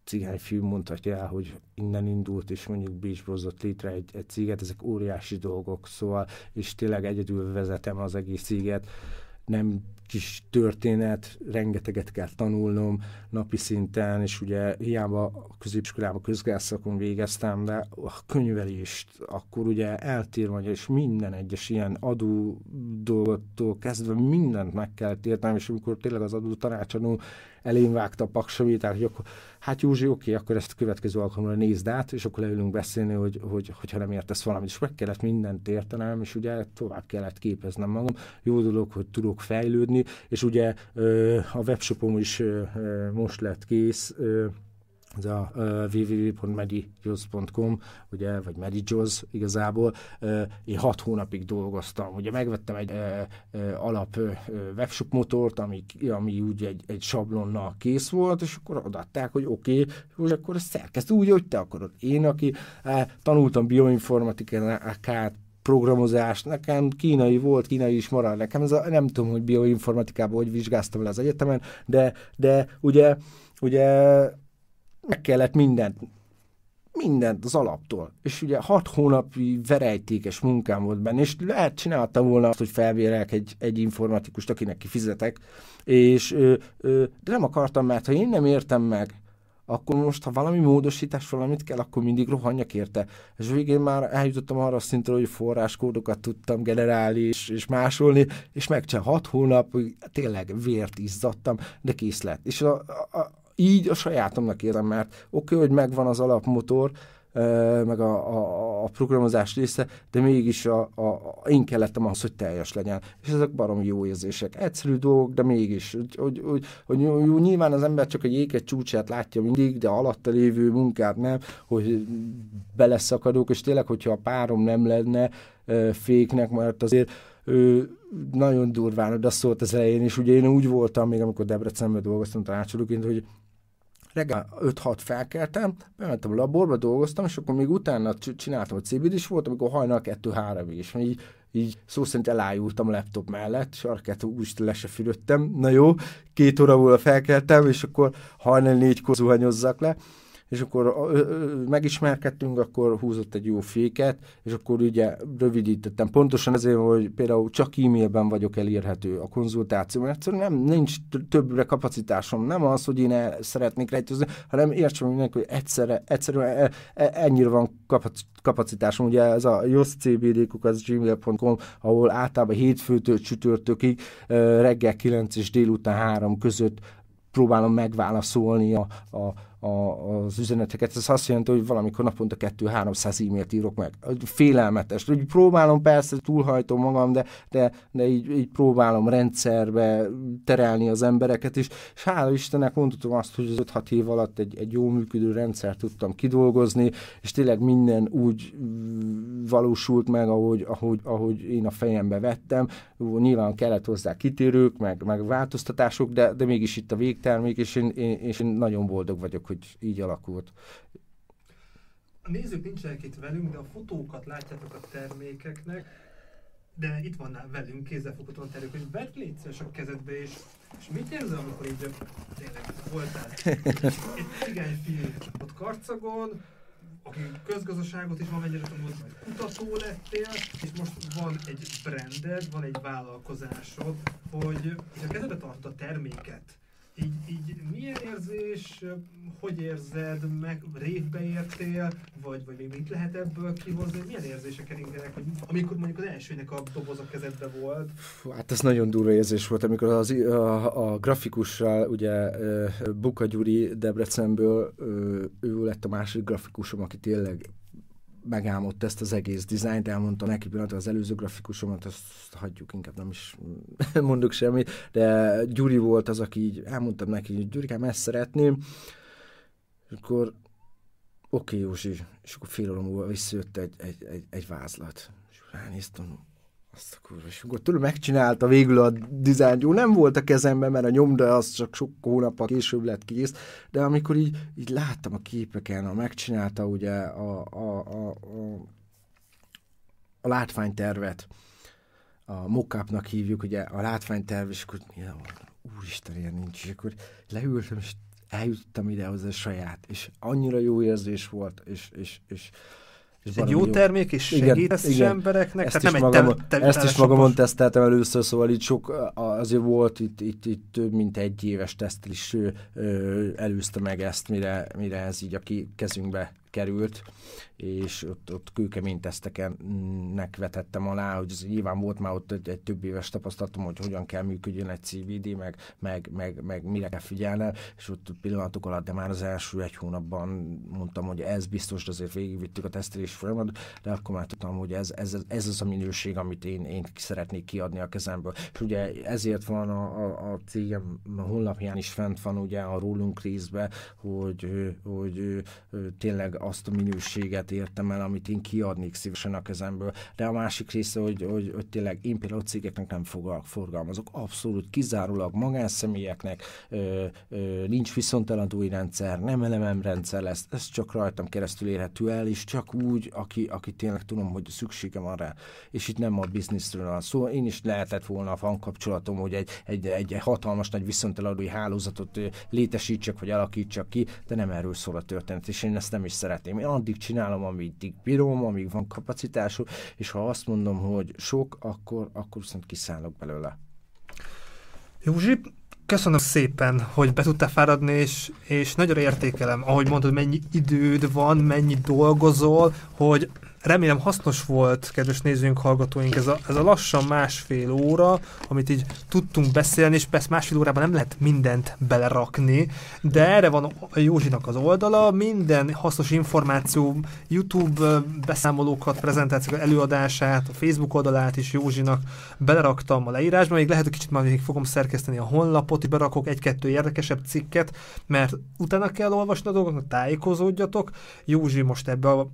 cigányfiú mondhatja el, hogy innen indult, és mondjuk Bécsbe hozott létre egy, egy céget, ezek óriási dolgok, szóval, és tényleg egyedül vezetem az egész céget, nem kis történet, rengeteget kell tanulnom napi szinten, és ugye hiába a középiskolában közgázszakon végeztem, de a könyvelést akkor ugye eltér vagy, és minden egyes ilyen adó dolgottól kezdve mindent meg kell értenem, és amikor tényleg az adó tanácsadó elén vágta a paksavét, hogy akkor, hát Józsi, oké, akkor ezt a következő alkalommal nézd át, és akkor leülünk beszélni, hogy, hogy, hogyha nem értesz valamit, és meg kellett mindent értenem, és ugye tovább kellett képeznem magam. Jó dolog, hogy tudok fejlődni, és ugye a webshopom is most lett kész, ez a www.medijoz.com, ugye, vagy Medijoz igazából. Én hat hónapig dolgoztam. Ugye megvettem egy alap webshop motort, ami, ami úgy egy, egy sablonnal kész volt, és akkor adatták, hogy oké, okay, akkor ezt szerkeszt úgy, hogy te akarod. Én, aki tanultam bioinformatikát, programozás, nekem kínai volt, kínai is marad, nekem ez a, nem tudom, hogy bioinformatikában hogy vizsgáztam le az egyetemen, de, de ugye, ugye meg kellett mindent, mindent az alaptól. És ugye hat hónapi verejtékes munkám volt benne, és lehet csináltam volna azt, hogy felvérek egy, egy informatikust, akinek kifizetek, és, ö, ö, de nem akartam, mert ha én nem értem meg, akkor most, ha valami módosítás, valamit kell, akkor mindig rohanjak érte. És végén már eljutottam arra a szintre, hogy forráskódokat tudtam generálni és, és másolni, és megcsinál hat hónap, tényleg vért izzadtam, de kész lett. És a, a, így a sajátomnak érzem, mert oké, okay, hogy megvan az alapmotor, meg a, a, a programozás része, de mégis a, a, a, én kellettem ahhoz, hogy teljes legyen. És ezek barom jó érzések. Egyszerű dolgok, de mégis. Hogy, hogy, hogy, hogy jó, nyilván az ember csak egy éket csúcsát látja mindig, de alatta lévő munkát nem, hogy beleszakadok, és tényleg, hogyha a párom nem lenne féknek, mert azért ő nagyon durván oda szólt az elején, és ugye én úgy voltam, még amikor Debrecenben dolgoztam tanácsolóként, hogy reggel 5-6 felkeltem, bementem a laborba, dolgoztam, és akkor még utána csináltam a CBD is volt, amikor hajnal 2-3 is. Így, így szó szerint elájultam a laptop mellett, sarkát úgy le se. Na jó, két óra múlva felkeltem, és akkor hajnal négykor zuhanyozzak le és akkor megismerkedtünk, akkor húzott egy jó féket, és akkor ugye rövidítettem. Pontosan ezért, hogy például csak e-mailben vagyok elérhető a konzultáció, mert egyszerűen nem, nincs többre kapacitásom. Nem az, hogy én el szeretnék rejtőzni, hanem értsem mindenki, hogy egyszerre, egyszerűen e, e, ennyire van kapacitásom. Ugye ez a joszcbd.gmail.com, ahol általában hétfőtől csütörtökig reggel 9 és délután 3 között próbálom megválaszolni a, a, a, az üzeneteket. Ez azt jelenti, hogy valamikor naponta 2-300 e-mailt írok meg. Félelmetes. Úgy próbálom persze, túlhajtom magam, de, de, de így, így próbálom rendszerbe terelni az embereket, és, és hála Istennek mondhatom azt, hogy az 5-6 év alatt egy, egy jó működő rendszer tudtam kidolgozni, és tényleg minden úgy valósult meg, ahogy, ahogy, ahogy én a fejembe vettem. Nyilván kellett hozzá kitérők, meg, meg változtatások, de, de mégis itt a végtermék, és én, én, és én nagyon boldog vagyok, hogy így alakult.
A nézők nincsenek itt velünk, de a fotókat látjátok a termékeknek, de itt van velünk kézzelfoghatóan terük, hogy vedd légy a kezedbe, és, és mit érzel, amikor így tényleg voltál egy cigány fiú ott karcagon, aki közgazdaságot is mennyire tanult, majd kutató lettél, és most van egy branded, van egy vállalkozásod, hogy és a kezedbe tartod a terméket, így, így milyen érzés, hogy érzed, meg révbe értél, vagy, vagy még mit lehet ebből kihozni, milyen érzések keringenek, hogy amikor mondjuk az elsőnek a doboz a kezedbe volt?
Fú, hát ez nagyon durva érzés volt, amikor az, a, a grafikussal, ugye Buka Gyuri Debrecenből, ő lett a másik grafikusom, aki tényleg megálmodta ezt az egész dizájnt, elmondta neki pillanatra az előző grafikusomat, azt hagyjuk, inkább nem is mondok semmit, de Gyuri volt az, aki így elmondtam neki, hogy Gyurikám, ezt szeretném, és akkor oké, okay, Józsi, és akkor fél óra múlva visszajött egy, egy, egy, egy vázlat. És ránéztem, azt a kurva, és akkor tőle megcsinálta végül a dizájn, jó, nem volt a kezemben, mert a nyomda az csak sok hónap később lett kész, de amikor így, így láttam a képeken, a megcsinálta ugye a, a, a, a, a látványtervet, a mockupnak hívjuk, ugye a látványterv, és akkor ja, úristen, ilyen nincs, és akkor leültem, és eljutottam ide hozzá saját, és annyira jó érzés volt, és, és, és
ez egy jó, jó termék, és segítesz igen, igen. embereknek?
Ezt Tehát is nem magam, egy te, te, ezt is magamon teszteltem először, szóval itt sok, azért volt itt, itt, itt több mint egy éves tesztel is ö, előzte meg ezt, mire, mire ez így a kezünkbe került, és ott, ott kőkemény tesztekennek vetettem alá, hogy ez nyilván volt már ott egy, egy több éves tapasztalatom, hogy hogyan kell működjön egy CVD, meg, meg, meg, meg mire kell figyelni, és ott pillanatok alatt, de már az első egy hónapban mondtam, hogy ez biztos, de azért végigvittük a tesztelés folyamat, de akkor már tudtam, hogy ez, ez, ez az a minőség, amit én, én szeretnék kiadni a kezemből. És ugye ezért van a, a, a cégem honlapján is fent van ugye a rólunk részbe, hogy, hogy, hogy tényleg azt a minőséget értem el, amit én kiadnék szívesen a kezemből. De a másik része, hogy, hogy, hogy tényleg én például cégeknek nem forgalmazok, abszolút kizárólag magánszemélyeknek, ö, ö, nincs viszonteladói rendszer, nem elemem rendszer lesz, ez csak rajtam keresztül érhető el, és csak úgy, aki, aki tényleg tudom, hogy szüksége van rá. És itt nem a bizniszről van szó. Szóval én is lehetett volna a kapcsolatom, hogy egy, egy, egy hatalmas nagy viszonteladói hálózatot létesítsek, vagy alakítsak ki, de nem erről szól a történet, és én ezt nem is szeretném. Én addig csinálom, amíg bírom, amíg van kapacitású, és ha azt mondom, hogy sok, akkor, akkor viszont kiszállok belőle.
Józsi, köszönöm szépen, hogy be tudtál fáradni, és, és nagyon értékelem, ahogy mondod, mennyi időd van, mennyi dolgozol, hogy Remélem hasznos volt, kedves nézőink, hallgatóink, ez a, ez a lassan másfél óra, amit így tudtunk beszélni, és persze másfél órában nem lehet mindent belerakni, de erre van a Józsinak az oldala, minden hasznos információ, YouTube beszámolókat, prezentációkat, előadását, a Facebook oldalát is Józsinak beleraktam a leírásba, még lehet, hogy kicsit már még fogom szerkeszteni a honlapot, hogy berakok egy-kettő érdekesebb cikket, mert utána kell olvasni a dolgoknak, tájékozódjatok. Józsi most ebbe a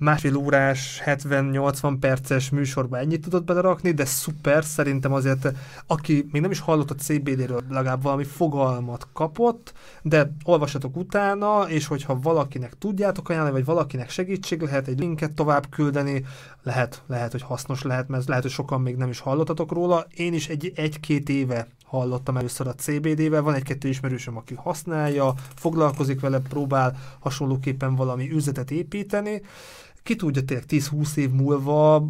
másfél órás, 70-80 perces műsorba ennyit tudott belerakni, de szuper, szerintem azért, aki még nem is hallott a CBD-ről, legalább valami fogalmat kapott, de olvassatok utána, és hogyha valakinek tudjátok ajánlani, vagy valakinek segítség lehet egy linket tovább küldeni, lehet, lehet, hogy hasznos lehet, mert lehet, hogy sokan még nem is hallottatok róla. Én is egy, egy-két éve hallottam először a CBD-vel, van egy-kettő ismerősöm, aki használja, foglalkozik vele, próbál hasonlóképpen valami üzletet építeni, ki tudja tényleg 10-20 év múlva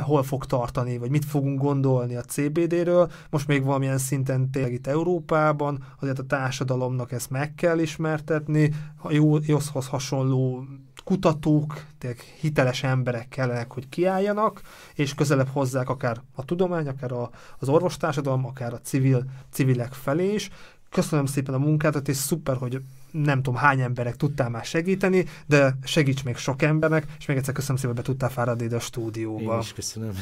hol fog tartani, vagy mit fogunk gondolni a CBD-ről. Most még valamilyen szinten tényleg itt Európában, azért a társadalomnak ezt meg kell ismertetni, a JOSZ-hoz hasonló kutatók, tényleg hiteles emberek kellenek, hogy kiálljanak, és közelebb hozzák akár a tudomány, akár a, az orvostársadalom, akár a civil, civilek felé is. Köszönöm szépen a munkádat, és szuper, hogy nem tudom hány emberek tudtál már segíteni, de segíts még sok embernek, és még egyszer köszönöm szépen, hogy be tudtál fáradni ide a stúdióba.
Én is köszönöm.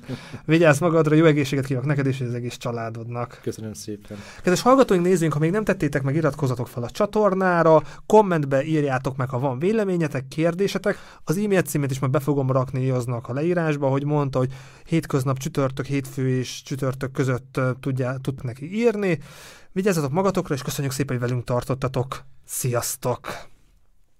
Vigyázz magadra, jó egészséget kívánok neked és az egész családodnak.
Köszönöm szépen.
Kedves hallgatóink, nézzünk, ha még nem tettétek meg, iratkozzatok fel a csatornára, kommentbe írjátok meg, ha van véleményetek, kérdésetek. Az e-mail címét is majd be fogom rakni Joznak a leírásba, hogy mondta, hogy hétköznap csütörtök, hétfő és csütörtök között tudja, tud neki írni. Vigyázzatok magatokra, és köszönjük szépen, hogy velünk tartottatok. Sziasztok!